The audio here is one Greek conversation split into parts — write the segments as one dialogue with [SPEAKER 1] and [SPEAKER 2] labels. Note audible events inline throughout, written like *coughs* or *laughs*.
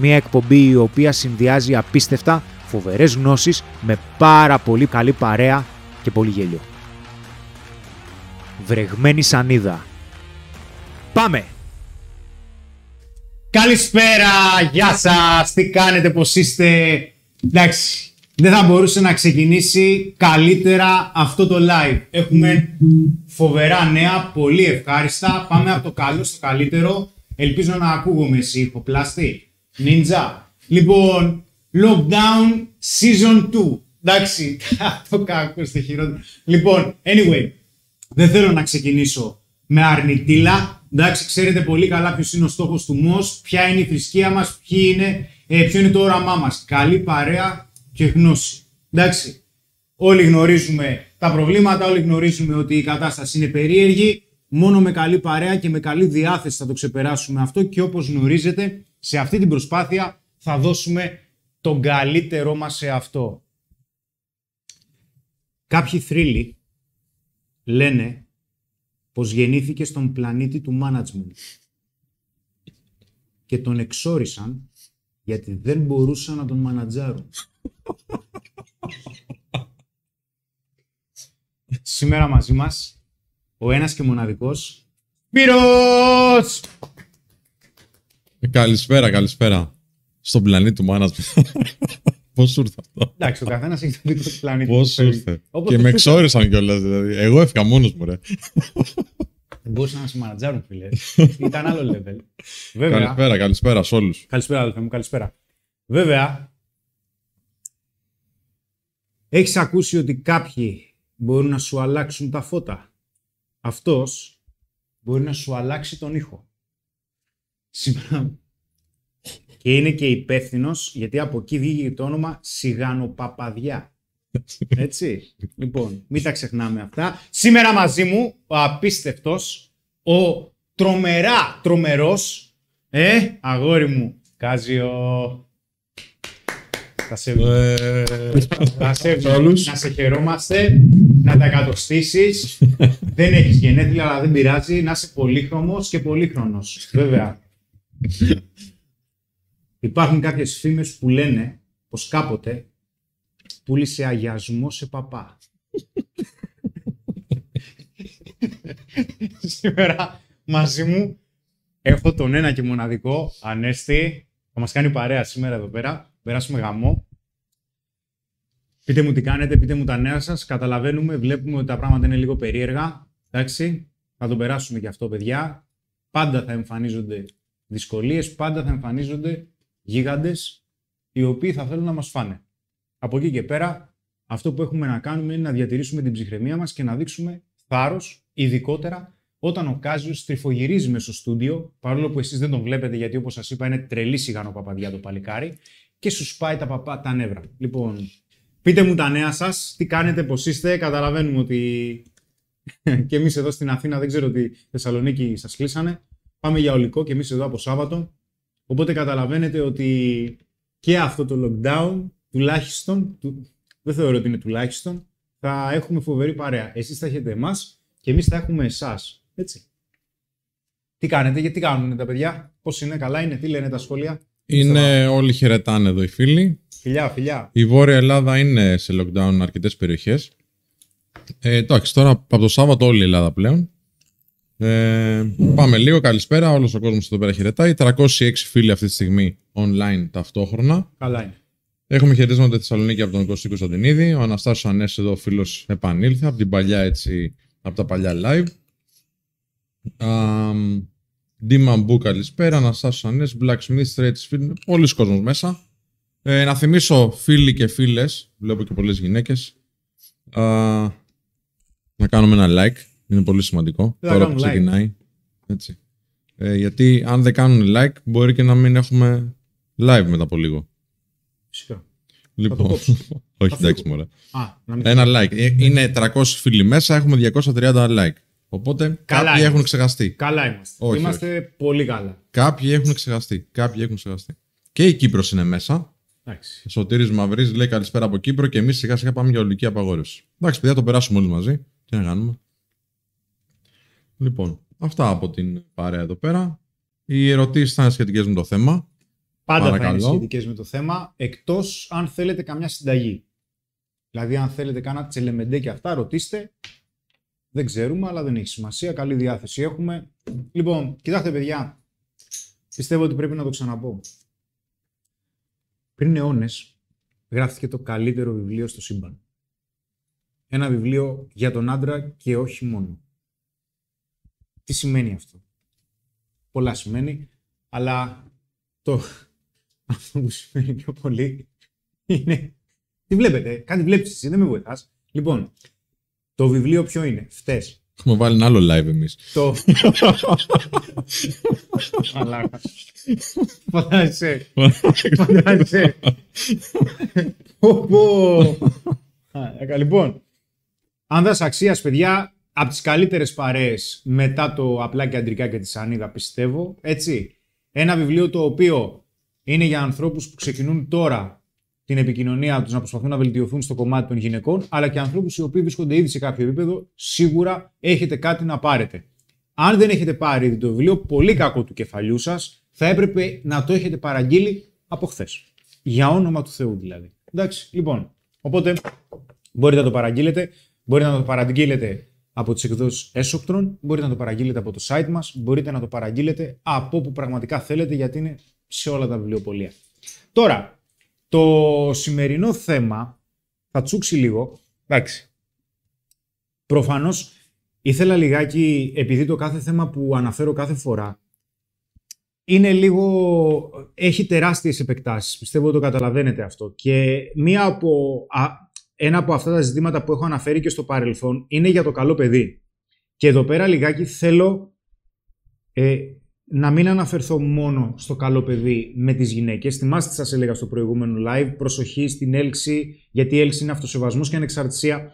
[SPEAKER 1] Μία εκπομπή η οποία συνδυάζει απίστευτα φοβερές γνώσεις με πάρα πολύ καλή παρέα και πολύ γέλιο. Βρεγμένη σανίδα. Πάμε! Καλησπέρα, γεια σας, τι κάνετε, πώς είστε; Εντάξει, δεν θα μπορούσε να ξεκινήσει καλύτερα αυτό το live. Έχουμε φοβερά νέα, πολύ ευχάριστα. Πάμε από το καλό στο καλύτερο. Ελπίζω να ακούγομαι εσύ, υποπλάστη. Ninja. Λοιπόν, Lockdown Season 2. Εντάξει, *laughs* το κακό στο χειρότερο. Λοιπόν, anyway, δεν θέλω να ξεκινήσω με αρνητήλα. Εντάξει, ξέρετε πολύ καλά ποιος είναι ο στόχος του ΜΟΣ, ποια είναι η θρησκεία μας, είναι, ε, ποιο είναι το όραμά μας. Καλή παρέα και γνώση. Εντάξει, όλοι γνωρίζουμε τα προβλήματα, όλοι γνωρίζουμε ότι η κατάσταση είναι περίεργη. Μόνο με καλή παρέα και με καλή διάθεση θα το ξεπεράσουμε αυτό και όπως γνωρίζετε, σε αυτή την προσπάθεια θα δώσουμε τον καλύτερό μας σε αυτό. Κάποιοι θρύλοι λένε πως γεννήθηκε στον πλανήτη του management και τον εξόρισαν γιατί δεν μπορούσαν να τον μανατζάρουν. Σήμερα μαζί μας ο ένας και μοναδικός Σπύρος!
[SPEAKER 2] Ε, καλησπέρα, καλησπέρα. Στον πλανήτη του management. *laughs* Πώς σου ήρθε αυτό;
[SPEAKER 1] Εντάξει, ο καθένας έχει το δικό του πλανήτη.
[SPEAKER 2] Πώς σου ήρθε; Και με εξόρισαν κιόλας. Δηλαδή. Εγώ έφυγα μόνος μου, ρε.
[SPEAKER 1] Δεν μπορούσαν να σε μανατζάρουν, φίλε. *laughs* Ήταν άλλο level.
[SPEAKER 2] Βέβαια, καλησπέρα, καλησπέρα σε όλους.
[SPEAKER 1] Καλησπέρα, αδελφέ μου, καλησπέρα. Βέβαια, έχεις ακούσει ότι κάποιοι μπορούν να σου αλλάξουν τα φώτα; Αυτός μπορεί να σου αλλάξει τον ήχο. Σήμερα και είναι και υπεύθυνος γιατί από εκεί βγήκε το όνομα Σιγανοπαπαδιά. Έτσι. λοιπόν, μην τα ξεχνάμε αυτά. Σήμερα μαζί μου ο απίστευτος, ο τρομερά τρομερός, ε, αγόρι μου, Κάζιο. Θα σε, ε, θα σε, να σε χαιρόμαστε, να τα εκατοστήσεις. δεν έχεις γενέθλια, αλλά δεν πειράζει. Να είσαι πολύχρωμος και πολύχρονος. Βέβαια. Υπάρχουν κάποιες φήμες που λένε πως κάποτε πούλησε αγιασμό σε παπά. Σήμερα μαζί μου έχω τον ένα και μοναδικό Ανέστη. Θα μας κάνει παρέα σήμερα εδώ πέρα. Περάσουμε γαμό. Πείτε μου τι κάνετε, πείτε μου τα νέα σας. Καταλαβαίνουμε, βλέπουμε ότι τα πράγματα είναι λίγο περίεργα. Εντάξει, θα τον περάσουμε και αυτό, παιδιά. Πάντα θα εμφανίζονται δυσκολίες, πάντα θα εμφανίζονται γίγαντες οι οποίοι θα θέλουν να μας φάνε. Από εκεί και πέρα, αυτό που έχουμε να κάνουμε είναι να διατηρήσουμε την ψυχραιμία μας και να δείξουμε θάρρος, ειδικότερα όταν ο Κάζιος τριφογυρίζει μέσα στο στούντιο, παρόλο που εσείς δεν τον βλέπετε γιατί όπως σας είπα είναι τρελή σιγανό παπαδιά το παλικάρι και σου σπάει τα, παπά, τα νεύρα. Λοιπόν, πείτε μου τα νέα σας, τι κάνετε, πώς είστε, καταλαβαίνουμε ότι *laughs* και εμείς εδώ στην Αθήνα δεν ξέρω τι Θεσσαλονίκη σας κλείσανε. Πάμε για ολικό και εμείς εδώ από Σάββατο. Οπότε καταλαβαίνετε ότι και αυτό το lockdown, τουλάχιστον, δεν θεωρώ ότι είναι τουλάχιστον, θα έχουμε φοβερή παρέα. Εσείς θα έχετε εμάς και εμείς θα έχουμε εσάς. Έτσι. Τι κάνετε, γιατί κάνουν τα παιδιά, πώς είναι, καλά είναι, τι λένε τα σχόλια.
[SPEAKER 2] Είναι όλοι χαιρετάνε εδώ οι φίλοι.
[SPEAKER 1] Φιλιά, φιλιά.
[SPEAKER 2] Η Βόρεια Ελλάδα είναι σε lockdown αρκετές περιοχές. Ε, εντάξει, τώρα από το Σάββατο όλη η Ελλάδα πλέον. Ε, πάμε λίγο. Καλησπέρα. Όλος ο κόσμος εδώ πέρα χαιρετάει. 306 φίλοι αυτή τη στιγμή online ταυτόχρονα.
[SPEAKER 1] Καλά είναι.
[SPEAKER 2] Έχουμε χαιρετίσματα τη Θεσσαλονίκη από τον Κωστή Κωνσταντινίδη. Ο Αναστάσιος Ανέσης εδώ φίλος επανήλθε από την παλιά έτσι, από τα παλιά live. Ντίμα Μπού, καλησπέρα. Αναστάσιος Ανέσης, Blacksmith, Straight Film. Πολλοί κόσμος μέσα. Ε, να θυμίσω φίλοι και φίλες, βλέπω και πολλές γυναίκες. να κάνουμε ένα like. Είναι πολύ σημαντικό.
[SPEAKER 1] Δεν
[SPEAKER 2] τώρα
[SPEAKER 1] θα
[SPEAKER 2] που
[SPEAKER 1] κάνουν like.
[SPEAKER 2] ξεκινάει. Έτσι. Ε, γιατί αν δεν κάνουν like, μπορεί και να μην έχουμε live μετά από λίγο.
[SPEAKER 1] Φυσικά.
[SPEAKER 2] Λοιπόν,
[SPEAKER 1] κόψω. *laughs*
[SPEAKER 2] όχι
[SPEAKER 1] Θα
[SPEAKER 2] εντάξει
[SPEAKER 1] φύγω.
[SPEAKER 2] μωρέ.
[SPEAKER 1] Α, να μην
[SPEAKER 2] Ένα like. Ε, Είναι 300 φίλοι μέσα, έχουμε 230 like. Οπότε
[SPEAKER 1] Καλά
[SPEAKER 2] κάποιοι
[SPEAKER 1] είμαστε.
[SPEAKER 2] έχουν ξεχαστεί.
[SPEAKER 1] Καλά είμαστε.
[SPEAKER 2] Όχι,
[SPEAKER 1] είμαστε πολύ καλά.
[SPEAKER 2] Κάποιοι έχουν ξεχαστεί. Κάποιοι έχουν ξεχαστεί. Και η Κύπρος είναι μέσα.
[SPEAKER 1] Εντάξει.
[SPEAKER 2] Σωτήρης Μαυρής λέει καλησπέρα από Κύπρο και εμείς σιγά σιγά πάμε για ολική απαγόρευση. Εντάξει, παιδιά, το περάσουμε όλοι μαζί. Τι να κάνουμε. Λοιπόν, αυτά από την παρέα εδώ πέρα. Οι ερωτήσεις θα είναι σχετικές με το θέμα.
[SPEAKER 1] Πάντα θα είναι
[SPEAKER 2] Παρακαλώ.
[SPEAKER 1] σχετικές με το θέμα, εκτός αν θέλετε καμιά συνταγή. Δηλαδή, αν θέλετε κάνα τσελεμεντέ και αυτά, ρωτήστε. Δεν ξέρουμε, αλλά δεν έχει σημασία. Καλή διάθεση έχουμε. Λοιπόν, κοιτάξτε, παιδιά. Πιστεύω ότι πρέπει να το ξαναπώ. Πριν αιώνες, γράφτηκε το καλύτερο βιβλίο στο σύμπαν. Ένα βιβλίο για τον άντρα και όχι μόνο. Τι σημαίνει αυτό; Πολλά σημαίνει, αλλά το, αυτό που σημαίνει πιο πολύ είναι. Τι βλέπετε, κάτι βλέπεις εσύ, δεν με βοηθάς. Λοιπόν, το βιβλίο ποιο είναι, Φτέ.
[SPEAKER 2] Έχουμε βάλει ένα άλλο live εμείς.
[SPEAKER 1] Το. Μαλάκα. Φαντάζεσαι. Φαντάζεσαι. Πω, πω. Α, έκα, Λοιπόν, άνδρας αξίας, παιδιά, από τις καλύτερες παρέες μετά το απλά και αντρικά και τη Σανίδα, πιστεύω. Έτσι, ένα βιβλίο το οποίο είναι για ανθρώπους που ξεκινούν τώρα την επικοινωνία τους να προσπαθούν να βελτιωθούν στο κομμάτι των γυναικών, αλλά και ανθρώπους οι οποίοι βρίσκονται ήδη σε κάποιο επίπεδο, σίγουρα έχετε κάτι να πάρετε. Αν δεν έχετε πάρει ήδη το βιβλίο, πολύ κακό του κεφαλιού σας, θα έπρεπε να το έχετε παραγγείλει από χθες. Για όνομα του Θεού δηλαδή. Εντάξει, λοιπόν. Οπότε μπορείτε να το παραγγείλετε. Μπορείτε να το παραγγείλετε από τις εκδόσεις Έσοκτρον, μπορείτε να το παραγγείλετε από το site μας, μπορείτε να το παραγγείλετε από όπου πραγματικά θέλετε γιατί είναι σε όλα τα βιβλιοπωλεία. Τώρα, το σημερινό θέμα θα τσούξει λίγο. Εντάξει. Προφανώς ήθελα λιγάκι, επειδή το κάθε θέμα που αναφέρω κάθε φορά είναι λίγο, έχει τεράστιες επεκτάσεις, πιστεύω το καταλαβαίνετε αυτό. Και μία από, α, ένα από αυτά τα ζητήματα που έχω αναφέρει και στο παρελθόν είναι για το καλό παιδί. Και εδώ πέρα λιγάκι θέλω ε, να μην αναφερθώ μόνο στο καλό παιδί με τις γυναίκες. Θυμάστε τι σας έλεγα στο προηγούμενο live, προσοχή στην έλξη, γιατί η έλξη είναι αυτοσεβασμός και ανεξαρτησία.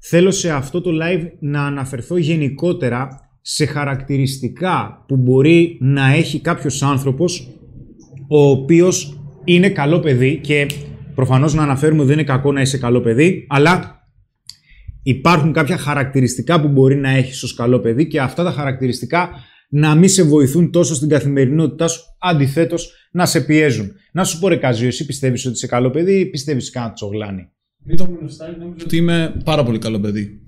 [SPEAKER 1] Θέλω σε αυτό το live να αναφερθώ γενικότερα σε χαρακτηριστικά που μπορεί να έχει κάποιος άνθρωπος ο οποίος είναι καλό παιδί και προφανώς να αναφέρουμε ότι δεν είναι κακό να είσαι καλό παιδί, αλλά υπάρχουν κάποια χαρακτηριστικά που μπορεί να έχεις ως καλό παιδί και αυτά τα χαρακτηριστικά να μην σε βοηθούν τόσο στην καθημερινότητά σου, αντιθέτως να σε πιέζουν. Να σου πω ρε Κάζιο, εσύ πιστεύεις ότι είσαι καλό παιδί ή πιστεύεις κάνα τσογλάνι.
[SPEAKER 3] Πριν το Men of Style νόμιζα ότι είμαι πάρα πολύ καλό παιδί.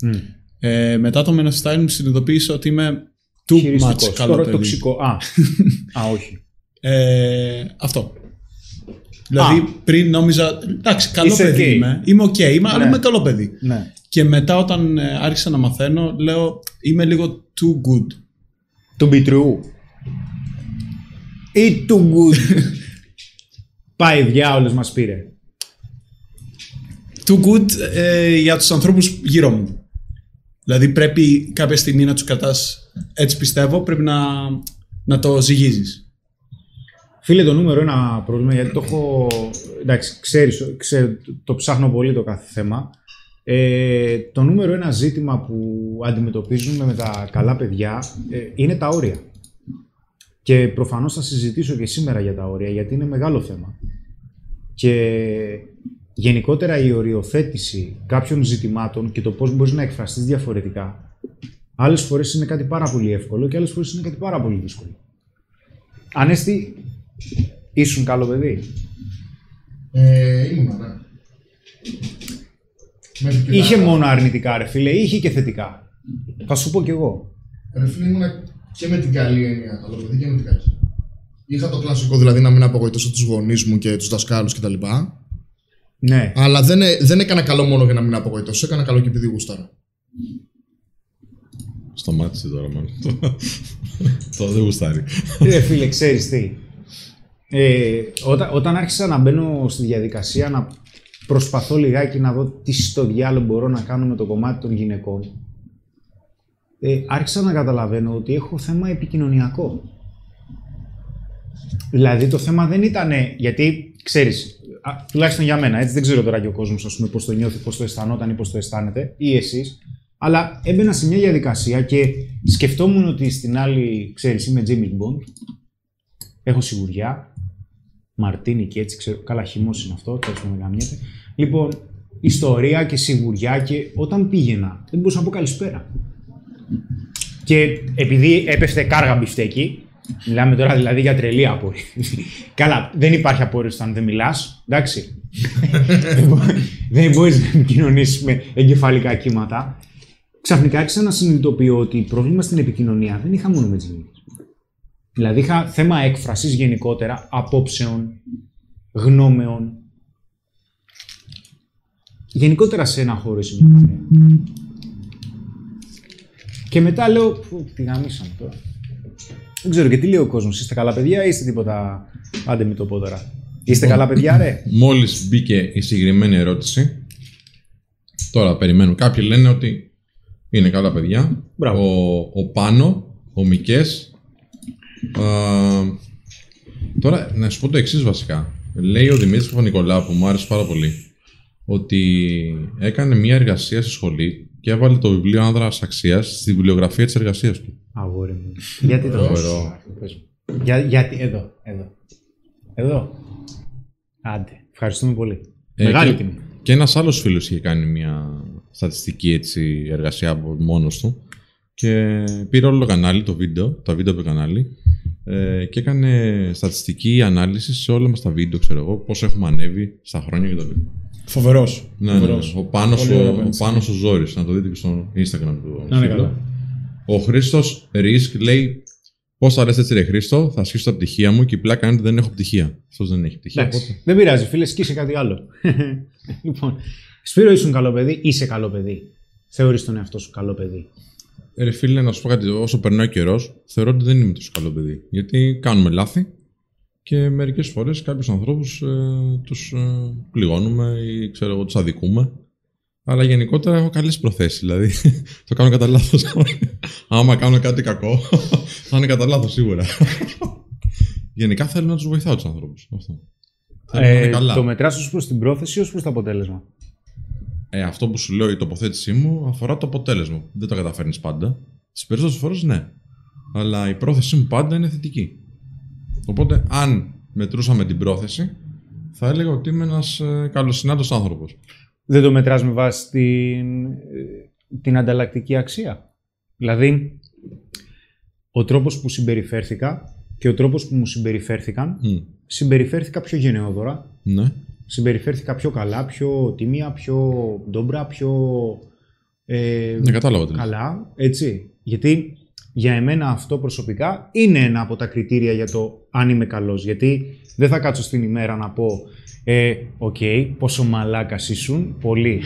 [SPEAKER 3] Ε, μετά το Men of Style μου συνειδητοποίησα ότι είμαι too much
[SPEAKER 1] Χειριστικός.
[SPEAKER 3] καλό
[SPEAKER 1] Τώρα
[SPEAKER 3] παιδί.
[SPEAKER 1] τοξικό. Α, *laughs* α, όχι.
[SPEAKER 3] Ε, αυτό. Δηλαδή πριν νόμιζα, εντάξει, καλό
[SPEAKER 1] Είσαι
[SPEAKER 3] παιδί
[SPEAKER 1] ok.
[SPEAKER 3] είμαι. Είμαι οκ, είμαι, αλλά
[SPEAKER 1] Ναι.
[SPEAKER 3] είμαι καλό παιδί.
[SPEAKER 1] Ναι.
[SPEAKER 3] Και μετά όταν ε, άρχισα να μαθαίνω, λέω είμαι λίγο too good.
[SPEAKER 1] To be true. Ή too good. *laughs* Πάει διάολος μας πήρε.
[SPEAKER 3] Too good ε, για τους ανθρώπους γύρω μου. Δηλαδή πρέπει κάποια στιγμή να τους κρατάς, έτσι πιστεύω, πρέπει να, να το ζυγίζεις.
[SPEAKER 1] Φίλε, το νούμερο ένα πρόβλημα, γιατί το έχω. Εντάξει, ξέρεις, ξέ- το ψάχνω πολύ το κάθε θέμα. Ε, το νούμερο ένα ζήτημα που αντιμετωπίζουμε με τα καλά παιδιά ε, είναι τα όρια. Και προφανώς θα συζητήσω και σήμερα για τα όρια, γιατί είναι μεγάλο θέμα. Και γενικότερα η οριοθέτηση κάποιων ζητημάτων και το πώς μπορείς να εκφραστείς διαφορετικά, άλλες φορές είναι κάτι πάρα πολύ εύκολο και άλλες φορές είναι κάτι πάρα πολύ δύσκολο. Ανέστη, ήσουν καλό παιδί;
[SPEAKER 4] Ε, ήμουν, ναι. Μέχρι και
[SPEAKER 1] Είχε
[SPEAKER 4] τα-
[SPEAKER 1] μόνο αρνητικά, ρε φίλε, ή είχε και θετικά; Θα σου πω κι εγώ.
[SPEAKER 4] Ρε φίλε, ήμουν και με την καλή έννοια καλό παιδί και με την κακή. Είχα το κλασικό δηλαδή να μην απογοητεύσω τους γονείς μου και τους δασκάλους κτλ.
[SPEAKER 1] Ναι.
[SPEAKER 4] Αλλά δεν, ε- δεν έκανα καλό μόνο για να μην απογοητεύσω. Έκανα καλό και επειδή γούσταρα.
[SPEAKER 2] Σταμάτησε τώρα, μάλλον. *laughs* Το δεν γουστάρει.
[SPEAKER 1] Ρε φίλε, ξέρεις τι; Ε, όταν, όταν άρχισα να μπαίνω στη διαδικασία να προσπαθώ λιγάκι να δω τι στο διάλογο μπορώ να κάνω με το κομμάτι των γυναικών, ε, άρχισα να καταλαβαίνω ότι έχω θέμα επικοινωνιακό. Δηλαδή το θέμα δεν ήταν, γιατί ξέρεις, α, τουλάχιστον για μένα, έτσι δεν ξέρω τώρα και ο κόσμος ας πούμε πώς το νιώθει, πώς το αισθανόταν ή πώς το αισθάνεται, ή εσείς, αλλά έμπαινα σε μια διαδικασία και σκεφτόμουν ότι στην άλλη, ξέρεις, είμαι James Bond, έχω σιγουριά, Μαρτίνι και έτσι, ξέρω, καλά χυμός είναι αυτό, τέλος πάντων δεν γαμιέται. Λοιπόν, ιστορία και σιγουριά και όταν πήγαινα, δεν μπορούσα να πω καλησπέρα. Και επειδή έπεφτε κάργα μπιφτέκι, μιλάμε τώρα δηλαδή για τρελή απόρριψη. *laughs* Καλά, δεν υπάρχει απόρριψη αν δεν μιλάς. Εντάξει. *laughs* Δεν μπο- δεν μπορείς να επικοινωνήσεις με εγκεφαλικά κύματα. Ξαφνικά άρχισα να συνειδητοποιώ ότι πρόβλημα στην επικοινωνία δεν είχα μόνο με τις γυναίκες. Δηλαδή είχα θέμα έκφρασης γενικότερα, απόψεων, γνώμεων. Γενικότερα σε ένα χώρο ή σε μια παρέα. Και μετά λέω, «Φου, τι γαμίσαμε τώρα. Δεν ξέρω και τι λέει ο κόσμος. Είστε καλά παιδιά ή είστε τίποτα. Άντε μην το πω τώρα. Είστε καλά παιδιά, ρε.
[SPEAKER 2] Μόλις μπήκε η συγκεκριμένη ερώτηση, τώρα περιμένω. Κάποιοι λένε ότι είναι καλά παιδιά.
[SPEAKER 1] Μπράβο.
[SPEAKER 2] Ο, ο Πάνο, ο Μικές. Α, τώρα, να σου πω το εξής βασικά. Λέει ο Δημήτρης Παπα-Νικολάου, που μου άρεσε πάρα πολύ, ότι έκανε μια εργασία στη σχολή και έβαλε το βιβλίο Άνδρας Αξίας στη βιβλιογραφία της εργασίας του.
[SPEAKER 1] Αγόρι μου. Γιατί το
[SPEAKER 2] Φοβερό.
[SPEAKER 1] δώσεις; Για, γιατί, εδώ, εδώ. Εδώ. Άντε. Ευχαριστούμε πολύ.
[SPEAKER 2] Ε,
[SPEAKER 1] Μεγάλη
[SPEAKER 2] και,
[SPEAKER 1] τιμή.
[SPEAKER 2] Και ένας άλλος φίλος είχε κάνει μια στατιστική έτσι, εργασία από μόνος του και πήρε όλο το κανάλι, το βίντεο, τα βίντεο από το κανάλι ε, και έκανε στατιστική ανάλυση σε όλα μας τα βίντεο, ξέρω εγώ, πώς έχουμε ανέβει στα χρόνια κτλ.
[SPEAKER 3] Φοβερός.
[SPEAKER 2] Ναι, ναι, ναι. Ο Πάνος
[SPEAKER 3] Πολύ
[SPEAKER 2] ο,
[SPEAKER 3] ωραία
[SPEAKER 2] ο,
[SPEAKER 3] απάντηση.
[SPEAKER 2] Πάνος ο Ζόρης, να το δείτε και στο Instagram του.
[SPEAKER 3] Να είναι
[SPEAKER 2] φίλου.
[SPEAKER 3] καλά.
[SPEAKER 2] Ο Χρήστος Ρίσκ λέει Πώς θα αρέσει έτσι, ρε Χρήστο, θα ασχίσω τα πτυχία μου και η πλάκα είναι ότι δεν έχω πτυχία. Αυτός δεν έχει πτυχία.
[SPEAKER 1] Εντάξει.
[SPEAKER 2] Οπότε.
[SPEAKER 1] Δεν πειράζει, φίλε, σκίσε κάτι άλλο. *laughs* λοιπόν, Σπύρο, ήσουν καλό παιδί, είσαι καλό παιδί. Θεωρείς τον εαυτό σου καλό παιδί.
[SPEAKER 2] Ε, Ρε φίλε, να σου πω κάτι, όσο περνάει ο καιρός, θεωρώ ότι δεν είμαι τόσο καλό παιδί. Γιατί κάνουμε λάθη και μερικές φορές κάποιους ανθρώπους ε, τους ε, πληγώνουμε ή ξέρω εγώ, τους αδικούμε. Αλλά γενικότερα έχω καλές προθέσεις. Δηλαδή, *laughs* το κάνω κατά λάθος. *laughs* Άμα κάνω κάτι κακό, *laughs* θα είναι κατά λάθος σίγουρα. Γενικά θέλω να τους βοηθάω τους ανθρώπους. Αυτό. Θέλω να είναι
[SPEAKER 1] Ε,
[SPEAKER 2] καλά.
[SPEAKER 1] το μετράς ως προς την πρόθεση ή ως προς το αποτέλεσμα;
[SPEAKER 2] Ε, αυτό που σου λέω η τοποθέτησή μου αφορά το αποτέλεσμα. Δεν το καταφέρνεις πάντα. Τις περισσότερες φορές ναι. Αλλά η πρόθεσή μου πάντα είναι θετική. Οπότε, αν μετρούσαμε την πρόθεση, θα έλεγα ότι είμαι ένας ε, καλοσυνάντο άνθρωπος.
[SPEAKER 1] Δεν το μετράς με βάση την, ε, την ανταλλακτική αξία. Δηλαδή, ο τρόπος που συμπεριφέρθηκα και ο τρόπος που μου συμπεριφέρθηκαν, συμπεριφέρθηκα πιο γενναιόδωρα,
[SPEAKER 2] Ναι.
[SPEAKER 1] Συμπεριφέρθηκα πιο καλά, πιο τίμια, πιο ντόμπρα, πιο ε,
[SPEAKER 2] Ναι, κατάλαβα τι λες.
[SPEAKER 1] καλά, έτσι. Γιατί για εμένα αυτό προσωπικά είναι ένα από τα κριτήρια για το αν είμαι καλός. Γιατί δεν θα κάτσω στην ημέρα να πω ε, οκ, πόσο μαλάκας ήσουν, πολύ.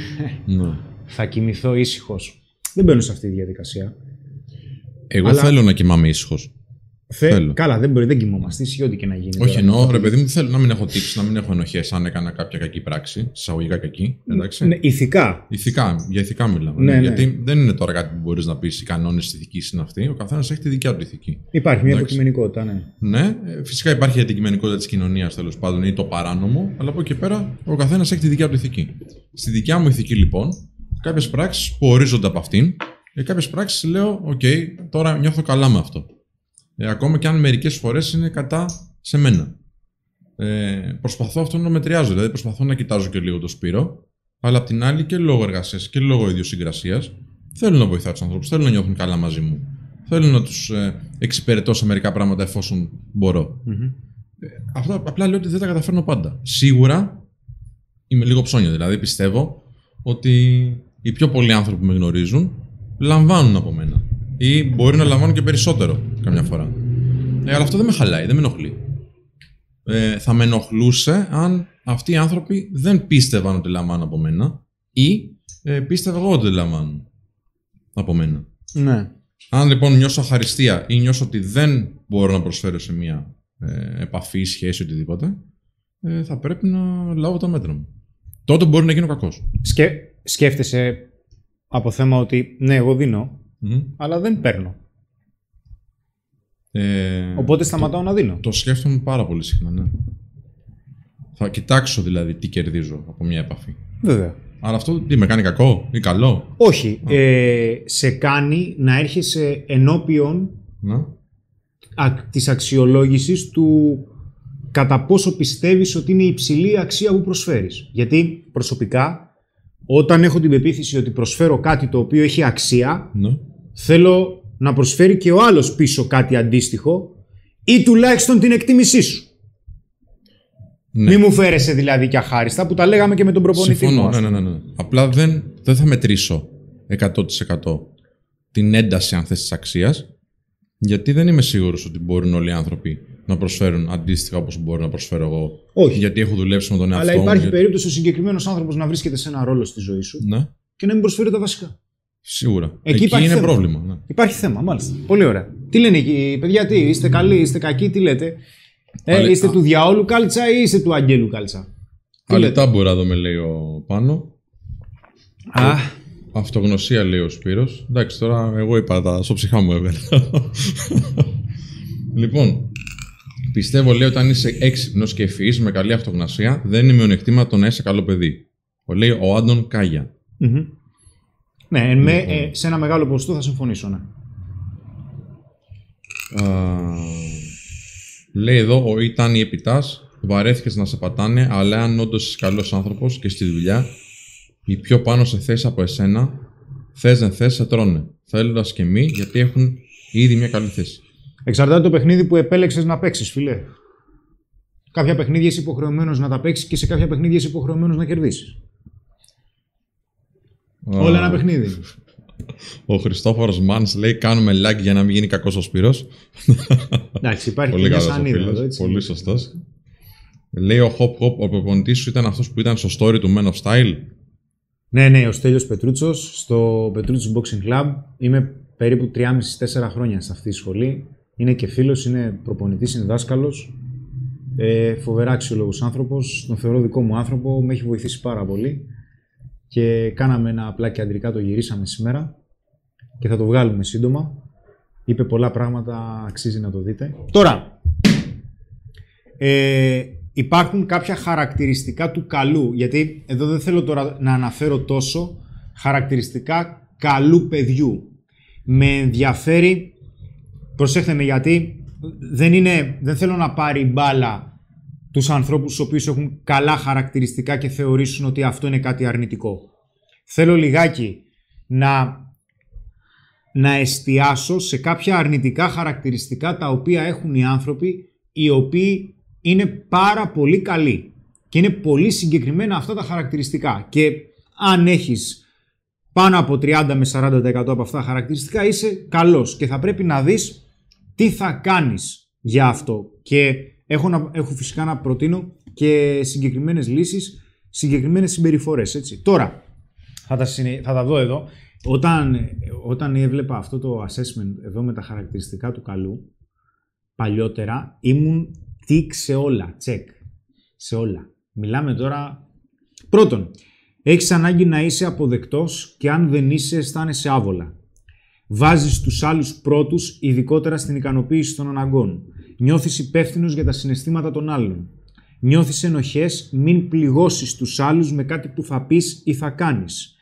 [SPEAKER 2] ναι.
[SPEAKER 1] θα κοιμηθώ ήσυχος. Δεν μπαίνω σε αυτή τη διαδικασία.
[SPEAKER 2] Εγώ
[SPEAKER 1] Αλλά-
[SPEAKER 2] θέλω να κοιμάμαι ήσυχος.
[SPEAKER 1] Θε...
[SPEAKER 2] Θέλω.
[SPEAKER 1] Καλά, δεν μπορεί, δεν κοιμόμαστε. Ήσυχοι, ό,τι και να γίνει.
[SPEAKER 2] Όχι,
[SPEAKER 1] τώρα.
[SPEAKER 2] εννοώ, ρε παιδί μου, θέλω να μην έχω τύψει, να μην έχω ενοχές αν έκανα κάποια κακή πράξη. Εισαγωγικά κακή. Εντάξει.
[SPEAKER 1] Ναι, ηθικά.
[SPEAKER 2] Ηθικά, για ηθικά μιλάμε.
[SPEAKER 1] Ναι, ναι.
[SPEAKER 2] Γιατί δεν είναι τώρα κάτι που μπορείς να πεις οι κανόνες της ηθικής είναι αυτοί. Ο καθένας έχει τη δικιά του ηθική.
[SPEAKER 1] Υπάρχει μια
[SPEAKER 2] Εντάξει.
[SPEAKER 1] υποκειμενικότητα, ναι.
[SPEAKER 2] Ναι, ε, φυσικά υπάρχει η αντικειμενικότητα της κοινωνίας τέλος πάντων ή το παράνομο, αλλά από εκεί πέρα ο καθένας έχει τη δικιά του ηθική. Στη δικιά μου ηθική λοιπόν, κάποιες πράξεις που ορίζονται από αυτήν, και κάποιες πράξεις λέω: Οκ, τώρα νιώθω καλά με αυτό. Ε, ακόμα και αν μερικές φορές είναι κατά σε μένα. Ε, προσπαθώ αυτό να μετριάζω, δηλαδή προσπαθώ να κοιτάζω και λίγο το Σπύρο, αλλά απ' την άλλη και λόγω εργασίας και λόγω ιδιοσυγκρασίας θέλω να βοηθάω τους ανθρώπους, θέλω να νιώθουν καλά μαζί μου. Θέλω να τους ε, εξυπηρετώ σε μερικά πράγματα εφόσον μπορώ. Αυτό απλά λέω ότι δεν τα καταφέρνω πάντα. Σίγουρα είμαι λίγο ψώνια. Δηλαδή πιστεύω ότι οι πιο πολλοί άνθρωποι που με γνωρίζουν λαμβάνουν από μένα. Ή μπορεί να λαμβάνουν και περισσότερο καμιά φορά. Ε, αλλά αυτό δεν με χαλάει, δεν με ενοχλεί. ε, θα με ενοχλούσε αν αυτοί οι άνθρωποι δεν πίστευαν ότι λαμβάνουν από μένα ή ε, πίστευα εγώ ότι λαμβάνουν από μένα.
[SPEAKER 1] Ναι.
[SPEAKER 2] Αν λοιπόν νιώσω αχαριστία ή νιώσω ότι δεν μπορώ να προσφέρω σε μια ε, επαφή, σχέση, οτιδήποτε, ε, θα πρέπει να λάβω τα μέτρα μου. Τότε μπορεί να γίνω κακός.
[SPEAKER 1] Σκε... Σκέφτεσαι από θέμα ότι ναι, εγώ δίνω,
[SPEAKER 2] Μμμ.
[SPEAKER 1] αλλά δεν παίρνω.
[SPEAKER 2] Ε,
[SPEAKER 1] Οπότε σταματάω να δίνω.
[SPEAKER 2] Το σκέφτομαι πάρα πολύ συχνά, ναι. Θα κοιτάξω δηλαδή τι κερδίζω από μια επαφή.
[SPEAKER 1] Βέβαια.
[SPEAKER 2] Αλλά αυτό τι με κάνει κακό ή καλό;
[SPEAKER 1] Όχι. Ε, σε κάνει να έρχεσαι ενώπιον
[SPEAKER 2] Να.
[SPEAKER 1] α, της αξιολόγησης του κατά πόσο πιστεύεις ότι είναι υψηλή η αξία που προσφέρεις. Γιατί προσωπικά, όταν έχω την πεποίθηση ότι προσφέρω κάτι το οποίο έχει αξία,
[SPEAKER 2] Ναι.
[SPEAKER 1] Θέλω να προσφέρει και ο άλλος πίσω κάτι αντίστοιχο ή τουλάχιστον την εκτίμησή σου.
[SPEAKER 2] Ναι.
[SPEAKER 1] Μη μου φέρεσαι δηλαδή και αχάριστα που τα λέγαμε και με τον προπονητή
[SPEAKER 2] Συμφωνώ.
[SPEAKER 1] μου, ας
[SPEAKER 2] Ναι, ναι, ναι, ναι. Απλά δεν, δεν θα μετρήσω 100% την ένταση, αν θες, της αξίας, γιατί δεν είμαι σίγουρος ότι μπορούν όλοι οι άνθρωποι να προσφέρουν αντίστοιχα όπως μπορώ να προσφέρω εγώ.
[SPEAKER 1] Όχι.
[SPEAKER 2] Γιατί έχω δουλέψει με τον εαυτό
[SPEAKER 1] Αλλά
[SPEAKER 2] μου.
[SPEAKER 1] υπάρχει
[SPEAKER 2] γιατί-
[SPEAKER 1] περίπτωση ο συγκεκριμένος άνθρωπος να βρίσκεται σε ένα ρόλο στη ζωή σου
[SPEAKER 2] Ναι,
[SPEAKER 1] και να μην προσφέρει τα βασικά.
[SPEAKER 2] Σίγουρα.
[SPEAKER 1] Εκεί υπάρχει
[SPEAKER 2] είναι
[SPEAKER 1] θέμα.
[SPEAKER 2] πρόβλημα. Ναι.
[SPEAKER 1] Υπάρχει θέμα, μάλιστα. Πολύ ωραία. Τι λένε εκεί, παιδιά, τι, είστε καλοί, είστε κακοί, τι λέτε; Ε,
[SPEAKER 2] Αλε-
[SPEAKER 1] είστε
[SPEAKER 2] α-
[SPEAKER 1] του διαόλου κάλτσα ή είστε του αγγέλου κάλτσα; Τι
[SPEAKER 2] Αλητά μπορεί να με λέει ο Πάνο.
[SPEAKER 1] Α,
[SPEAKER 2] Αυτογνωσία λέει ο Σπύρος. Εντάξει, τώρα εγώ είπα τα στο ψυχά μου έβγαλε. *laughs* λοιπόν, πιστεύω λέει όταν είσαι έξυπνος και ευφυής με καλή αυτογνωσία, δεν είναι μειονεκτήμα το να είσαι καλό παιδί. Ο λέει ο Άντων Κάγια.
[SPEAKER 1] μμμ. Ναι, εν με,
[SPEAKER 2] Λοιπόν.
[SPEAKER 1] ε, σε ένα μεγάλο ποσοστό θα συμφωνήσω, ναι.
[SPEAKER 2] Α, λέει εδώ ο ήταν η επιτάς, βαρέθηκες να σε πατάνε, αλλά αν όντως είσαι καλός άνθρωπος και στη δουλειά, οι πιο πάνω σε θέση από εσένα, θες δεν θες, σε τρώνε. Θέλοντας και μη, γιατί έχουν ήδη μια καλή θέση.
[SPEAKER 1] Εξαρτάται το παιχνίδι που επέλεξες να παίξεις, φιλέ. Κάποια παιχνίδια είσαι υποχρεωμένος να τα παίξεις και σε κάποια παιχνίδια είσαι υποχρεωμένος να κερδίσεις. Όλα ένα παιχνίδι.
[SPEAKER 2] Ο Χριστόφορος Μάνς λέει: Κάνουμε like για να μην γίνει κακός ο Σπύρος.
[SPEAKER 1] Εντάξει, υπάρχει
[SPEAKER 2] Πολύ
[SPEAKER 1] και μια
[SPEAKER 2] καλός ο
[SPEAKER 1] σανίδα
[SPEAKER 2] φίλος.
[SPEAKER 1] εδώ, έτσι.
[SPEAKER 2] Πολύ σωστός. Λέει ο Hop Hop, ο προπονητής σου ήταν αυτός που ήταν στο story του Men of Style;
[SPEAKER 1] Ναι, ναι, ο Στέλιος Πετρούτσος στο Πετρούτσος Boxing Club. Είμαι περίπου 3,5-4 χρόνια σε αυτή τη σχολή. Είναι και φίλος, είναι προπονητής, είναι δάσκαλος. Ε, φοβερά αξιόλογος άνθρωπος. Τον θεωρώ δικό μου άνθρωπο. Με έχει βοηθήσει πάρα πολύ. Και κάναμε ένα πλάκι αντρικά, το γυρίσαμε σήμερα. Και θα το βγάλουμε σύντομα. Είπε πολλά πράγματα, αξίζει να το δείτε. Τώρα, ε, υπάρχουν κάποια χαρακτηριστικά του καλού, γιατί εδώ δεν θέλω τώρα να αναφέρω τόσο χαρακτηριστικά καλού παιδιού. Με ενδιαφέρει, προσέχτε με γιατί δεν, είναι, δεν θέλω να πάρει μπάλα τους ανθρώπους οι οποίους έχουν καλά χαρακτηριστικά και θεωρήσουν ότι αυτό είναι κάτι αρνητικό. Θέλω λιγάκι να, να εστιάσω σε κάποια αρνητικά χαρακτηριστικά τα οποία έχουν οι άνθρωποι οι οποίοι είναι πάρα πολύ καλοί. Και είναι πολύ συγκεκριμένα αυτά τα χαρακτηριστικά. Και αν έχεις πάνω από 30 με 40% από αυτά τα χαρακτηριστικά είσαι καλός και θα πρέπει να δεις τι θα κάνεις για αυτό. Και έχω, να, έχω φυσικά να προτείνω και συγκεκριμένες λύσεις, συγκεκριμένες συμπεριφορές. Έτσι. Τώρα, θα τα, συνε- θα τα δω εδώ. Όταν, όταν έβλεπα αυτό το assessment εδώ με τα χαρακτηριστικά του καλού, παλιότερα ήμουν τικ σε όλα, τσεκ. Σε όλα. Μιλάμε τώρα... Πρώτον, έχεις ανάγκη να είσαι αποδεκτός και αν δεν είσαι αισθάνεσαι άβολα. Βάζεις τους άλλους πρώτους, ειδικότερα στην ικανοποίηση των αναγκών. Νιώθεις υπεύθυνος για τα συναισθήματα των άλλων. Νιώθεις ενοχές, μην πληγώσεις τους άλλους με κάτι που θα πεις ή θα κάνεις.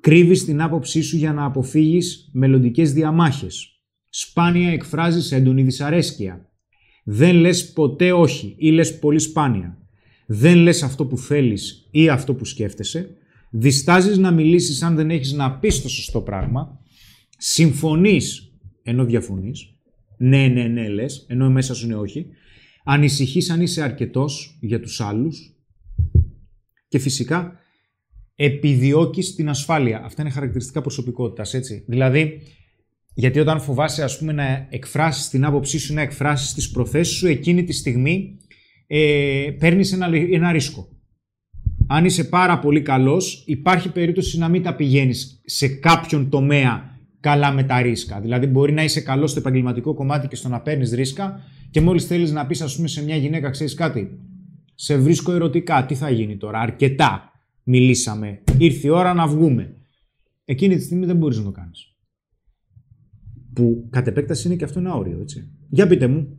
[SPEAKER 1] Κρύβεις την άποψή σου για να αποφύγεις μελλοντικές διαμάχες. Σπάνια εκφράζεις έντονη δυσαρέσκεια. Δεν λες ποτέ όχι ή λες πολύ σπάνια. Δεν λες αυτό που θέλεις ή αυτό που σκέφτεσαι. Διστάζεις να μιλήσεις αν δεν έχεις να πεις το σωστό πράγμα. Συμφωνείς ενώ διαφωνείς. Ναι, ναι, ναι λες, ενώ μέσα σου είναι όχι. Ανησυχείς αν είσαι αρκετός για τους άλλους. Και φυσικά επιδιώκεις την ασφάλεια. Αυτά είναι χαρακτηριστικά προσωπικότητας, έτσι. Δηλαδή, γιατί όταν φοβάσαι, ας πούμε, να εκφράσεις την άποψή σου, να εκφράσεις τις προθέσεις σου, εκείνη τη στιγμή ε, παίρνεις ένα, ένα ρίσκο. Αν είσαι πάρα πολύ καλός, υπάρχει περίπτωση να μην τα πηγαίνεις σε κάποιον τομέα καλά με τα ρίσκα. Δηλαδή, μπορεί να είσαι καλός στο επαγγελματικό κομμάτι και στο να παίρνεις ρίσκα και μόλις θέλεις να πεις, ας πούμε, σε μια γυναίκα, ξέρεις κάτι. Σε βρίσκω ερωτικά. Τι θα γίνει τώρα. Αρκετά μιλήσαμε. Ήρθε η ώρα να βγούμε. Εκείνη τη στιγμή δεν μπορείς να το κάνεις. Που κατ' επέκταση είναι και αυτό ένα όριο, έτσι. Για πείτε μου,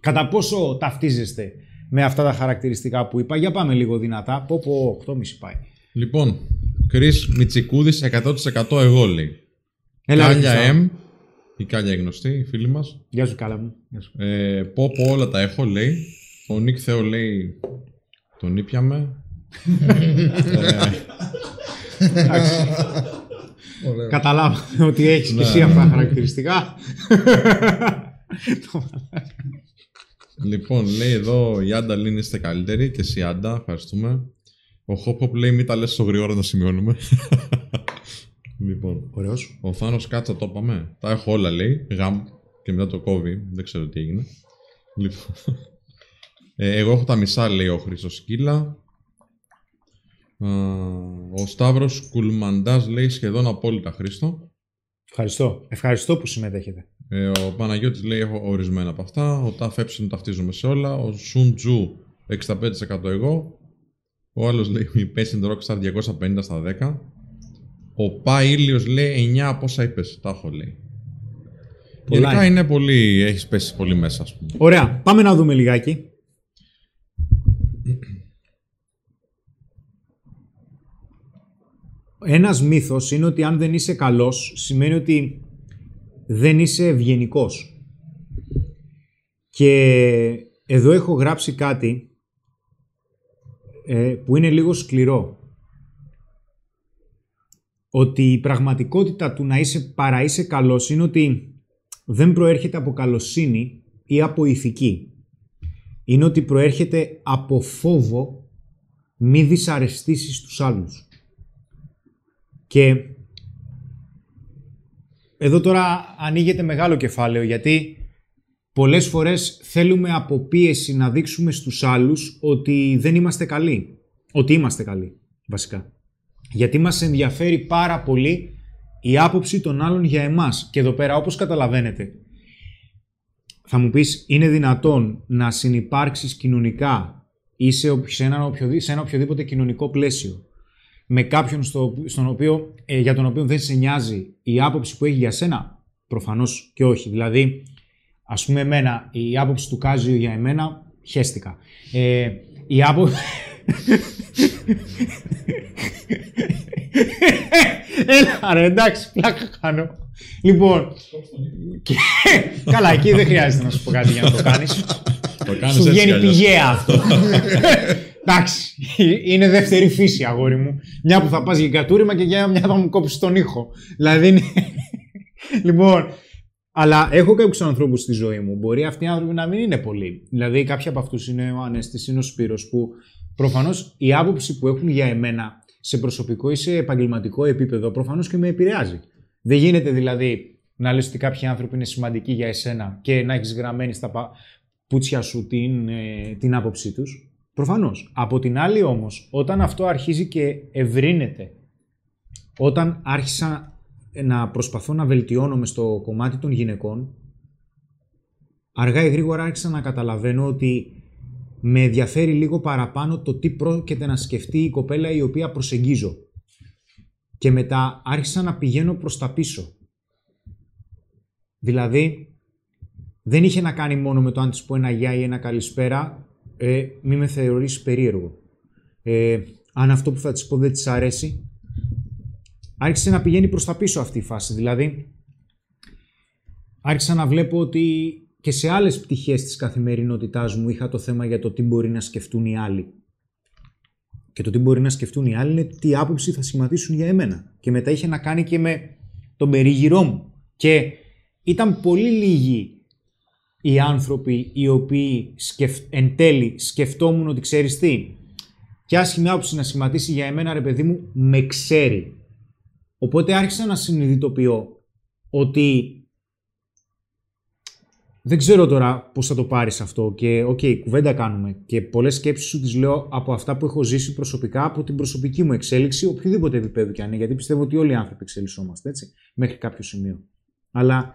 [SPEAKER 1] κατά πόσο ταυτίζεστε με αυτά τα χαρακτηριστικά που είπα; Για πάμε λίγο δυνατά. Πω πω, 8,5 πάει.
[SPEAKER 2] Λοιπόν, Κρι Μιτσικούδη 100% εγώ λέει.
[SPEAKER 1] Έλα,
[SPEAKER 2] Κάλια
[SPEAKER 1] Χριστό.
[SPEAKER 2] M. Η Κάλια η γνωστή, η φίλη μας.
[SPEAKER 1] Γεια σου, καλά μου. Γεια σου.
[SPEAKER 2] Ε, πω πω όλα τα έχω, λέει. Ο Νίκ Θεό λέει. Τον ήπιαμε.
[SPEAKER 4] Ωραία.
[SPEAKER 1] Καταλάβαμε ότι έχεις και εσύ
[SPEAKER 2] Ναι.
[SPEAKER 1] αυτά τα χαρακτηριστικά. *laughs*
[SPEAKER 2] Λοιπόν, λέει εδώ η Άντα Λίν είστε καλύτεροι και εσύ Άντα, ευχαριστούμε. Ο Χόποπ λέει μην τα λες στο γρήγορα να σημειώνουμε. *laughs* λοιπόν,
[SPEAKER 1] Ωραίος.
[SPEAKER 2] ο Θάνος Κάτσα το είπαμε. Τα έχω όλα λέει, γαμ και μετά το κόβει, δεν ξέρω τι έγινε. Λοιπόν, ε, εγώ έχω τα μισά λέει ο Χρήστος Σκύλα. Α, ο Σταύρος Κουλμαντάς λέει σχεδόν απόλυτα Χρήστο.
[SPEAKER 1] Ευχαριστώ. Ευχαριστώ που συμμετέχετε.
[SPEAKER 2] Ε, ο Παναγιώτης λέει έχω ορισμένα από αυτά. Ο Ταφ Έψιν ταυτίζομαι σε όλα. Ο Σουν Τζου 65% εγώ. Ο άλλος λέει η Patient Rockstar 250 στα 10. Ο Πα Ήλιος λέει 9 από όσα είπες. Τα έχω λέει.
[SPEAKER 1] Πολλά
[SPEAKER 2] Γενικά
[SPEAKER 1] είναι.
[SPEAKER 2] είναι πολύ, έχεις πέσει πολύ μέσα ας πούμε.
[SPEAKER 1] Ωραία. Πάμε να δούμε λιγάκι. Ένας μύθος είναι ότι αν δεν είσαι καλός, σημαίνει ότι δεν είσαι ευγενικός. Και εδώ έχω γράψει κάτι ε, που είναι λίγο σκληρό. Ότι η πραγματικότητα του να είσαι παρά είσαι καλός είναι ότι δεν προέρχεται από καλοσύνη ή από ηθική. Είναι ότι προέρχεται από φόβο μη δυσαρεστήσεις τους άλλους. Και εδώ τώρα ανοίγεται μεγάλο κεφάλαιο γιατί πολλές φορές θέλουμε από πίεση να δείξουμε στους άλλους ότι δεν είμαστε καλοί. Ότι είμαστε καλοί, βασικά. Γιατί μας ενδιαφέρει πάρα πολύ η άποψη των άλλων για εμάς. Και εδώ πέρα, όπως καταλαβαίνετε, θα μου πεις, είναι δυνατόν να συνυπάρξεις κοινωνικά ή σε, ο- σε ένα, οποιοδη- σε ένα οποιοδήποτε κοινωνικό πλαίσιο με κάποιον στο, στον οποίο, ε, για τον οποίο δεν σε νοιάζει η άποψη που έχει για σένα, προφανώς και όχι. Δηλαδή, ας πούμε εμένα, η άποψη του Κάζιο για εμένα, χέστηκα. Ε, η άποψη... Έλα ρε, εντάξει, πλάκα κάνω. Λοιπόν, και... καλά, εκεί δεν χρειάζεται να σου πω κάτι για να το κάνεις.
[SPEAKER 2] Το κάνεις
[SPEAKER 1] Σου
[SPEAKER 2] έτσι κι
[SPEAKER 1] βγαίνει
[SPEAKER 2] αλλιώς.
[SPEAKER 1] πηγαία αυτό. Εντάξει, είναι δεύτερη φύση, αγόρι μου. Μια που θα πας για κατούριμα και για μια θα μου κόψεις τον ήχο. Δηλαδή είναι... λοιπόν, αλλά έχω κάποιους ανθρώπους στη ζωή μου. Μπορεί αυτοί οι άνθρωποι να μην είναι πολλοί. Δηλαδή, κάποιοι από αυτούς είναι ο Ανέστη, είναι ο Σπύρος, που προφανώς η άποψη που έχουν για εμένα σε προσωπικό ή σε επαγγελματικό επίπεδο προφανώς και με επηρεάζει. Δεν γίνεται δηλαδή να λες ότι κάποιοι άνθρωποι είναι σημαντικοί για εσένα και να έχεις γραμμένη στα πα- πούτσια σου την, ε, την άποψή τους. Προφανώς. Από την άλλη όμως, όταν αυτό αρχίζει και ευρύνεται, όταν άρχισα να προσπαθώ να βελτιώνομαι στο κομμάτι των γυναικών, αργά ή γρήγορα άρχισα να καταλαβαίνω ότι με ενδιαφέρει λίγο παραπάνω το τι πρόκειται να σκεφτεί η κοπέλα η οποία προσεγγίζω. Και μετά άρχισα να πηγαίνω προς τα πίσω. Δηλαδή, δεν είχε να κάνει μόνο με το αν της πω ένα γεια ή ένα καλησπέρα, ε, μη με θεωρείς περίεργο. Ε, αν αυτό που θα της πω δεν της αρέσει, άρχισε να πηγαίνει προς τα πίσω αυτή η φάση. Δηλαδή, άρχισα να βλέπω ότι και σε άλλες πτυχές της καθημερινότητάς μου είχα το θέμα για το τι μπορεί να σκεφτούν οι άλλοι. Και το τι μπορεί να σκεφτούν οι άλλοι είναι τι άποψη θα σχηματίσουν για εμένα. Και μετά είχε να κάνει και με τον περίγυρό μου. Και ήταν πολύ λίγοι οι άνθρωποι οι οποίοι σκεφ... εν τέλει σκεφτόμουν ότι ξέρεις τι, και άσχημη άποψη να σχηματίσει για εμένα ρε παιδί μου, με ξέρει. Οπότε άρχισα να συνειδητοποιώ ότι δεν ξέρω τώρα πώς θα το πάρεις αυτό. Και, οκ, κουβέντα κάνουμε. Και πολλές σκέψεις σου τις λέω από αυτά που έχω ζήσει προσωπικά, από την προσωπική μου εξέλιξη, οποιοδήποτε επίπεδο κι αν είναι. Γιατί πιστεύω ότι όλοι οι άνθρωποι εξελισσόμαστε, έτσι, μέχρι κάποιο σημείο. Αλλά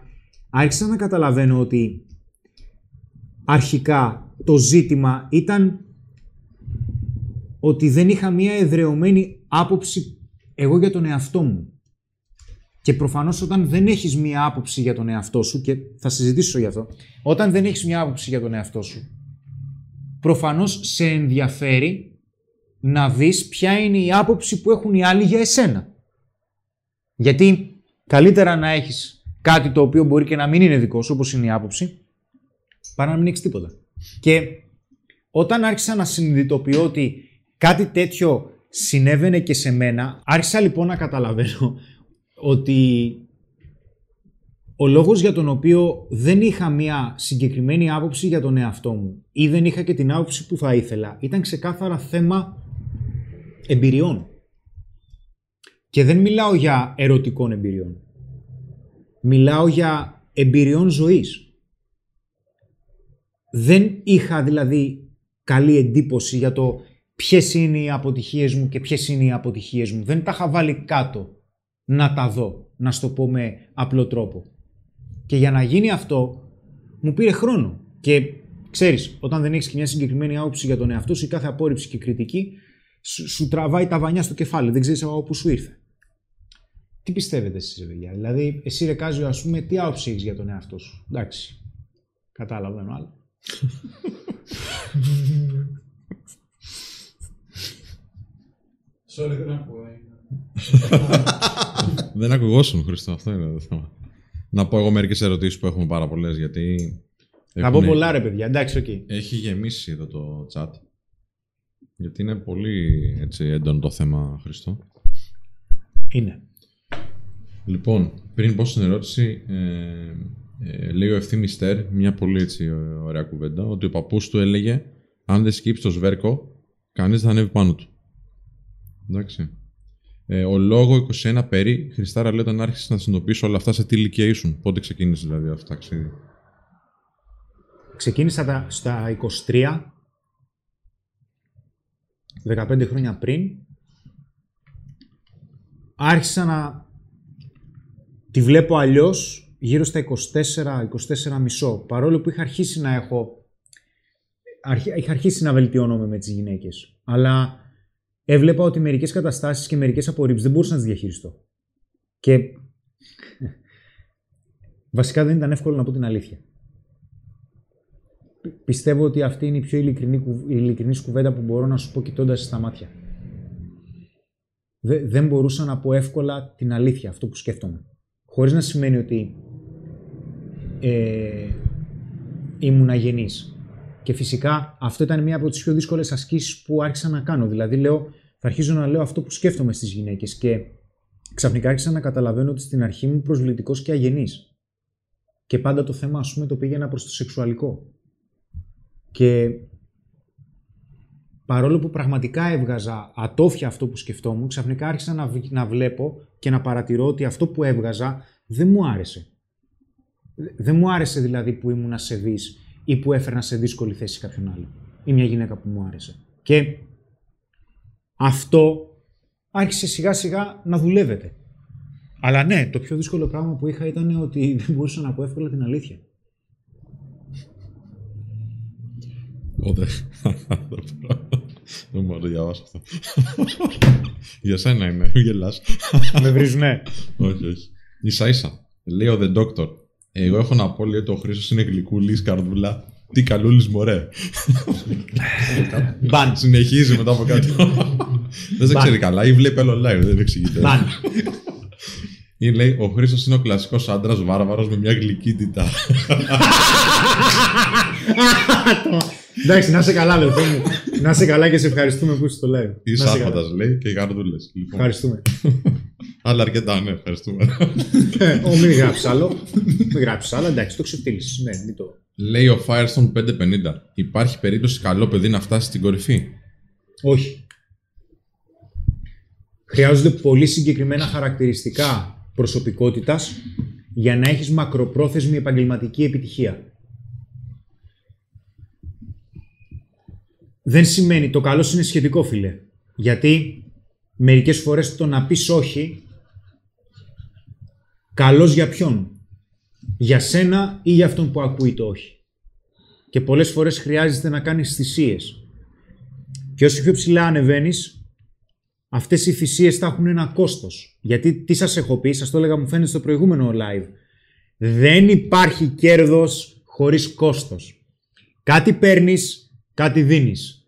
[SPEAKER 1] άρχισα να καταλαβαίνω ότι αρχικά το ζήτημα ήταν ότι δεν είχα μία εδρεωμένη άποψη εγώ για τον εαυτό μου. Και προφανώς όταν δεν έχεις μία άποψη για τον εαυτό σου, και θα συζητήσω γι' αυτό, όταν δεν έχεις μία άποψη για τον εαυτό σου, προφανώς σε ενδιαφέρει να δεις ποια είναι η άποψη που έχουν οι άλλοι για εσένα. Γιατί καλύτερα να έχεις κάτι το οποίο μπορεί και να μην είναι δικό σου, όπως είναι η άποψη, παρά να μην έχεις τίποτα. Και όταν άρχισα να συνειδητοποιώ ότι κάτι τέτοιο συνέβαινε και σε μένα, άρχισα λοιπόν να καταλαβαίνω ότι ο λόγος για τον οποίο δεν είχα μία συγκεκριμένη άποψη για τον εαυτό μου ή δεν είχα και την άποψη που θα ήθελα ήταν ξεκάθαρα θέμα εμπειριών. Και δεν μιλάω για ερωτικών εμπειριών. Μιλάω για εμπειριών ζωής. Δεν είχα δηλαδή καλή εντύπωση για το ποιες είναι οι αποτυχίες μου και ποιες είναι οι αποτυχίες μου. Δεν τα είχα βάλει κάτω να τα δω, να στο πω με απλό τρόπο. Και για να γίνει αυτό, μου πήρε χρόνο. Και ξέρεις, όταν δεν έχεις και μια συγκεκριμένη άποψη για τον εαυτό σου, η κάθε απόρριψη και κριτική σου, σου τραβάει τα βανιά στο κεφάλι. Δεν ξέρεις από πού σου ήρθε. Τι πιστεύετε εσείς, παιδιά; Δηλαδή, εσύ ρε Κάζιο, ας πούμε, τι άποψη έχεις για τον εαυτό σου; Εντάξει. Κατάλαβα άλλο.
[SPEAKER 3] Sorry, δεν ακούω. *laughs*
[SPEAKER 2] Δεν ακουγόσουν, Χριστό. Αυτό είναι το θέμα. Να πω εγώ μερικές ερωτήσεις που έχουμε πάρα πολλές γιατί.
[SPEAKER 1] Να πω
[SPEAKER 2] έχουν-
[SPEAKER 1] πολλά ρε παιδιά. Εντάξει, οκ.
[SPEAKER 2] Έχει γεμίσει εδώ το chat. Γιατί είναι πολύ έτσι, έντονο το θέμα, Χρήστο.
[SPEAKER 1] Είναι.
[SPEAKER 2] Λοιπόν, πριν πω στην ερώτηση, ε, ε, λέει ο ευθύνη Στέρ, μια πολύ έτσι ωραία κουβέντα, ότι ο παππούς του έλεγε αν δεν σκύψει το σβέρκο, κανείς δεν θα ανέβει πάνω του. Εντάξει. Ε, ο λόγο 21 περί, Χριστάρα λέει όταν άρχισε να συνειδητοποιήσει όλα αυτά σε τι ηλικία ήσουν. Πότε ξεκίνησε δηλαδή αυτό το ταξίδι.
[SPEAKER 1] Ξεκίνησα τα, στα 23, 15 χρόνια πριν. Άρχισα να τη βλέπω αλλιώς γύρω στα 24, 24 μισό. Παρόλο που είχα αρχίσει να έχω... αρχι- Είχα αρχίσει να βελτιώνομαι με τις γυναίκες. Αλλά έβλεπα ότι μερικές καταστάσεις και μερικές απορρίψεις δεν μπορούσα να τις διαχειριστώ. Και *laughs* βασικά δεν ήταν εύκολο να πω την αλήθεια. Πιστεύω ότι αυτή είναι η πιο ειλικρινή, κου- ειλικρινής κουβέντα που μπορώ να σου πω κοιτώντας στα μάτια. Δε- δεν μπορούσα να πω εύκολα την αλήθεια, αυτό που σκέφτομαι. Χωρίς να σημαίνει ότι ε, ήμουν αγενής. Και φυσικά αυτό ήταν μία από τις πιο δύσκολες ασκήσεις που άρχισα να κάνω. Δηλαδή λέω, θα αρχίζω να λέω αυτό που σκέφτομαι στις γυναίκες και ξαφνικά άρχισα να καταλαβαίνω ότι στην αρχή ήμουν προσβλητικός και αγενής. Και πάντα το θέμα, ας πούμε, το πήγαινα προς το σεξουαλικό. Και παρόλο που πραγματικά έβγαζα ατόφια αυτό που σκεφτόμουν, ξαφνικά άρχισα να, β- να βλέπω και να παρατηρώ ότι αυτό που έβγαζα δεν μου άρεσε. Δε- Δεν μου άρεσε δηλαδή που ήμουν ασεβής ή που έφερνα σε δύσκολη θέση κάποιον άλλο. Ή μια γυναίκα που μου άρεσε. Και αυτό άρχισε σιγά σιγά να δουλεύεται. Αλλά ναι, το πιο δύσκολο πράγμα που είχα ήταν ότι *laughs* δεν μπορούσα να πω εύκολα την αλήθεια.
[SPEAKER 2] Οπότε. Δεν μπορώ να το διαβάσω αυτό. Για σένα είναι, μην γελάς.
[SPEAKER 1] Με βρίζουνε.
[SPEAKER 2] όχι, όχι. σα ίσα. Λέει ο The Doctor. Εγώ έχω να πω λέει ότι ο Χρήστος είναι γλυκούλης, καρδούλα. Τι καλούλης μωρέ.
[SPEAKER 1] Μπαν.
[SPEAKER 2] Συνεχίζει μετά από κάτι. δεν σε
[SPEAKER 1] Μπαν.
[SPEAKER 2] ξέρει καλά ή βλέπει άλλο live, δεν εξηγείται.
[SPEAKER 1] Μπαν.
[SPEAKER 2] Ή λέει ο Χρήστος είναι ο κλασικός άντρας βάρβαρος με μια γλυκύτητα.
[SPEAKER 1] Εντάξει, να είσαι καλά, αδελφέ μου. Να είσαι καλά και σε ευχαριστούμε που είσαι στο live.
[SPEAKER 2] Ή
[SPEAKER 1] Να είσαι καλά.
[SPEAKER 2] σάφατας λέει και οι καρδούλες. Λοιπόν,
[SPEAKER 1] Ευχαριστούμε.
[SPEAKER 2] Αλλά αρκετά, ναι, ευχαριστούμε. *laughs*
[SPEAKER 1] Ε, ο μην γράψεις άλλο. Μην γράψεις άλλο, εντάξει, το ξεφτύλισες. Ναι, μην το.
[SPEAKER 2] Λέει ο Firestone 550. Υπάρχει περίπτωση καλό παιδί να φτάσει στην κορυφή;
[SPEAKER 1] Όχι. Χρειάζονται πολύ συγκεκριμένα χαρακτηριστικά προσωπικότητας για να έχεις μακροπρόθεσμη επαγγελματική επιτυχία. Δεν σημαίνει, το καλό είναι σχετικό φίλε, γιατί μερικές φορές το να πεις όχι καλός για ποιον; Για σένα ή για αυτόν που ακούει το όχι. Και πολλές φορές χρειάζεται να κάνεις θυσίες. Και όσο πιο ψηλά ανεβαίνεις, αυτές οι θυσίες θα έχουν ένα κόστος. Γιατί τι σας έχω πει, σας το έλεγα μου φαίνεται στο προηγούμενο live. Δεν υπάρχει κέρδος χωρίς κόστος. Κάτι παίρνεις, κάτι δίνεις.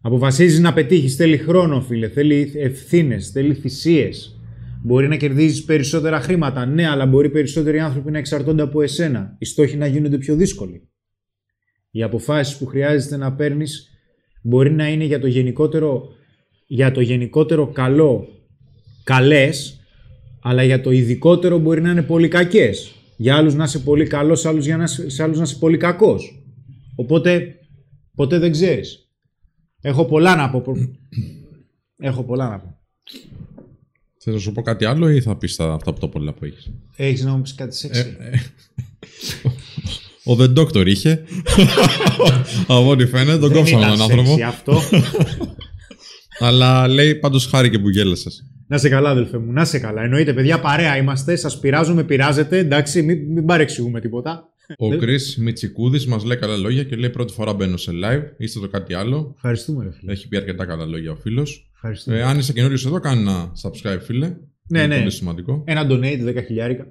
[SPEAKER 1] Αποφασίζεις να πετύχεις, θέλει χρόνο φίλε, θέλει ευθύνες, θέλει θυσίες. Μπορεί να κερδίζεις περισσότερα χρήματα, ναι, αλλά μπορεί περισσότεροι άνθρωποι να εξαρτώνται από εσένα. Οι στόχοι να γίνονται πιο δύσκολοι. Οι αποφάσεις που χρειάζεται να παίρνεις μπορεί να είναι για το γενικότερο, για το γενικότερο καλό καλές, αλλά για το ειδικότερο μπορεί να είναι πολύ κακές. Για άλλους να είσαι πολύ καλός, σε άλλους, για να, σε άλλους να είσαι πολύ κακός. Οπότε, ποτέ δεν ξέρεις. Έχω πολλά να πω. *coughs* Έχω πολλά να πω.
[SPEAKER 2] Θες να σου πω κάτι άλλο ή θα πεις τα, αυτά από τα πολλά που έχεις;
[SPEAKER 1] Έχεις να μου πεις κάτι σεξι.
[SPEAKER 2] Ε, ε, ο The Doctor είχε. Από ό,τι φαίνεται, τον
[SPEAKER 1] Δεν
[SPEAKER 2] κόψαμε
[SPEAKER 1] ήταν
[SPEAKER 2] τον άνθρωπο.
[SPEAKER 1] σεξι αυτό.
[SPEAKER 2] Αλλά λέει πάντως χάρηκε που γέλασες.
[SPEAKER 1] να σε καλά, αδελφέ μου. Να σε καλά. Εννοείται, παιδιά, παρέα είμαστε. Σας πειράζω, με πειράζετε. Εντάξει, μην, μην παρεξηγούμε τίποτα.
[SPEAKER 2] Ο Κρι Μιτσικούδη μας λέει καλά λόγια και λέει πρώτη φορά μπαίνω σε live. Είστε το κάτι άλλο.
[SPEAKER 1] Ευχαριστούμε, ρε φίλε.
[SPEAKER 2] Έχει πει αρκετά καλά λόγια ο φίλος.
[SPEAKER 1] Ευχαριστούμε.
[SPEAKER 2] Ε, αν είσαι καινούριος εδώ, κάνει ένα subscribe, φίλε.
[SPEAKER 1] Ναι,
[SPEAKER 2] Είναι
[SPEAKER 1] ναι.
[SPEAKER 2] Πολύ σημαντικό.
[SPEAKER 1] Ένα donate 10 χιλιάρικα.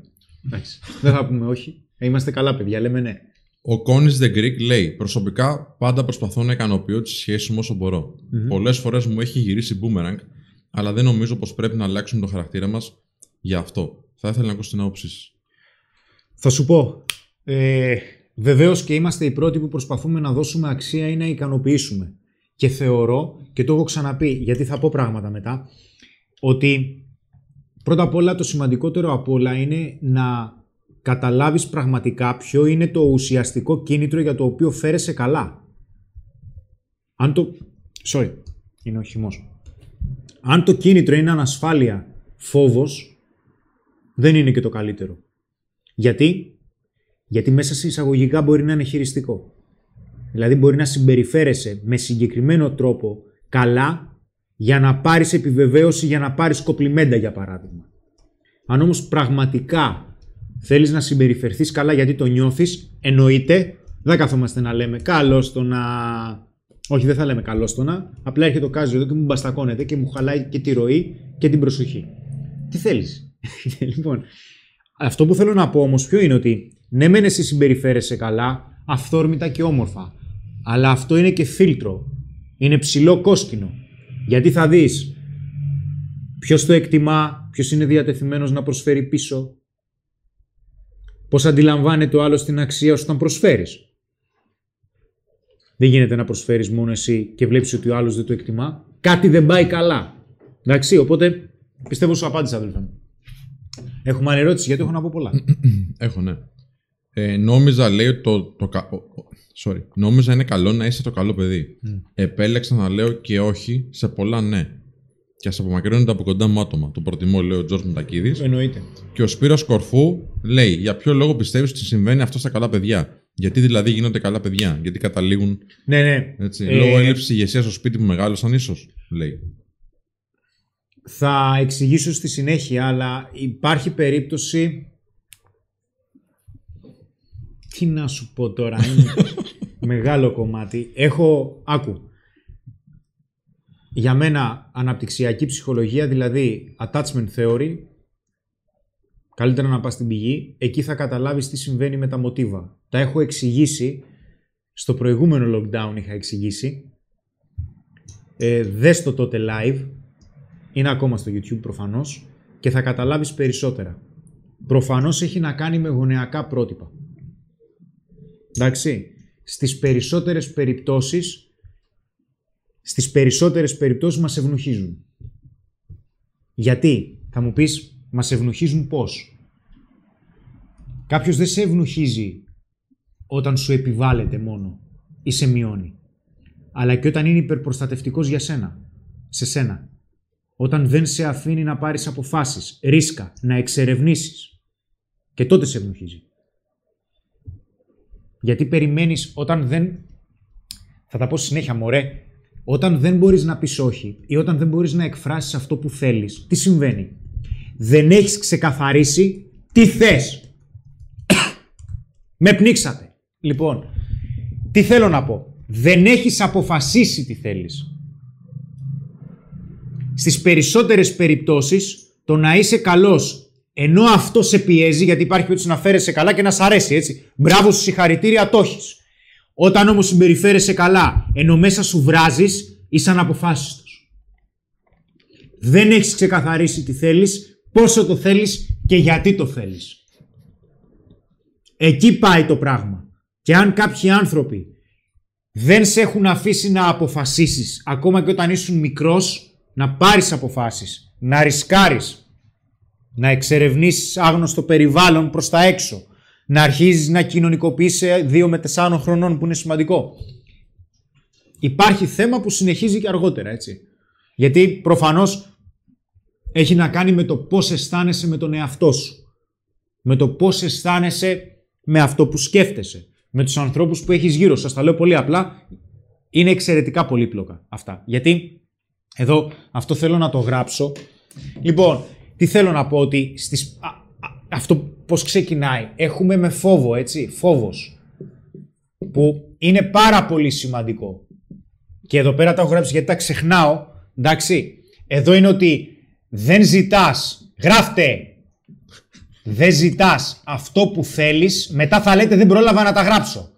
[SPEAKER 1] Εντάξει. Δεν θα πούμε όχι. Ε, Είμαστε καλά, παιδιά. Λέμε ναι.
[SPEAKER 2] Ο Κόνης The Greek λέει: Προσωπικά πάντα προσπαθώ να ικανοποιώ τις σχέσεις μου όσο μπορώ. Πολλές φορές μου έχει γυρίσει boomerang, αλλά δεν νομίζω πως πρέπει να αλλάξουμε το χαρακτήρα μας για αυτό. Θα ήθελα να ακούσω την άποψή σας.
[SPEAKER 1] Θα σου πω. Ε, βεβαίως και είμαστε οι πρώτοι που προσπαθούμε να δώσουμε αξία ή να ικανοποιήσουμε. Και θεωρώ, και το έχω ξαναπεί, γιατί θα πω πράγματα μετά, ότι πρώτα απ' όλα το σημαντικότερο απ' όλα είναι να καταλάβεις πραγματικά ποιο είναι το ουσιαστικό κίνητρο για το οποίο φέρεσαι καλά. Αν το... Sorry, είναι ο χυμός. Αν το κίνητρο είναι ανασφάλεια, φόβος, δεν είναι και το καλύτερο. Γιατί; Γιατί μέσα σε εισαγωγικά μπορεί να είναι χειριστικό. Δηλαδή μπορεί να συμπεριφέρεσαι με συγκεκριμένο τρόπο καλά για να πάρεις επιβεβαίωση, για να πάρεις κοπλιμέντα για παράδειγμα. Αν όμως πραγματικά θέλεις να συμπεριφερθείς καλά γιατί το νιώθεις, εννοείται, δεν καθόμαστε να λέμε καλό το να... Όχι, δεν θα λέμε καλό το να. Απλά έρχεται το κάζιο εδώ και μου μπαστακώνεται και μου χαλάει και τη ροή και την προσοχή. Τι θέλεις; *laughs* λοιπόν, αυτό που θέλω να πω όμως ποιο είναι ότι ναι μεν εσύ συμπεριφέρεσαι καλά, αυθόρμητα και όμορφα, αλλά αυτό είναι και φίλτρο. Είναι ψηλό κόσκινο. Γιατί θα δεις ποιος το εκτιμά, ποιος είναι διατεθειμένος να προσφέρει πίσω, πώς αντιλαμβάνεται ο άλλος την αξία σου όταν προσφέρεις. Δεν γίνεται να προσφέρεις μόνο εσύ και βλέπεις ότι ο άλλος δεν το εκτιμά. Κάτι δεν πάει καλά. Εντάξει, οπότε πιστεύω σου απάντησα, αδελφέ μου. Έχουμε άλλη ερώτηση, γιατί έχω να πω πολλά.
[SPEAKER 2] Έχω, ναι. Ε, νόμιζα, λέει, ότι το, το, κα- ο- ο- sorry. Νόμιζα είναι καλό να είσαι το καλό παιδί. Επέλεξα να λέω και όχι σε πολλά ναι. Και ας απομακρύνονται από κοντά μου άτομα. Το προτιμώ, λέει ο Τζορτ Μουτακίδης.
[SPEAKER 1] Εννοείται.
[SPEAKER 2] Και ο Σπύρος Κορφού λέει: Για ποιο λόγο πιστεύεις ότι συμβαίνει αυτό στα καλά παιδιά; Γιατί δηλαδή γίνονται καλά παιδιά; Γιατί καταλήγουν
[SPEAKER 1] Ναι, ναι.
[SPEAKER 2] έτσι.
[SPEAKER 1] Ε,
[SPEAKER 2] Λόγω έλλειψης ηγεσίας στο σπίτι που μεγάλωσαν, ίσως. Λέει.
[SPEAKER 1] Θα εξηγήσω στη συνέχεια, αλλά υπάρχει περίπτωση... Τι να σου πω τώρα, είναι *laughs* μεγάλο κομμάτι. Έχω, άκου, για μένα αναπτυξιακή ψυχολογία, δηλαδή attachment theory, καλύτερα να πας στην πηγή, εκεί θα καταλάβεις τι συμβαίνει με τα μοτίβα. Τα έχω εξηγήσει, στο προηγούμενο lockdown είχα εξηγήσει, ε, δες το τότε live, είναι ακόμα στο YouTube προφανώς και θα καταλάβεις περισσότερα. Προφανώς έχει να κάνει με γονεακά πρότυπα. Εντάξει, στις περισσότερες περιπτώσεις στις περισσότερες περιπτώσεις μας ευνοχίζουν. Γιατί, θα μου πεις, μας ευνοχίζουν πώς; Κάποιος δεν σε ευνοχίζει όταν σου επιβάλλεται μόνο ή σε μειώνει. Αλλά και όταν είναι υπερπροστατευτικός για σένα, σε σένα. Όταν δεν σε αφήνει να πάρεις αποφάσεις, ρίσκα, να εξερευνήσεις. Και τότε σε ευνοχίζει. Γιατί περιμένεις όταν δεν... Θα τα πω στη συνέχεια, μωρέ. Όταν δεν μπορείς να πεις όχι ή όταν δεν μπορείς να εκφράσεις αυτό που θέλεις, τι συμβαίνει; Δεν έχεις ξεκαθαρίσει τι θες. Με πνίξατε. Λοιπόν, τι θέλω να πω; Δεν έχεις αποφασίσει τι θέλεις. Στις περισσότερες περιπτώσεις, το να είσαι καλός ενώ αυτό σε πιέζει, γιατί υπάρχει περίπτωση να φέρεσαι καλά και να σ' αρέσει, έτσι. Μπράβο σου, συγχαρητήρια, το έχεις. Όταν όμως συμπεριφέρεσαι καλά, ενώ μέσα σου βράζεις, είσαι αναποφάσιστος. Δεν έχεις ξεκαθαρίσει τι θέλεις, πόσο το θέλεις και γιατί το θέλεις. Εκεί πάει το πράγμα. Και αν κάποιοι άνθρωποι δεν σε έχουν αφήσει να αποφασίσεις, ακόμα και όταν ήσουν μικρός, να πάρεις αποφάσεις, να ρισκάρεις, να εξερευνήσεις άγνωστο περιβάλλον προς τα έξω, να αρχίζεις να κοινωνικοποιείς σε 2 με 4 χρονών που είναι σημαντικό. Υπάρχει θέμα που συνεχίζει και αργότερα, έτσι. Γιατί προφανώς έχει να κάνει με το πώς αισθάνεσαι με τον εαυτό σου. Με το πώς αισθάνεσαι με αυτό που σκέφτεσαι. Με τους ανθρώπους που έχεις γύρω. Σας τα λέω πολύ απλά. Είναι εξαιρετικά πολύπλοκα αυτά. Γιατί εδώ αυτό θέλω να το γράψω. Λοιπόν, τι θέλω να πω ότι στις... αυτό πώς ξεκινάει. Έχουμε με φόβο, έτσι, φόβος. Που είναι πάρα πολύ σημαντικό. Και εδώ πέρα τα έχω γράψει γιατί τα ξεχνάω. Εντάξει. Εδώ είναι ότι δεν ζητάς, γράφτε, δεν ζητάς αυτό που θέλεις, μετά θα λέτε δεν πρόλαβα να τα γράψω.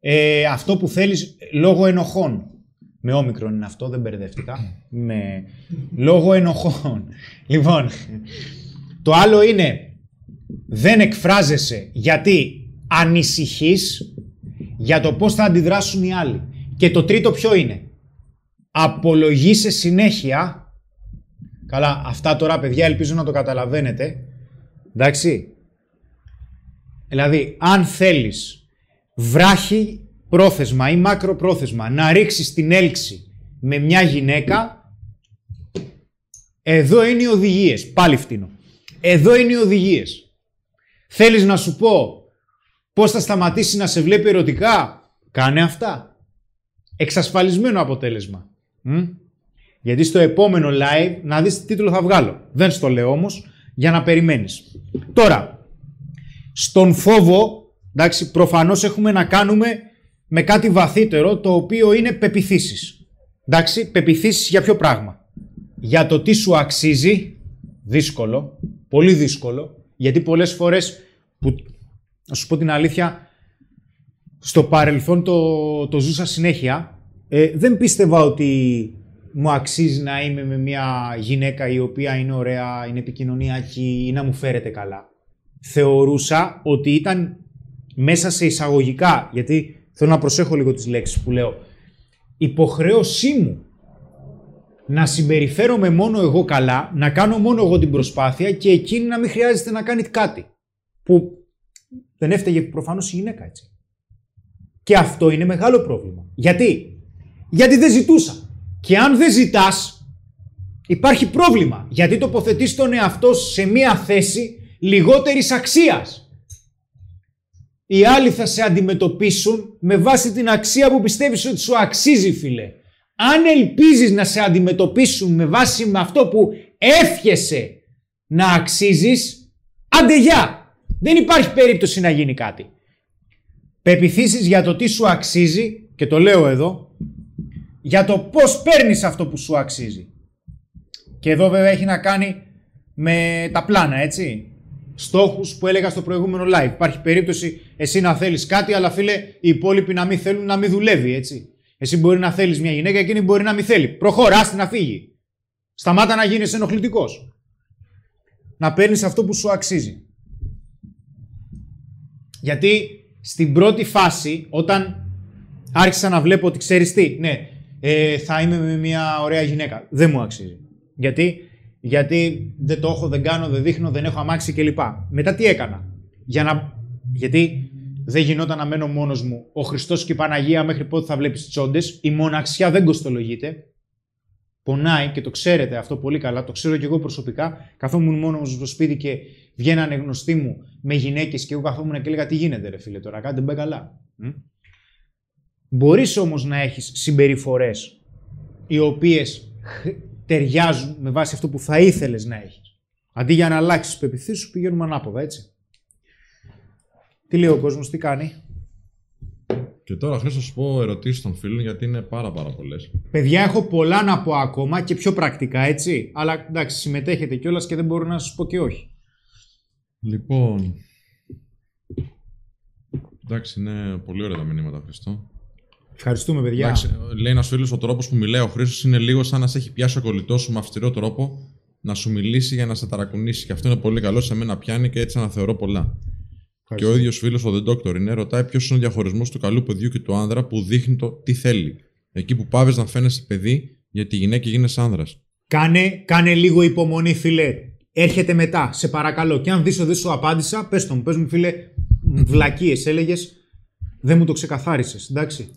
[SPEAKER 1] Ε, αυτό που θέλεις λόγω ενοχών. Με όμικρον είναι αυτό, δεν μπερδεύτηκα. Με... Λόγω ενοχών. Λοιπόν, το άλλο είναι δεν εκφράζεσαι γιατί ανησυχείς για το πώς θα αντιδράσουν οι άλλοι. Και το τρίτο ποιο είναι; Απολογείσαι συνέχεια. Καλά, αυτά τώρα παιδιά ελπίζω να το καταλαβαίνετε. Εντάξει. Δηλαδή, αν θέλεις βράχη πρόθεσμα ή μακροπρόθεσμα να ρίξεις την έλξη με μια γυναίκα, εδώ είναι οι οδηγίες. Πάλι φτύνω. Εδώ είναι οι οδηγίες. Θέλεις να σου πω πώς θα σταματήσει να σε βλέπει ερωτικά; Κάνε αυτά. Εξασφαλισμένο αποτέλεσμα. Μ; Γιατί στο επόμενο live να δεις τι τίτλο θα βγάλω. Δεν στο λέω όμως για να περιμένεις. Τώρα, στον φόβο, εντάξει, προφανώς έχουμε να κάνουμε με κάτι βαθύτερο το οποίο είναι πεπιθήσεις. Εντάξει, πεπιθήσεις για ποιο πράγμα; Για το τι σου αξίζει, δύσκολο, πολύ δύσκολο, γιατί πολλές φορές, που, να σου πω την αλήθεια, στο παρελθόν το, το ζούσα συνέχεια, ε, δεν πίστευα ότι μου αξίζει να είμαι με μια γυναίκα η οποία είναι ωραία, είναι επικοινωνιακή ή να μου φέρεται καλά. Θεωρούσα ότι ήταν μέσα σε εισαγωγικά, γιατί θέλω να προσέχω λίγο τις λέξεις που λέω, υποχρέωσή μου να συμπεριφέρομαι μόνο εγώ καλά, να κάνω μόνο εγώ την προσπάθεια και εκείνη να μην χρειάζεται να κάνει κάτι. Που δεν έφταιγε προφανώς η γυναίκα έτσι. Και αυτό είναι μεγάλο πρόβλημα. Γιατί; Γιατί δεν ζητούσα. Και αν δεν ζητάς, υπάρχει πρόβλημα. Γιατί τοποθετείς τον εαυτό σε μία θέση λιγότερης αξίας. Οι άλλοι θα σε αντιμετωπίσουν με βάση την αξία που πιστεύεις ότι σου αξίζει, φίλε. Αν ελπίζεις να σε αντιμετωπίσουν με βάση με αυτό που εύχεσαι να αξίζεις, άντε γεια. Δεν υπάρχει περίπτωση να γίνει κάτι. Πεπιθήσεις για το τι σου αξίζει, και το λέω εδώ, για το πώς παίρνεις αυτό που σου αξίζει. Και εδώ βέβαια έχει να κάνει με τα πλάνα, έτσι. Στόχους που έλεγα στο προηγούμενο live. Υπάρχει περίπτωση εσύ να θέλεις κάτι, αλλά φίλε, οι υπόλοιποι να μην θέλουν να μην δουλεύει, έτσι. Εσύ μπορεί να θέλεις μια γυναίκα, εκείνη μπορεί να μην θέλει. Προχώρα, να φύγει. Σταμάτα να γίνεις ενοχλητικός. Να παίρνεις αυτό που σου αξίζει. Γιατί στην πρώτη φάση, όταν άρχισα να βλέπω ότι ξέρεις τι, ναι, ε, θα είμαι με μια ωραία γυναίκα. Δεν μου αξίζει. Γιατί, γιατί δεν το έχω, δεν κάνω, δεν δείχνω, δεν έχω αμάξει κλπ. Μετά τι έκανα; Για να... Γιατί δεν γινόταν να μένω μόνος μου. Ο Χριστός και η Παναγία μέχρι πότε θα βλέπεις τσόντες. Η μοναξιά δεν κοστολογείται. Πονάει και το ξέρετε αυτό πολύ καλά. Το ξέρω και εγώ προσωπικά. Καθόμουν μόνος μου στο σπίτι και βγαίνανε γνωστοί μου με γυναίκες και εγώ καθόμουν και έλεγα τι γίνεται, ρε φίλε τώρα, κάτι δεν πάει καλά. Μπορείς όμως να έχεις συμπεριφορές οι οποίες χ- ταιριάζουν με βάση αυτό που θα ήθελες να έχεις. Αντί για να αλλάξεις πεπιθήσεις σου πηγαίνουμε ανάποδα, έτσι. Τι λέει ο κόσμος, τι κάνει;
[SPEAKER 2] Και τώρα Χρήστο σου πω ερωτήσεις των φίλων γιατί είναι πάρα πάρα πολλές.
[SPEAKER 1] Παιδιά, έχω πολλά να πω ακόμα και πιο πρακτικά, έτσι. Αλλά εντάξει, συμμετέχετε κιόλας και δεν μπορώ να σας πω και όχι.
[SPEAKER 2] Λοιπόν. Εντάξει, είναι πολύ ωραία τα μηνύματα, Χριστό.
[SPEAKER 1] Ευχαριστούμε, παιδιά.
[SPEAKER 2] Εντάξει, λέει ένας φίλος ο τρόπος που μιλάει ο Χρήστος είναι λίγο σαν να σε έχει πιάσει ο κολλητός σου με αυστηρό τρόπο να σου μιλήσει για να σε ταρακουνήσει. Και αυτό είναι πολύ καλό σε μένα πιάνει και έτσι αναθεωρώ πολλά. Και ο ίδιος φίλος, ο The Doctor, είναι, ρωτάει ποιος είναι ο διαχωρισμός του καλού παιδιού και του άνδρα που δείχνει το τι θέλει. Εκεί που πάβεις να φαίνεσαι παιδί, γιατί γυναίκα γίνεσαι άνδρας.
[SPEAKER 1] Κάνε, κάνε λίγο υπομονή, φίλε. Έρχεται μετά, σε παρακαλώ. Και αν δεις ότι δεν σου απάντησα, πες το μου. Πες μου, φίλε, βλακίες έλεγες, δεν μου το ξεκαθάρισες, εντάξει.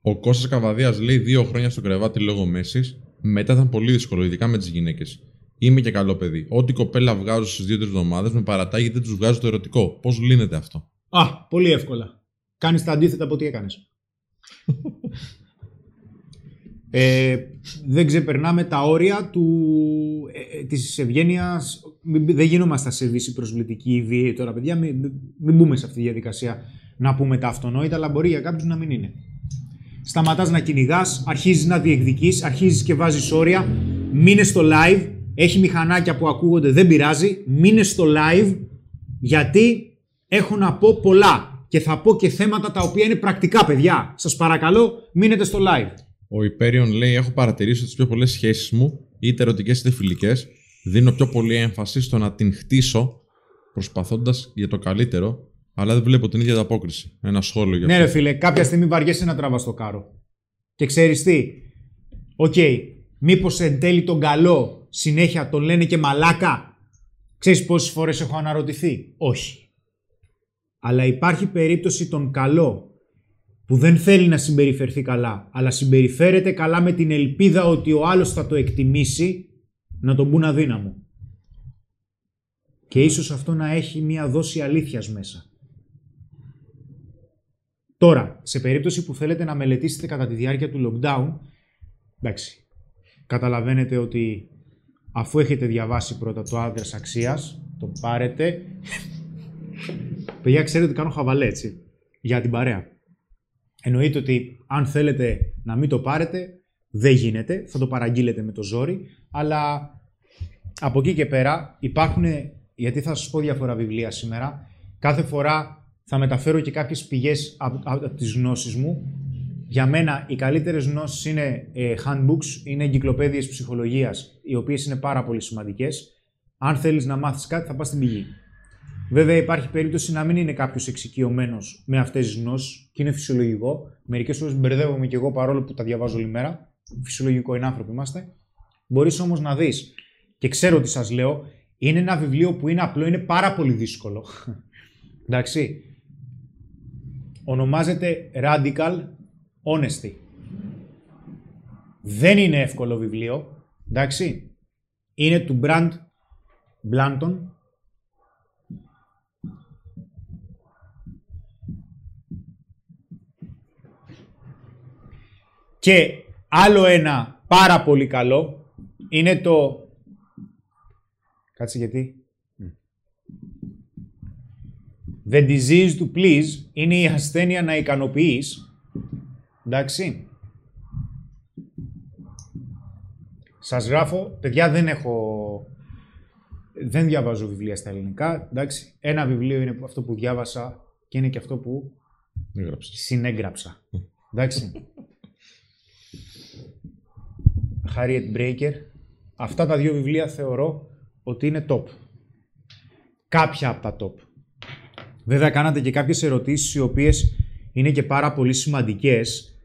[SPEAKER 2] Ο Κώστας Καβαδίας λέει δύο χρόνια στο κρεβάτι λόγω μέσης. Μετά ήταν πολύ δύσκολο, ειδικά με τις γυναίκες. Είμαι και καλό παιδί. Ό,τι κοπέλα βγάζω στις δύο-τρεις εβδομάδες με παρατάγει γιατί δεν τους βγάζω το ερωτικό. Πώς λύνεται αυτό;
[SPEAKER 1] Α, πολύ εύκολα. Κάνεις τα αντίθετα από ό,τι έκανες. ε, δεν ξεπερνάμε τα όρια του, ε, ε, της ευγένειας. Μην- Δεν γινόμαστε σε βύση προσβλητική ή βίαιη τώρα, παιδιά. Μην, μην- μην μπούμε σε αυτή τη διαδικασία να πούμε τα αυτονόητα, αλλά μπορεί για κάποιους να μην είναι. Σταματάς να κυνηγάς, αρχίζεις να διεκδικείς, αρχίζεις και βάζεις όρια. Μείνε στο live. Έχει μηχανάκια που ακούγονται, δεν πειράζει. Μείνε στο live, γιατί έχω να πω πολλά. Και θα πω και θέματα τα οποία είναι πρακτικά, παιδιά. Σας παρακαλώ, μείνετε στο live.
[SPEAKER 2] Ο Υπέριον λέει: Έχω παρατηρήσει ότι τις πιο πολλές σχέσεις μου, είτε ερωτικές είτε φιλικές, δίνω πιο πολύ έμφαση στο να την χτίσω προσπαθώντας για το καλύτερο, αλλά δεν βλέπω την ίδια ανταπόκριση. Ένα σχόλιο για
[SPEAKER 1] Ναι,
[SPEAKER 2] αυτό.
[SPEAKER 1] ρε φίλε, κάποια στιγμή βαριέσαι να τραβάς το κάρο. Και ξέρεις τι, οκ, μήπως εν τέλει τον καλό συνέχεια τον λένε και μαλάκα; Ξέρεις πόσες φορές έχω αναρωτηθεί; Όχι. Αλλά υπάρχει περίπτωση τον καλό που δεν θέλει να συμπεριφερθεί καλά, αλλά συμπεριφέρεται καλά με την ελπίδα ότι ο άλλος θα το εκτιμήσει, να τον πούν αδύναμο. Και ίσως αυτό να έχει μία δόση αλήθειας μέσα. Τώρα, σε περίπτωση που θέλετε να μελετήσετε κατά τη διάρκεια του lockdown, εντάξει, καταλαβαίνετε ότι αφού έχετε διαβάσει πρώτα το άδρες αξίας, το πάρετε. Παιδιά, ξέρετε ότι κάνω χαβαλέ, έτσι, για την παρέα. Εννοείται ότι αν θέλετε να μην το πάρετε, δεν γίνεται, θα το παραγγείλετε με το ζόρι, αλλά από εκεί και πέρα υπάρχουν, γιατί θα σας πω διάφορα βιβλία σήμερα, κάθε φορά θα μεταφέρω και κάποιες πηγές από, από τις γνώσεις μου. Για μένα οι καλύτερες γνώσεις είναι ε, handbooks, είναι εγκυκλοπαίδειες ψυχολογίας, οι οποίες είναι πάρα πολύ σημαντικές. Αν θέλεις να μάθεις κάτι θα πας στην πηγή. Βέβαια υπάρχει περίπτωση να μην είναι κάποιος εξοικειωμένος με αυτές τις γνώσεις και είναι φυσιολογικό. Μερικές φορές μπερδεύομαι και εγώ παρόλο που τα διαβάζω όλη μέρα. Φυσιολογικό είναι άνθρωποι είμαστε. Μπορείς όμως να δεις και ξέρω τι σας λέω, είναι ένα βιβλίο που είναι απλό, είναι πάρα πολύ δύσκολο. *laughs* Εντάξει. Ονομάζεται Radical Honesty. Δεν είναι εύκολο βιβλίο. Εντάξει. Είναι του Brand Blanton. Και άλλο ένα πάρα πολύ καλό είναι το... Κάτσε γιατί. The disease to please είναι η ασθένεια να ικανοποιείς. Εντάξει. Σας γράφω, παιδιά δεν έχω... Δεν διαβάζω βιβλία στα ελληνικά, εντάξει. Ένα βιβλίο είναι αυτό που διάβασα και είναι και αυτό που
[SPEAKER 2] Έγραψες.
[SPEAKER 1] συνέγραψα. Εντάξει. Harriet Breaker. Αυτά τα δύο βιβλία θεωρώ ότι είναι top. Κάποια από τα top. Βέβαια κάνατε και κάποιες ερωτήσεις οι οποίες είναι και πάρα πολύ σημαντικές.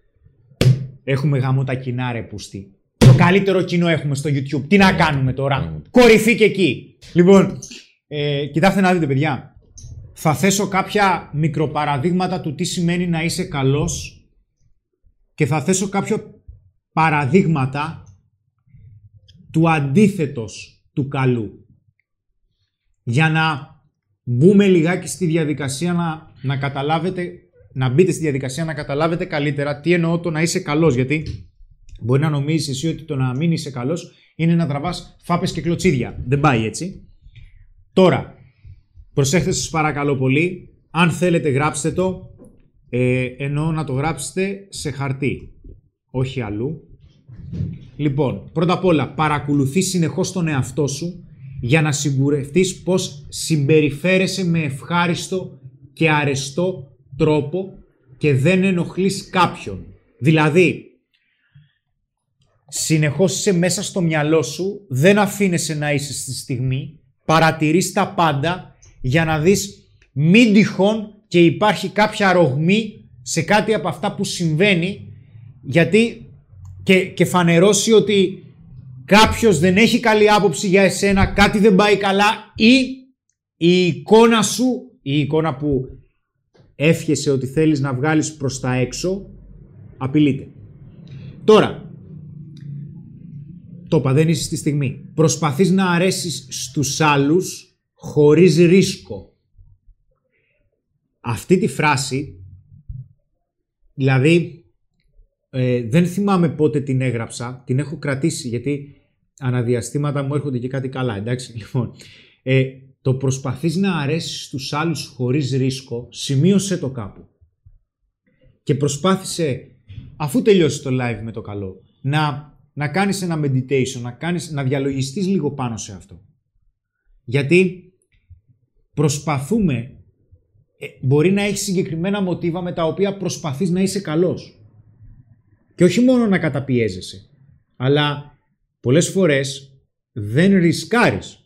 [SPEAKER 1] Έχουμε γάμο τα κοινά ρε πούστη. Το καλύτερο κοινό έχουμε στο YouTube. Τι να κάνουμε τώρα;
[SPEAKER 2] Πράγματι.
[SPEAKER 1] Κορυφή και εκεί. Λοιπόν, ε, κοιτάξτε να δείτε παιδιά. Θα θέσω κάποια μικροπαραδείγματα του τι σημαίνει να είσαι καλός και θα θέσω κάποια παραδείγματα του αντίθετος του καλού. Για να μπούμε λιγάκι στη διαδικασία να, να καταλάβετε να μπείτε στη διαδικασία να καταλάβετε καλύτερα τι εννοώ το να είσαι καλός. Γιατί μπορεί να νομίζεις εσύ ότι το να μην είσαι καλός είναι να τραβάς φάπες και κλωτσίδια. Δεν πάει έτσι. Τώρα, προσέχετε σας παρακαλώ πολύ. Αν θέλετε γράψτε το, ε, εννοώ να το γράψετε σε χαρτί, όχι αλλού. Λοιπόν, πρώτα απ' όλα, παρακολουθείς συνεχώς τον εαυτό σου για να σιγουρευτείς πως συμπεριφέρεσαι με ευχάριστο και αρεστό τρόπο και δεν ενοχλείς κάποιον. Δηλαδή, συνεχώς είσαι μέσα στο μυαλό σου, δεν αφήνεσαι να είσαι στη στιγμή, παρατηρείς τα πάντα για να δεις μην τυχόν και υπάρχει κάποια ρογμή σε κάτι από αυτά που συμβαίνει γιατί και, και φανερώσει ότι κάποιος δεν έχει καλή άποψη για εσένα, κάτι δεν πάει καλά ή η εικόνα σου, η εικόνα που εύχεσαι ότι θέλεις να βγάλεις προς τα έξω, απειλείται. Τώρα, το είπα, δεν είσαι στη στιγμή. Προσπαθείς να αρέσεις στους άλλους χωρίς ρίσκο. Αυτή τη φράση, δηλαδή, ε, δεν θυμάμαι πότε την έγραψα, την έχω κρατήσει γιατί αναδιαστήματα μου έρχονται και κάτι καλά, εντάξει, *laughs* λοιπόν. Ε, το προσπαθείς να αρέσεις στους άλλους χωρίς ρίσκο, σημείωσε το κάπου. Και προσπάθησε, αφού τελειώσει το live με το καλό, να, να κάνεις ένα meditation, να, κάνεις, να διαλογιστείς λίγο πάνω σε αυτό. Γιατί προσπαθούμε, ε, μπορεί να έχεις συγκεκριμένα μοτίβα με τα οποία προσπαθείς να είσαι καλός. Και όχι μόνο να καταπιέζεσαι, αλλά πολλές φορές δεν ρισκάρεις.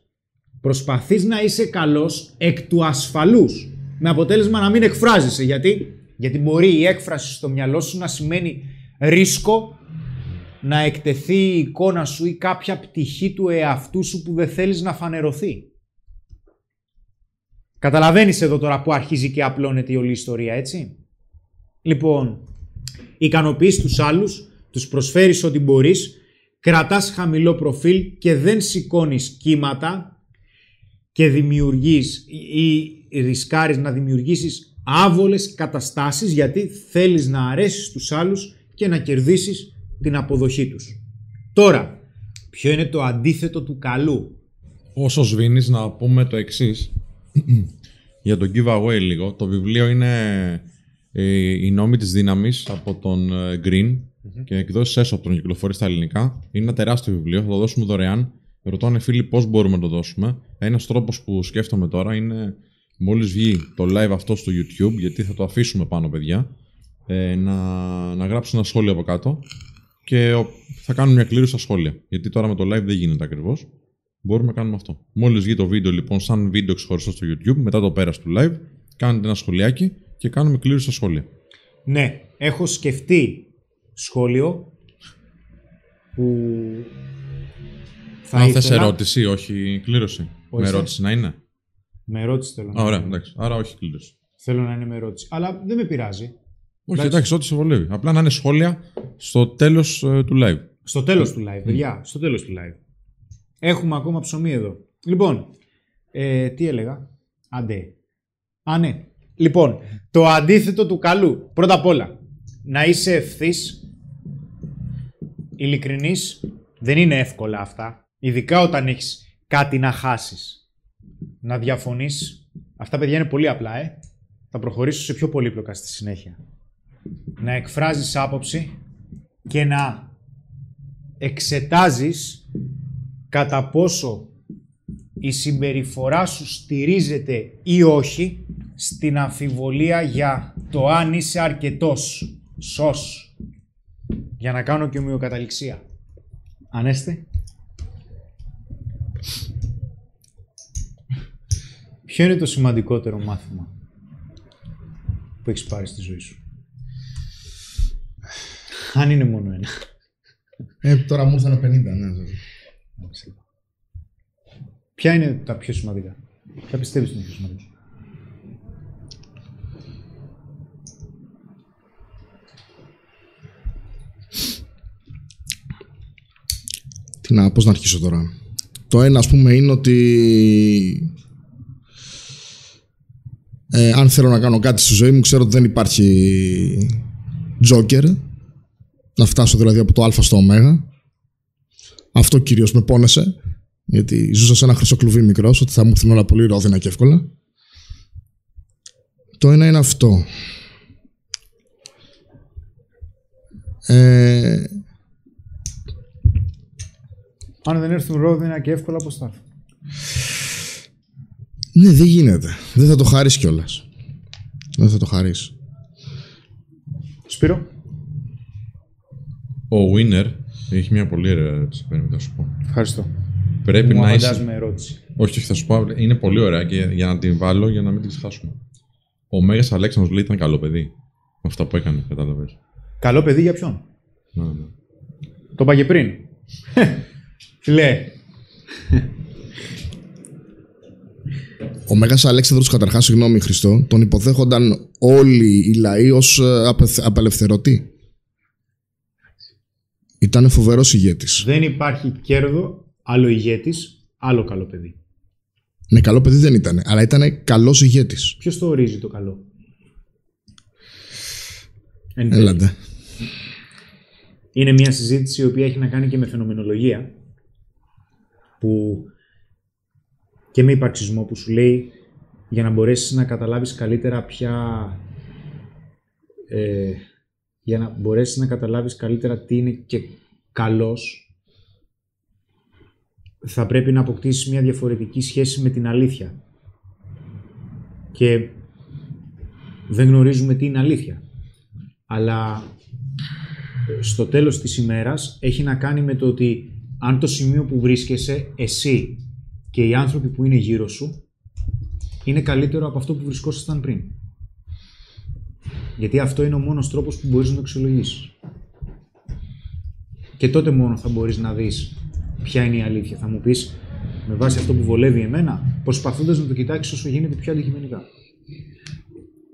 [SPEAKER 1] Προσπαθείς να είσαι καλός εκ του ασφαλούς, με αποτέλεσμα να μην εκφράζεσαι. Γιατί, Γιατί μπορεί η έκφραση στο μυαλό σου να σημαίνει ρίσκο να εκτεθεί η εικόνα σου ή κάποια πτυχή του εαυτού σου που δεν θέλεις να φανερωθεί. Καταλαβαίνεις εδώ τώρα που αρχίζει και απλώνεται η όλη ιστορία, έτσι; Λοιπόν, ικανοποιείς τους άλλους, τους προσφέρεις ό,τι μπορείς, κρατάς χαμηλό προφίλ και δεν σηκώνεις κύματα και δημιουργείς ή ρισκάρεις να δημιουργήσεις άβολες καταστάσεις γιατί θέλεις να αρέσεις τους άλλους και να κερδίσεις την αποδοχή τους. Τώρα, ποιο είναι το αντίθετο του καλού;
[SPEAKER 2] Όσο σβήνεις να πούμε το εξής *clears throat* για το giveaway λίγο. Το βιβλίο είναι ε, «Η νόμη της δύναμης» από τον ε, Green και εκδόσεις έσω από τον κυκλοφορεί στα ελληνικά. Είναι ένα τεράστιο βιβλίο, θα το δώσουμε δωρεάν. Ρωτάνε φίλοι πώς μπορούμε να το δώσουμε. Ένας τρόπος που σκέφτομαι τώρα είναι μόλις βγει το live αυτό στο YouTube, γιατί θα το αφήσουμε πάνω παιδιά, ε, να, να γράψουν ένα σχόλιο από κάτω και θα κάνουν μια κλήρωση στα σχόλια. Γιατί τώρα με το live δεν γίνεται ακριβώς. Μπορούμε να κάνουμε αυτό. Μόλις βγει το βίντεο λοιπόν, σαν βίντεο ξεχωριστό στο YouTube, μετά το πέρας του live, κάνετε ένα σχολιάκι και κάνουμε κλήρωση στα σχόλια.
[SPEAKER 1] Ναι, έχω σκεφτεί σχόλιο που θα
[SPEAKER 2] Αν
[SPEAKER 1] ήθελα...
[SPEAKER 2] θες ερώτηση, όχι κλήρωση;
[SPEAKER 1] Όχι,
[SPEAKER 2] με
[SPEAKER 1] θες.
[SPEAKER 2] ερώτηση να είναι;
[SPEAKER 1] Με ερώτηση θέλω να
[SPEAKER 2] Α, ωραία,
[SPEAKER 1] είναι.
[SPEAKER 2] εντάξει. Άρα όχι κλήρωση.
[SPEAKER 1] Θέλω να είναι με ερώτηση. Αλλά δεν με πειράζει.
[SPEAKER 2] Όχι,
[SPEAKER 1] Εντάξει.
[SPEAKER 2] εντάξει, ό,τι σε βολεύει. Απλά να είναι σχόλια στο τέλος του live.
[SPEAKER 1] Στο τέλος του live, παιδιά. Στο τέλος του live. Έχουμε ακόμα ψωμί εδώ. Λοιπόν, ε, τι έλεγα; Αντέ. Α, ναι. Λοιπόν, το αντίθετο του καλού. Πρώτα απ' όλα, να είσαι ευθύς, ειλικρινής. Δεν είναι εύκολα αυτά. Ειδικά όταν έχεις κάτι να χάσεις. Να διαφωνείς. Αυτά, παιδιά, είναι πολύ απλά, ε. Θα προχωρήσω σε πιο πολύπλοκα στη συνέχεια. Να εκφράζεις άποψη και να εξετάζεις κατά πόσο η συμπεριφορά σου στηρίζεται ή όχι στην αμφιβολία για το αν είσαι αρκετός, σως. Για να κάνω και ομοιοκαταληξία. Ανέστε. Ποιο είναι το σημαντικότερο μάθημα που έχεις πάρει στη ζωή σου; Αν είναι μόνο ένα.
[SPEAKER 4] Ε, τώρα μου ήρθαν 50, ναι.
[SPEAKER 1] Ποια είναι τα πιο σημαντικά; Ποια πιστεύεις είναι πιο σημαντικά;
[SPEAKER 4] Τι να, πώς να αρχίσω τώρα. Το ένα, ας πούμε, είναι ότι Ε, αν θέλω να κάνω κάτι στη ζωή μου, ξέρω ότι δεν υπάρχει τζόκερ. Να φτάσω δηλαδή από το Α στο Ω. Αυτό κυρίως με πόνεσε. Γιατί ζούσα σε ένα χρυσό κλουβί μικρός, ότι θα μου έρθουν όλα πολύ ρόδινα και εύκολα. Το ένα είναι αυτό. Ε,
[SPEAKER 1] Αν δεν έρθουν ρόδινα και εύκολα, πώς θα έρθουν;
[SPEAKER 4] ναι, δεν γίνεται. Δεν θα το χαρίσει κιόλας. Δεν θα το χαρίσει.
[SPEAKER 1] Σπύρο;
[SPEAKER 2] Ο Winner έχει μια πολύ ωραία ερώτηση. Πρέπει να σου πω.
[SPEAKER 1] Ευχαριστώ.
[SPEAKER 2] Πρέπει
[SPEAKER 1] Μου
[SPEAKER 2] να είσαι.
[SPEAKER 1] απαντάς με ερώτηση.
[SPEAKER 2] Όχι, όχι, θα σου πω. Είναι πολύ ωραία και για να την βάλω για να μην την ξεχάσουμε. Ο Μέγας Αλέξανδρος λέει ήταν καλό παιδί. Με αυτά που έκανε, κατάλαβες.
[SPEAKER 1] Καλό παιδί για ποιον;
[SPEAKER 2] Ναι, ναι.
[SPEAKER 1] Το είπα και πριν. *laughs* Φιλέ.
[SPEAKER 4] Ο Μέγας Αλέξανδρος καταρχάς, συγγνώμη Χριστό, τον υποδέχονταν όλοι οι λαοί ως ε, απε- απελευθερωτή. Ήταν φοβερός ηγέτης.
[SPEAKER 1] Δεν υπάρχει κέρδο, άλλο ηγέτης, άλλο καλό παιδί.
[SPEAKER 4] Ναι, καλό παιδί δεν ήταν, αλλά ήταν καλός ηγέτης.
[SPEAKER 1] Ποιος το ορίζει το καλό; Εν τέλει.
[SPEAKER 4] Έλατε.
[SPEAKER 1] Είναι μια συζήτηση η οποία έχει να κάνει και με φαινομενολογία που και με υπαρξισμό που σου λέει για να μπορέσεις να καταλάβεις καλύτερα ποια ε, για να μπορέσεις να καταλάβεις καλύτερα τι είναι και καλός θα πρέπει να αποκτήσεις μια διαφορετική σχέση με την αλήθεια. Και δεν γνωρίζουμε τι είναι αλήθεια. Αλλά στο τέλος της ημέρας έχει να κάνει με το ότι αν το σημείο που βρίσκεσαι εσύ και οι άνθρωποι που είναι γύρω σου είναι καλύτερο από αυτό που βρισκόσασταν πριν. Γιατί αυτό είναι ο μόνος τρόπος που μπορείς να το αξιολογήσεις. Και τότε μόνο θα μπορείς να δεις ποια είναι η αλήθεια. Θα μου πεις, με βάση αυτό που βολεύει εμένα, προσπαθώντας να το κοιτάξεις όσο γίνεται πιο αντικειμενικά.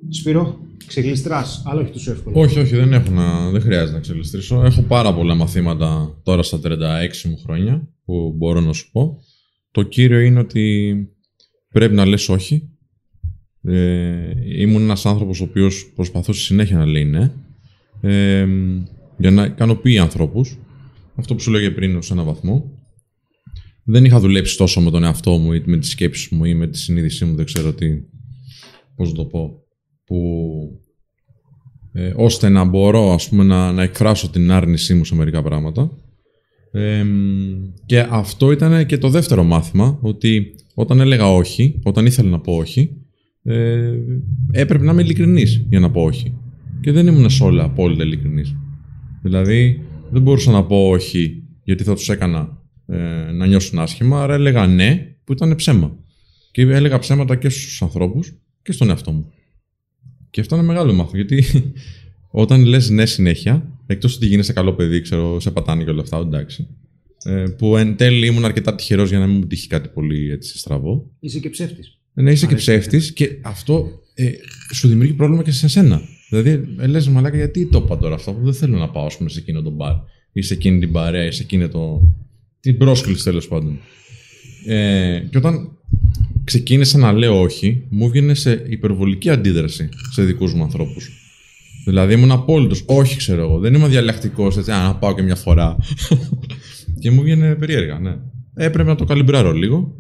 [SPEAKER 1] Σπύρο, ξεκλειστράς, αλλά όχι τόσο εύκολα.
[SPEAKER 2] Όχι, όχι, δεν, έχω να, δεν χρειάζεται να ξελιστρήσω. Έχω πάρα πολλά μαθήματα τώρα στα 36 μου χρόνια που μπορώ να σου πω. Το κύριο είναι ότι πρέπει να λες όχι. Ε, ήμουν ένας άνθρωπος ο οποίος προσπαθούσε συνέχεια να λέει ναι. Ε, για να ικανοποιεί ανθρώπους. Αυτό που σου λέγε πριν σε έναν βαθμό. Δεν είχα δουλέψει τόσο με τον εαυτό μου ή με τις σκέψεις μου ή με τη συνείδησή μου, δεν ξέρω τι, πώς να το πω, που ε, ώστε να μπορώ ας πούμε, να, να εκφράσω την άρνησή μου σε μερικά πράγματα. Ε, και αυτό ήταν και το δεύτερο μάθημα, ότι όταν έλεγα όχι, όταν ήθελα να πω όχι, ε, έπρεπε να είμαι ειλικρινής για να πω όχι. Και δεν ήμουν σε όλα απόλυτα ειλικρινής. Δηλαδή, δεν μπορούσα να πω όχι γιατί θα τους έκανα ε, να νιώσουν άσχημα, άρα έλεγα ναι, που ήταν ψέμα. Και έλεγα ψέματα και στους ανθρώπους και στον εαυτό μου. Και αυτό είναι μεγάλο μάθημα, γιατί *laughs* όταν λες ναι συνέχεια, εκτός ότι γίνεσαι καλό παιδί, ξέρω, σε πατάνε και όλα αυτά, εντάξει. Ε, που εν τέλει ήμουν αρκετά τυχερός για να μην μου τύχει κάτι πολύ έτσι στραβό.
[SPEAKER 1] Είσαι και ψεύτης.
[SPEAKER 2] Ναι, είσαι και
[SPEAKER 1] Αρέσει.
[SPEAKER 2] ψεύτης και αυτό ε, σου δημιουργεί πρόβλημα και σε σένα. Δηλαδή, ε, λες μαλάκα, γιατί το είπα τώρα αυτό, που δεν θέλω να πάω ας πούμε, σε εκείνο το μπαρ ή σε εκείνη την παρέα ή σε εκείνο το. την πρόσκληση τέλος πάντων. Ε, και όταν ξεκίνησα να λέω όχι, μου βγαίνει σε υπερβολική αντίδραση σε δικούς μου ανθρώπους. Δηλαδή ήμουν απόλυτος. Όχι, ξέρω εγώ. Δεν είμαι διαλεκτικός έτσι. Α, να πάω και μια φορά. *laughs* και μου βγαίνει περίεργα, ναι. Έπρεπε να το καλυμπράρω λίγο.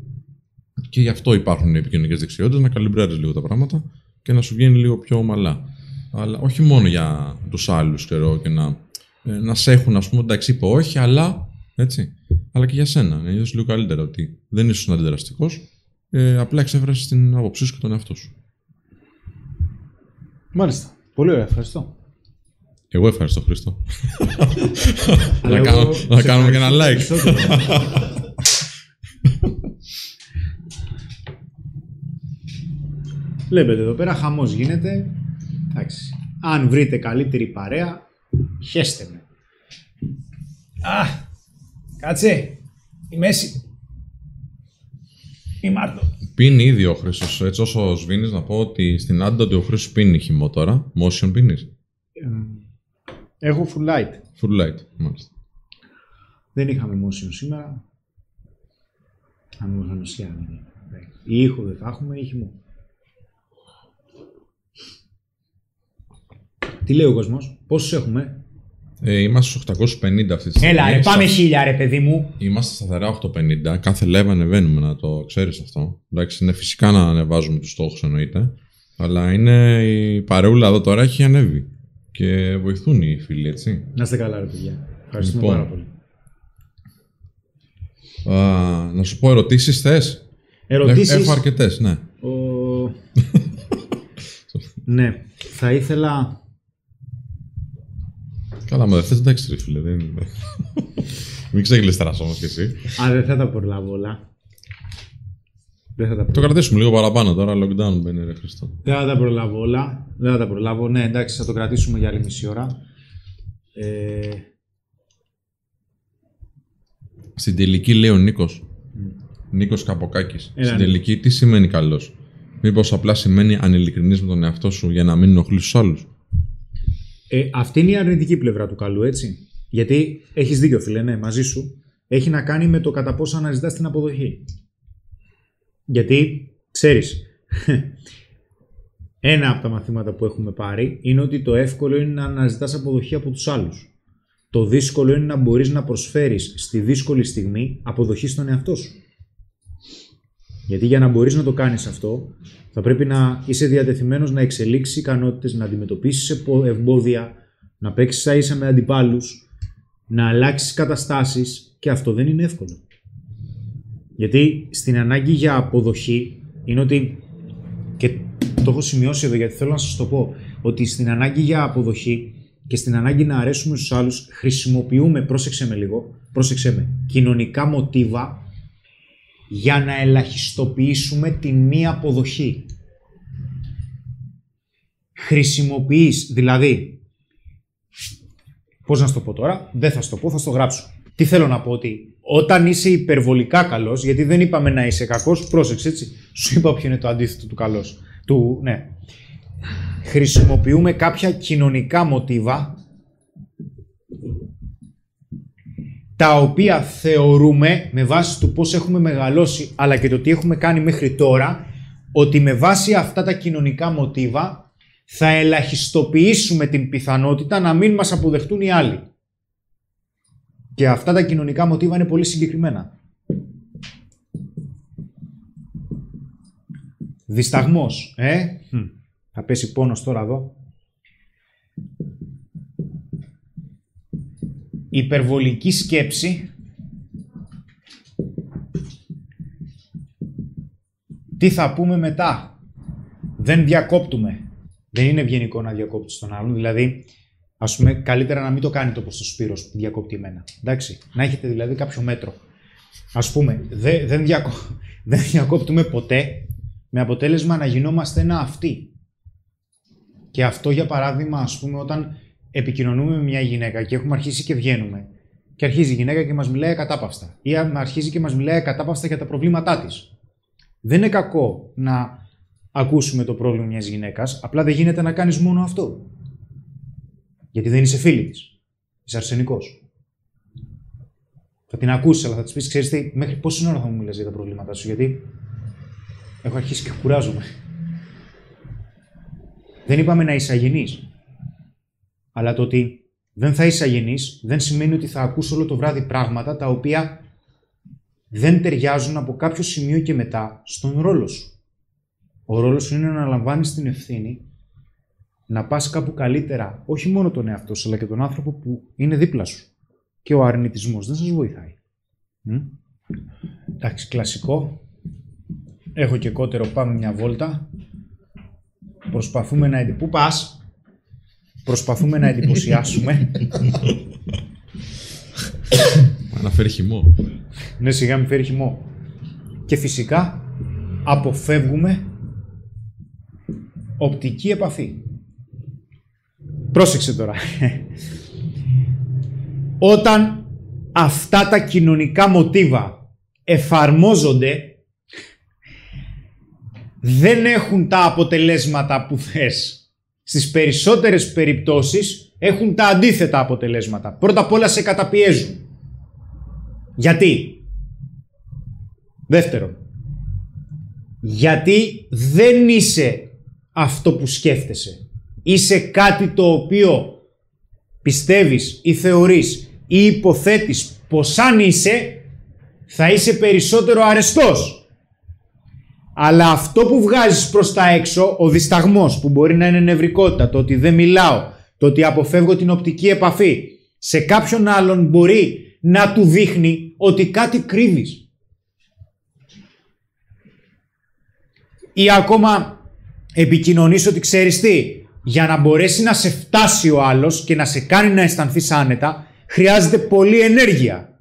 [SPEAKER 2] Και γι' αυτό υπάρχουν οι επικοινωνικές δεξιότητες, να καλυμπράρεις λίγο τα πράγματα και να σου βγαίνει λίγο πιο ομαλά. Αλλά όχι μόνο για τους άλλους, ξέρω, και να, ε, να σε έχουν, ας πούμε, εντάξει, είπα όχι, αλλά. Έτσι. Αλλά και για σένα. Να νιώσει λίγο καλύτερα ότι δεν ήσουν αντιδραστικός, ε, απλά εξέφρασες την άποψή σου και τον εαυτό σου.
[SPEAKER 1] Μάλιστα. Πολύ ωραία, ευχαριστώ.
[SPEAKER 2] Εγώ ευχαριστώ, Χριστό.
[SPEAKER 1] Αλλά *laughs*
[SPEAKER 2] να
[SPEAKER 1] εγώ
[SPEAKER 2] κάνω-
[SPEAKER 1] σε
[SPEAKER 2] να κάνουμε και ένα
[SPEAKER 1] ευχαριστώ
[SPEAKER 2] like.
[SPEAKER 1] περισσότερο. *laughs* Βλέπετε εδώ πέρα χαμός γίνεται. Εντάξει. Αν βρείτε καλύτερη παρέα, χέστε με. Α, κάτσε. Η μέση.
[SPEAKER 2] Πίνει ήδη ο Χρήστος. Έτσι, όσο σβήνεις, να πω ότι στην Άντα ο Χρήστος πίνει χυμό τώρα. Motion πίνεις.
[SPEAKER 1] Ε, έχω full light.
[SPEAKER 2] Full light, μάλιστα.
[SPEAKER 1] Δεν είχαμε motion σήμερα. Αν μου δεν ναι, ναι, ναι. Ή ήχο δεν θα έχουμε, ή χυμό. Τι λέει ο κόσμος, πόσους έχουμε,
[SPEAKER 5] ε, είμαστε στους 850 αυτή τη στιγμή.
[SPEAKER 1] Έλα, ρε,
[SPEAKER 5] Στα-
[SPEAKER 1] πάμε χίλια, ρε παιδί μου.
[SPEAKER 5] Είμαστε σταθερά 850. Κάθε λέβα ανεβαίνουμε, να το ξέρεις αυτό. Εντάξει, είναι φυσικά να ανεβάζουμε τους στόχους εννοείται. Αλλά είναι η παρεούλα εδώ τώρα έχει ανέβει. Και βοηθούν οι φίλοι, έτσι.
[SPEAKER 1] Να είστε καλά, ρε παιδιά. Ευχαριστούμε
[SPEAKER 5] Λοιπόν.
[SPEAKER 1] πάρα πολύ.
[SPEAKER 5] Α, να σου πω ερωτήσεις θες;
[SPEAKER 1] Ερωτήσεις;
[SPEAKER 5] Έχω αρκετές, ναι.
[SPEAKER 1] Ο... *laughs* ναι, θα ήθελα.
[SPEAKER 5] Καλά, μα δεν θες εντάξει ρε φίλε. Δεν... Μην ξεγλιστράς όμως κι εσύ.
[SPEAKER 1] Α, δεν θα τα προλάβω όλα. Δεν θα τα
[SPEAKER 5] Το
[SPEAKER 1] προλάβω.
[SPEAKER 5] κρατήσουμε λίγο παραπάνω τώρα, lockdown μπαίνει ρε Χριστό.
[SPEAKER 1] Δεν θα τα προλάβω όλα. Δεν θα τα προλάβω. Ναι, εντάξει, θα το κρατήσουμε για άλλη μισή ώρα. Ε,
[SPEAKER 5] Στην τελική λέει ο Νίκος. Νίκος Καποκάκης.
[SPEAKER 1] Έλα,
[SPEAKER 5] Στην
[SPEAKER 1] Νίκο.
[SPEAKER 5] τελική τι σημαίνει καλός; Μήπως απλά σημαίνει ανηλικρινής με τον εαυτό σου για να μην ενοχλείς τους άλλους;
[SPEAKER 1] Ε, αυτή είναι η αρνητική πλευρά του καλού, έτσι. Γιατί έχεις δίκιο, φίλε, ναι, μαζί σου. Έχει να κάνει με το κατά πόσο αναζητάς την αποδοχή. Γιατί, ξέρεις, *laughs* ένα από τα μαθήματα που έχουμε πάρει είναι ότι το εύκολο είναι να αναζητάς αποδοχή από τους άλλους. Το δύσκολο είναι να μπορείς να προσφέρεις στη δύσκολη στιγμή αποδοχή στον εαυτό σου. Γιατί για να μπορείς να το κάνεις αυτό, θα πρέπει να είσαι διατεθειμένος να εξελίξεις ικανότητες, να αντιμετωπίσεις επο- εμπόδια, να παίξεις στα ίσα με αντιπάλους, να αλλάξεις καταστάσεις και αυτό δεν είναι εύκολο. Γιατί στην ανάγκη για αποδοχή είναι ότι, και το έχω σημειώσει εδώ γιατί θέλω να σας το πω, ότι στην ανάγκη για αποδοχή και στην ανάγκη να αρέσουμε στους άλλους χρησιμοποιούμε, πρόσεξε με λίγο, πρόσεξε με, κοινωνικά μοτίβα για να ελαχιστοποιήσουμε την μη αποδοχή. Χρησιμοποιείς, δηλαδή, πώς να σου το πω τώρα, δεν θα σου το πω, θα στο γράψω. Τι θέλω να πω ότι όταν είσαι υπερβολικά καλός, γιατί δεν είπαμε να είσαι κακός, πρόσεξε έτσι, σου είπα ποιο είναι το αντίθετο του καλός. Του, ναι. Χρησιμοποιούμε κάποια κοινωνικά μοτίβα τα οποία θεωρούμε με βάση του πώς έχουμε μεγαλώσει αλλά και το τι έχουμε κάνει μέχρι τώρα ότι με βάση αυτά τα κοινωνικά μοτίβα θα ελαχιστοποιήσουμε την πιθανότητα να μην μας αποδεχτούν οι άλλοι. Και αυτά τα κοινωνικά μοτίβα είναι πολύ συγκεκριμένα. Δισταγμός, ε; Μμ. Θα πέσει πόνος τώρα εδώ. Υπερβολική σκέψη. Τι θα πούμε μετά; Δεν διακόπτουμε. Δεν είναι ευγενικό να διακόπτεις τον άλλον. Δηλαδή, ας πούμε, καλύτερα να μην το κάνετε όπω το Σπύρος που διακόπτει εμένα. Εντάξει. Να έχετε δηλαδή κάποιο μέτρο. Α πούμε, δε- δεν, διακο... *laughs* δεν διακόπτουμε ποτέ με αποτέλεσμα να γινόμαστε ένα αυτοί. Και αυτό για παράδειγμα, ας πούμε, όταν επικοινωνούμε με μια γυναίκα και έχουμε αρχίσει και βγαίνουμε και αρχίζει η γυναίκα και μας μιλάει ακατάπαυστα ή αρχίζει και μας μιλάει ακατάπαυστα για τα προβλήματά της. Δεν είναι κακό να ακούσουμε το πρόβλημα μιας γυναίκας, απλά δεν γίνεται να κάνεις μόνο αυτό. Γιατί δεν είσαι φίλη της. Είσαι αρσενικός. Θα την ακούσεις, αλλά θα της πεις, ξέρεις τι, μέχρι πόση ώρα θα μου μιλάς για τα προβλήματά σου, γιατί έχω αρχίσει και κουράζομαι. Δεν είπαμε να είσαι αγενής. Αλλά το ότι δεν θα είσαι αγενής δεν σημαίνει ότι θα ακούς όλο το βράδυ πράγματα τα οποία δεν ταιριάζουν από κάποιο σημείο και μετά στον ρόλο σου. Ο ρόλος σου είναι να αναλαμβάνεις την ευθύνη να πας κάπου καλύτερα, όχι μόνο τον εαυτό σου, αλλά και τον άνθρωπο που είναι δίπλα σου. Και ο αρνητισμός δεν σας βοηθάει. Μμ. Εντάξει, κλασικό. Έχω και κότερο, πάμε μια βόλτα. Προσπαθούμε να... εντυ- Πού πας; Προσπαθούμε να εντυπωσιάσουμε.
[SPEAKER 5] Να φέρει χυμό.
[SPEAKER 1] ναι, σιγά μην φέρει χυμό. Και φυσικά αποφεύγουμε οπτική επαφή. Πρόσεξε τώρα. Όταν αυτά τα κοινωνικά μοτίβα εφαρμόζονται δεν έχουν τα αποτελέσματα που θες. Στις περισσότερες περιπτώσεις έχουν τα αντίθετα αποτελέσματα. Πρώτα απ' όλα σε καταπιέζουν. Γιατί; Δεύτερον. Γιατί δεν είσαι αυτό που σκέφτεσαι. ή σε κάτι το οποίο πιστεύεις ή θεωρείς ή υποθέτεις πως αν είσαι θα είσαι περισσότερο αρεστός. Αλλά αυτό που βγάζεις προς τα έξω, ο δισταγμός που μπορεί να είναι νευρικότητα, το ότι δεν μιλάω, το ότι αποφεύγω την οπτική επαφή, σε κάποιον άλλον μπορεί να του δείχνει ότι κάτι κρύβεις. Ή ακόμα επικοινωνείς ότι ξέρεις τι, για να μπορέσει να σε φτάσει ο άλλος και να σε κάνει να αισθανθείς άνετα, χρειάζεται πολλή ενέργεια.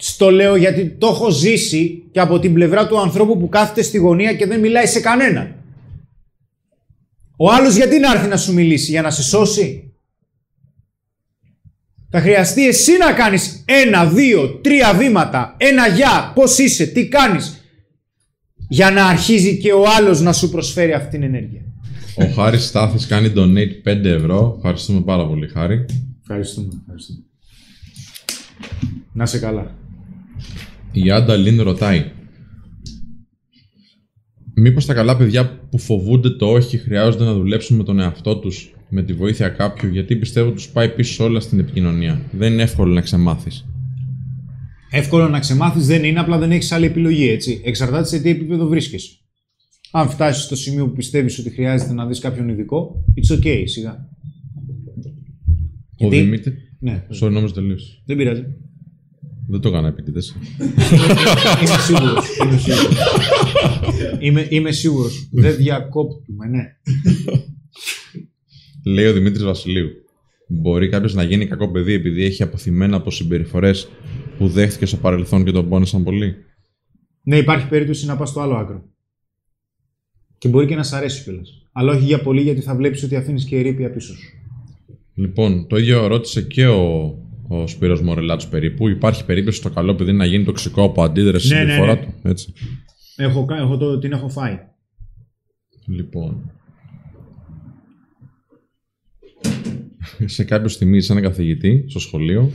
[SPEAKER 1] Στο λέω γιατί το έχω ζήσει και από την πλευρά του ανθρώπου που κάθεται στη γωνία και δεν μιλάει σε κανένα. Ο άλλος γιατί να έρθει να σου μιλήσει, για να σε σώσει; Θα χρειαστεί εσύ να κάνεις ένα, δύο, τρία βήματα, ένα γεια, πώς είσαι, τι κάνεις, για να αρχίζει και ο άλλος να σου προσφέρει αυτή την ενέργεια.
[SPEAKER 2] Ο Χάρης Στάθης κάνει donate 5 ευρώ. Ευχαριστούμε πάρα πολύ, Χάρη.
[SPEAKER 1] Ευχαριστούμε, ευχαριστούμε. Να σε καλά.
[SPEAKER 2] Η Άντα Λίν ρωτάει. Μήπως τα καλά παιδιά που φοβούνται το όχι χρειάζονται να δουλέψουν με τον εαυτό τους με τη βοήθεια κάποιου γιατί πιστεύω τους πάει πίσω όλα στην επικοινωνία. Δεν είναι εύκολο να ξεμάθεις.
[SPEAKER 1] Εύκολο να ξεμάθεις δεν είναι, απλά δεν έχεις άλλη επιλογή, έτσι. Εξαρτάται σε τι επίπεδο βρίσκεσαι. Αν φτάσεις στο σημείο που πιστεύεις ότι χρειάζεται να δεις κάποιον ειδικό, it's okay, σιγά.
[SPEAKER 2] Ο
[SPEAKER 1] Γιατί-
[SPEAKER 2] Δημήτρη.
[SPEAKER 1] Ναι,
[SPEAKER 2] Sorry, νόμιζα τελείωσε.
[SPEAKER 1] δεν πειράζει.
[SPEAKER 2] Δεν το έκανα επίτηδες.
[SPEAKER 1] είμαι σίγουρος. Είμαι σίγουρος. είμαι, είμαι σίγουρος. δεν διακόπτουμε, ναι.
[SPEAKER 2] Λέει ο Δημήτρης Βασιλείου. Μπορεί κάποιος να γίνει κακό παιδί επειδή έχει αποθυμένα από συμπεριφορές που δέχτηκε στο παρελθόν και τον πόνεσαν πολύ;
[SPEAKER 1] Ναι, υπάρχει περίπτωση να πας στο άλλο άκρο. Και μπορεί και να σ' αρέσει κιόλας. Αλλά όχι για πολύ γιατί θα βλέπεις ότι αφήνεις και ερήπια πίσω σου.
[SPEAKER 2] Λοιπόν, το ίδιο ρώτησε και ο, ο Σπύρος Μορελάτος περίπου. Υπάρχει περίπτωση το καλό παιδί να γίνει τοξικό από αντίδραση στη
[SPEAKER 1] Ναι, ναι,
[SPEAKER 2] συμπεριφορά
[SPEAKER 1] ναι.
[SPEAKER 2] του. Έτσι.
[SPEAKER 1] Έχω, κα- έχω το, την έχω φάει.
[SPEAKER 2] Λοιπόν. σε κάποιο θυμίζει σαν ένα καθηγητή στο σχολείο.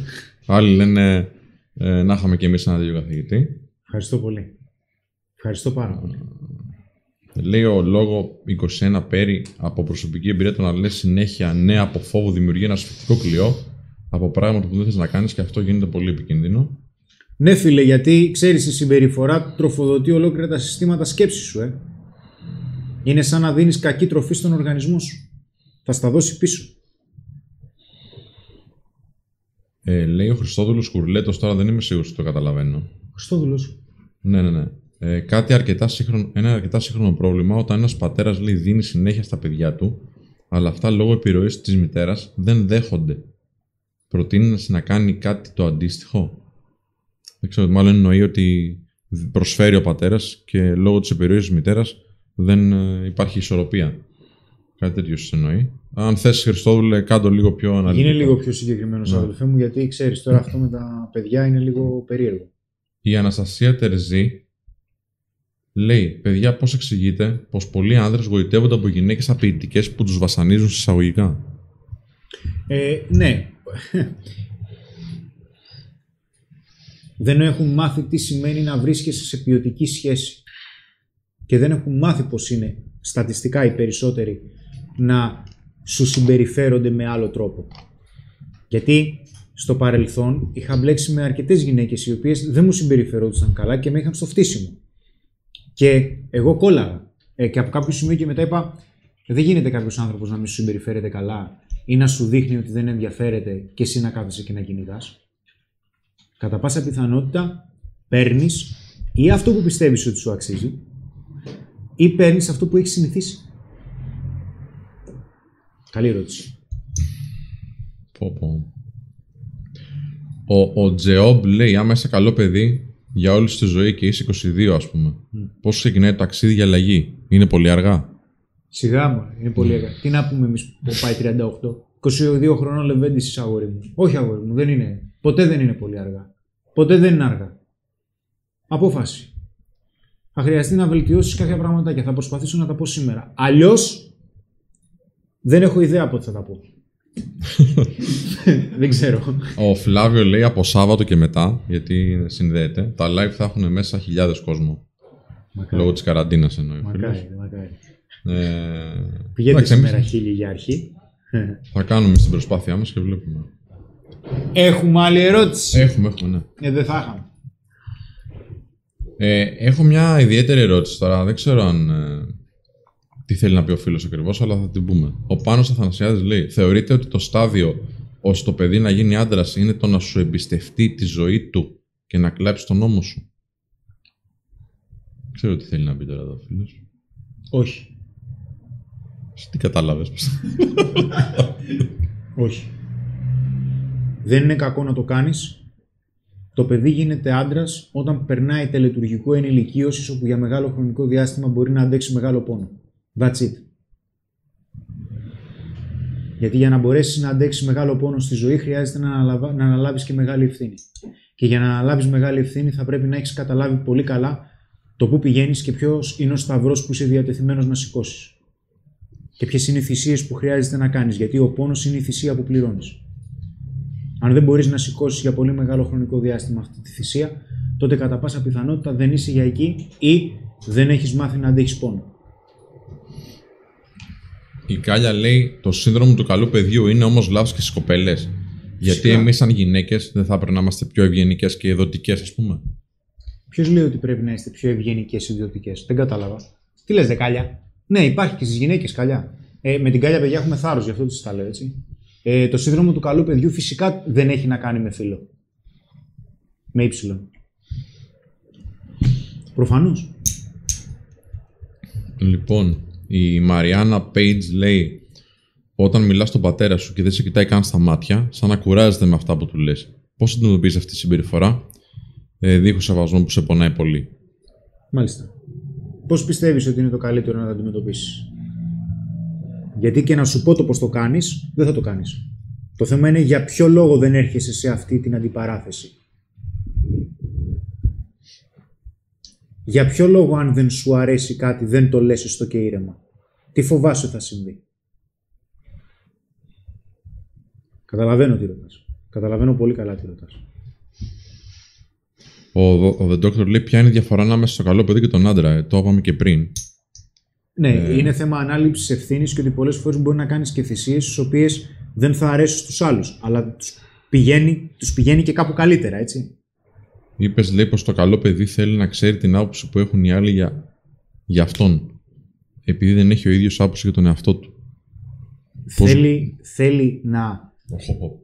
[SPEAKER 2] Άλλοι λένε ε, να είχαμε κι εμείς ένα τέτοιο καθηγητή.
[SPEAKER 1] Ευχαριστώ πολύ. Ευχαριστώ πάρα πολύ.
[SPEAKER 2] Λέει ο λόγο 21 πέρι από προσωπική εμπειρία το να λες συνέχεια ναι από φόβο δημιουργεί ένα σφιχτικό κλειό από πράγματα που δεν θες να κάνεις και αυτό γίνεται πολύ επικίνδυνο.
[SPEAKER 1] Ναι, φίλε, γιατί ξέρεις η συμπεριφορά τροφοδοτεί ολόκληρα τα συστήματα σκέψης σου, ε. Είναι σαν να δίνεις κακή τροφή στον οργανισμό σου. Θα στα δώσει πίσω.
[SPEAKER 2] Ε, λέει ο Χριστόδουλος Κουρλέτος, τώρα δεν είμαι σίγουρος ότι το καταλαβαίνω.
[SPEAKER 1] Χριστόδουλος.
[SPEAKER 2] Ναι, ναι, ναι. Ε, κάτι αρκετά σύγχρονο, ένα αρκετά σύγχρονο πρόβλημα όταν ένας πατέρας λέει δίνει συνέχεια στα παιδιά του, αλλά αυτά λόγω επιρροής της μητέρας δεν δέχονται. Προτείνει να κάνει κάτι το αντίστοιχο. Δεν ξέρω, μάλλον εννοεί ότι προσφέρει ο πατέρας και λόγω της επιρροής της μητέρας δεν ε, υπάρχει ισορροπία. Κάτι τέτοιο σας εννοεί. Αν θες Χριστόδουλε, κάντο λίγο πιο αναλυτικά.
[SPEAKER 1] Είναι λίγο πιο συγκεκριμένος,
[SPEAKER 2] Ναι.
[SPEAKER 1] αδελφέ μου, γιατί ξέρεις τώρα αυτό με τα παιδιά είναι λίγο περίεργο.
[SPEAKER 2] Η Αναστασία Τερζή λέει: Παιδιά, πώς εξηγείτε πως πολλοί άνδρες γοητεύονται από γυναίκες απειλητικές που τους βασανίζουν συσσαγωγικά;
[SPEAKER 1] Ε, ναι. *laughs* δεν έχουν μάθει τι σημαίνει να βρίσκεσαι σε ποιοτική σχέση. Και δεν έχουν μάθει πως είναι στατιστικά οι περισσότεροι να σου συμπεριφέρονται με άλλο τρόπο. Γιατί στο παρελθόν είχα μπλέξει με αρκετές γυναίκες οι οποίες δεν μου συμπεριφερόντουσαν καλά και με είχαν στο φτύσιμο. Και εγώ κόλλαγα. Ε, και από κάποιο σημείο και μετά είπα, δεν γίνεται κάποιος άνθρωπος να μην σου συμπεριφέρεται καλά ή να σου δείχνει ότι δεν ενδιαφέρεται και εσύ να κάθεσαι και να κυνηγάς. Κατά πάσα πιθανότητα παίρνεις ή αυτό που πιστεύεις ότι σου αξίζει ή παίρνεις αυτό που έχεις συνηθίσει. Καλή ερώτηση.
[SPEAKER 2] Πω, πω. Ο, ο Τζεόμπ λέει: Άμα είσαι καλό παιδί για όλη σου τη ζωή και είσαι 22, ας πούμε, πώς ξεκινάει το ταξίδι για αλλαγή, Είναι πολύ αργά.
[SPEAKER 1] Σιγά μου, είναι πολύ αργά. Τι να πούμε εμείς που πάει 38. 22 χρονών λεβέντη είσαι αγόρι μου. Όχι αγόρι μου, δεν είναι. Ποτέ δεν είναι πολύ αργά. Ποτέ δεν είναι αργά. Απόφαση. Θα χρειαστεί να βελτιώσεις κάποια πραγματάκια. Θα προσπαθήσω να τα πω σήμερα. Αλλιώς δεν έχω ιδέα πότε θα τα πω. *laughs* δεν ξέρω.
[SPEAKER 2] Ο Φλάβιο λέει από Σάββατο και μετά, γιατί συνδέεται, τα live θα έχουν μέσα χιλιάδες κόσμο.
[SPEAKER 1] Μακάρι.
[SPEAKER 2] Λόγω της καραντίνας εννοεί. ο φίλος.
[SPEAKER 1] Μακάρι, μακάρι.
[SPEAKER 2] Ε,
[SPEAKER 1] Πηγαίνετε
[SPEAKER 2] εντάξει, εμείς
[SPEAKER 1] σήμερα χίλιοι για αρχή.
[SPEAKER 2] Θα κάνουμε στην προσπάθειά μας και βλέπουμε.
[SPEAKER 1] Έχουμε άλλη ερώτηση.
[SPEAKER 2] Έχουμε, έχουμε, ναι.
[SPEAKER 1] Ε, δεν θα είχαμε.
[SPEAKER 2] Ε, έχω μια ιδιαίτερη ερώτηση τώρα. Δεν ξέρω αν. ε, τι θέλει να πει ο φίλος ακριβώς, αλλά θα την πούμε. Ο Πάνος Αθανασιάδης λέει: Θεωρείτε ότι το στάδιο ώστε το παιδί να γίνει άντρας είναι το να σου εμπιστευτεί τη ζωή του και να κλάψει τον νόμο σου; Δεν Ξέρω τι θέλει να πει τώρα εδώ ο φίλος.
[SPEAKER 1] Όχι.
[SPEAKER 2] Τι κατάλαβες. *laughs*
[SPEAKER 1] Όχι. Δεν είναι κακό να το κάνεις. Το παιδί γίνεται άντρας όταν περνάει τελετουργικό ενηλικίωσης όπου για μεγάλο χρονικό διάστημα μπορεί να αντέξει μεγάλο πόνο. That's it. Γιατί για να μπορέσεις να αντέξεις μεγάλο πόνο στη ζωή χρειάζεται να, αναλαβα... να αναλάβεις και μεγάλη ευθύνη. Και για να αναλάβεις μεγάλη ευθύνη θα πρέπει να έχεις καταλάβει πολύ καλά το πού πηγαίνεις και ποιος είναι ο σταυρός που είσαι διατεθειμένος να σηκώσεις. Και ποιες είναι οι θυσίες που χρειάζεται να κάνεις. Γιατί ο πόνος είναι η θυσία που πληρώνεις. Αν δεν μπορείς να σηκώσεις για πολύ μεγάλο χρονικό διάστημα αυτή τη θυσία, τότε κατά πάσα πιθανότητα δεν είσαι για εκεί ή δεν έχεις μάθει να αντέχεις πόνο.
[SPEAKER 2] Η Κάλια λέει: Το σύνδρομο του καλού παιδιού είναι όμως λάθος και στις κοπέλες. Γιατί
[SPEAKER 1] Φυσικά.
[SPEAKER 2] εμείς, σαν γυναίκες, δεν θα πρέπει να είμαστε πιο ευγενικές και εδωτικέ, ας πούμε.
[SPEAKER 1] Ποιος λέει ότι πρέπει να είστε πιο ευγενικές ιδιωτικές; Δεν κατάλαβα. Τι λες, Δεκάλια; Ναι, υπάρχει και στις γυναίκες καλιά. Ε, με την κάλια, παιδιά, έχουμε θάρρος, γι' αυτό τη τα λέω έτσι. Ε, το σύνδρομο του καλού παιδιού φυσικά δεν έχει να κάνει με φίλο. Με ύψιλον. Προφανώς.
[SPEAKER 2] Λοιπόν, η Μαριάννα Πέιτζ λέει: Όταν μιλάς στον πατέρα σου και δεν σε κοιτάει καν στα μάτια, σαν να κουράζεται με αυτά που του λες. Πώς αντιμετωπίζεις αυτή τη συμπεριφορά, ε, δίχως σεβασμό που σε πονάει πολύ.
[SPEAKER 1] Μάλιστα. Πώς πιστεύεις ότι είναι το καλύτερο να το αντιμετωπίσεις; Γιατί και να σου πω το πώς το κάνεις, δεν θα το κάνεις. Το θέμα είναι για ποιο λόγο δεν έρχεσαι σε αυτή την αντιπαράθεση. Για ποιο λόγο αν δεν σου αρέσει κάτι δεν το λες στο και ήρεμα. Τι φοβάσαι θα συμβεί; Καταλαβαίνω τι ρωτάς. Καταλαβαίνω πολύ καλά τι ρωτάς.
[SPEAKER 2] Ο, ο The Doctor λέει: Ποια είναι η διαφορά ανάμεσα στο καλό παιδί και τον άντρα. Ε, το είπαμε και πριν.
[SPEAKER 1] Ναι,
[SPEAKER 2] Ε.
[SPEAKER 1] είναι θέμα ανάληψης ευθύνης και ότι πολλές φορές μπορεί να κάνεις και θυσίες τι οποίες δεν θα αρέσουν στους άλλους. Αλλά τους πηγαίνει, τους πηγαίνει και κάπου καλύτερα, έτσι.
[SPEAKER 2] Είπες, λέει, πως το καλό παιδί θέλει να ξέρει την άποψη που έχουν οι άλλοι για, για αυτόν. Επειδή δεν έχει ο ίδιος άποψη για τον εαυτό του. Πώς-
[SPEAKER 1] Θέλει, θέλει να
[SPEAKER 2] Οχο,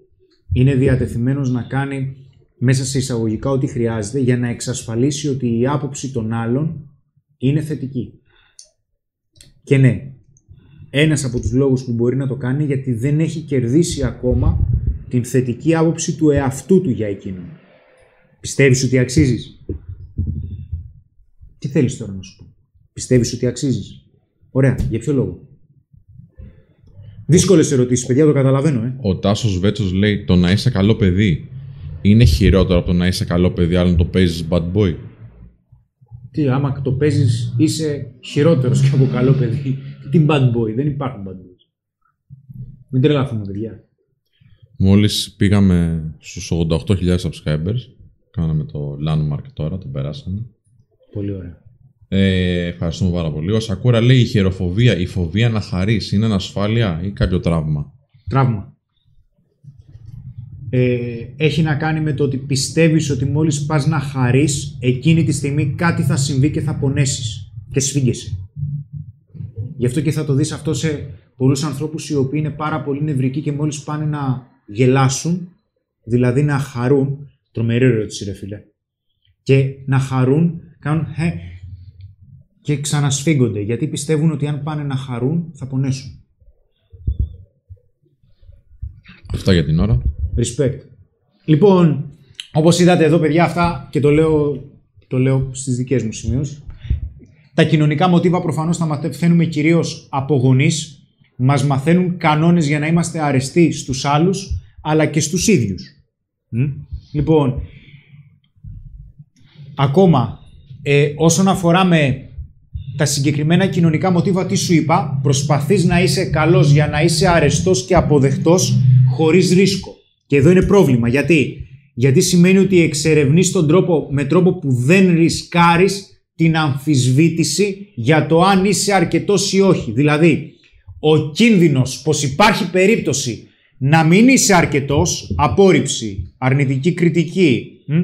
[SPEAKER 1] είναι διατεθειμένος να κάνει μέσα σε εισαγωγικά ό,τι χρειάζεται για να εξασφαλίσει ότι η άποψη των άλλων είναι θετική. Και ναι, ένας από τους λόγους που μπορεί να το κάνει γιατί δεν έχει κερδίσει ακόμα την θετική άποψη του εαυτού του για εκείνον. Πιστεύεις ότι αξίζεις; Τι θέλεις τώρα να σου πω; Πιστεύεις ότι αξίζεις; Ωραία. Για ποιο λόγο; Δύσκολες ερωτήσεις, παιδιά, το καταλαβαίνω, ε.
[SPEAKER 2] Ο Τάσος Βέτσος λέει: Το να είσαι καλό παιδί είναι χειρότερο από το να είσαι καλό παιδί, αλλά να το παίζεις bad boy.
[SPEAKER 1] Τι, άμα το παίζεις, είσαι χειρότερος και από καλό παιδί. *laughs* Τι bad boy, δεν υπάρχουν bad boys. Μην τρελαθούμε, παιδιά.
[SPEAKER 2] Μόλις πήγαμε στους 88.000 subscribers, κάναμε το landmark τώρα, το περάσαμε.
[SPEAKER 1] Πολύ ωραία.
[SPEAKER 2] Ε, ευχαριστούμε πάρα πολύ. Ο Σακούρα λέει: Η χειροφοβία, η φοβία να χαρείς είναι ανασφάλεια ή κάποιο τραύμα;
[SPEAKER 1] Τραύμα. Ε, έχει να κάνει με το ότι πιστεύεις ότι μόλις πας να χαρείς, εκείνη τη στιγμή κάτι θα συμβεί και θα πονέσεις και σφίγγεσαι. Γι' αυτό και θα το δεις αυτό σε πολλούς ανθρώπους οι οποίοι είναι πάρα πολύ νευρικοί και μόλις πάνε να γελάσουν, δηλαδή να χαρούν, τρομερή ερώτηση ρε φίλε, και να χαρούν, κάνουν «χε» και ξανασφίγγονται, γιατί πιστεύουν ότι αν πάνε να χαρούν θα πονέσουν.
[SPEAKER 2] Αυτά για την ώρα.
[SPEAKER 1] Respect. Λοιπόν, όπως είδατε εδώ παιδιά αυτά και το λέω, το λέω στις δικές μου σημείωσεις. Τα κοινωνικά μοτίβα προφανώς τα μαθαίνουμε κυρίως από γονείς. Μας μαθαίνουν κανόνες για να είμαστε αρεστοί στους άλλους αλλά και στους ίδιους. Μμ. Λοιπόν, ακόμα ε, όσον αφορά με τα συγκεκριμένα κοινωνικά μοτίβα, τι σου είπα, προσπαθείς να είσαι καλός για να είσαι αρεστός και αποδεκτός χωρίς ρίσκο. Και εδώ είναι πρόβλημα. Γιατί, Γιατί σημαίνει ότι εξερευνείς τον τρόπο με τρόπο που δεν ρισκάρεις την αμφισβήτηση για το αν είσαι αρκετός ή όχι. Δηλαδή, ο κίνδυνος πως υπάρχει περίπτωση να μην είσαι αρκετός, απόρριψη, αρνητική κριτική, μ,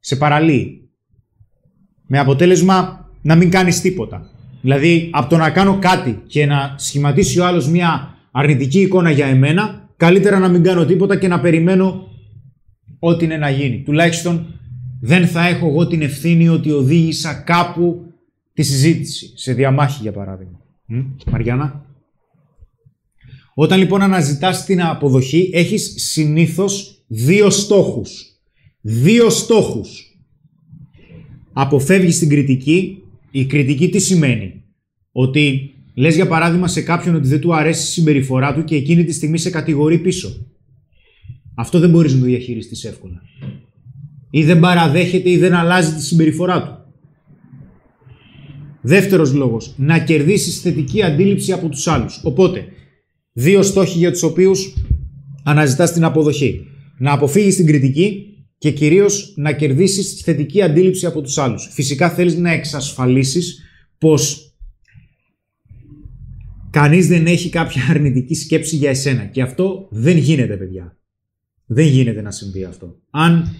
[SPEAKER 1] σε παραλύει. Με αποτέλεσμα να μην κάνεις τίποτα. Δηλαδή, από το να κάνω κάτι και να σχηματίσει ο άλλος μια αρνητική εικόνα για εμένα, καλύτερα να μην κάνω τίποτα και να περιμένω ό,τι είναι να γίνει. Τουλάχιστον δεν θα έχω εγώ την ευθύνη ότι οδήγησα κάπου τη συζήτηση, σε διαμάχη για παράδειγμα. Μ, Μαριάννα. Όταν λοιπόν αναζητάς την αποδοχή, έχεις συνήθως δύο στόχους. Δύο στόχους. Αποφεύγεις την κριτική. Η κριτική τι σημαίνει; Ότι λες για παράδειγμα σε κάποιον ότι δεν του αρέσει η συμπεριφορά του και εκείνη τη στιγμή σε κατηγορεί πίσω. Αυτό δεν μπορείς να το διαχειριστείς εύκολα. Ή δεν παραδέχεται ή δεν αλλάζει τη συμπεριφορά του. Δεύτερος λόγος, να κερδίσεις θετική αντίληψη από τους άλλους. Οπότε, δύο στόχοι για τους οποίους αναζητάς την αποδοχή. Να αποφύγεις την κριτική και κυρίως να κερδίσεις θετική αντίληψη από τους άλλους. Φυσικά θέλεις να εξασφαλίσεις πως κανείς δεν έχει κάποια αρνητική σκέψη για εσένα. Και αυτό δεν γίνεται, παιδιά. Δεν γίνεται να συμβεί αυτό. Αν,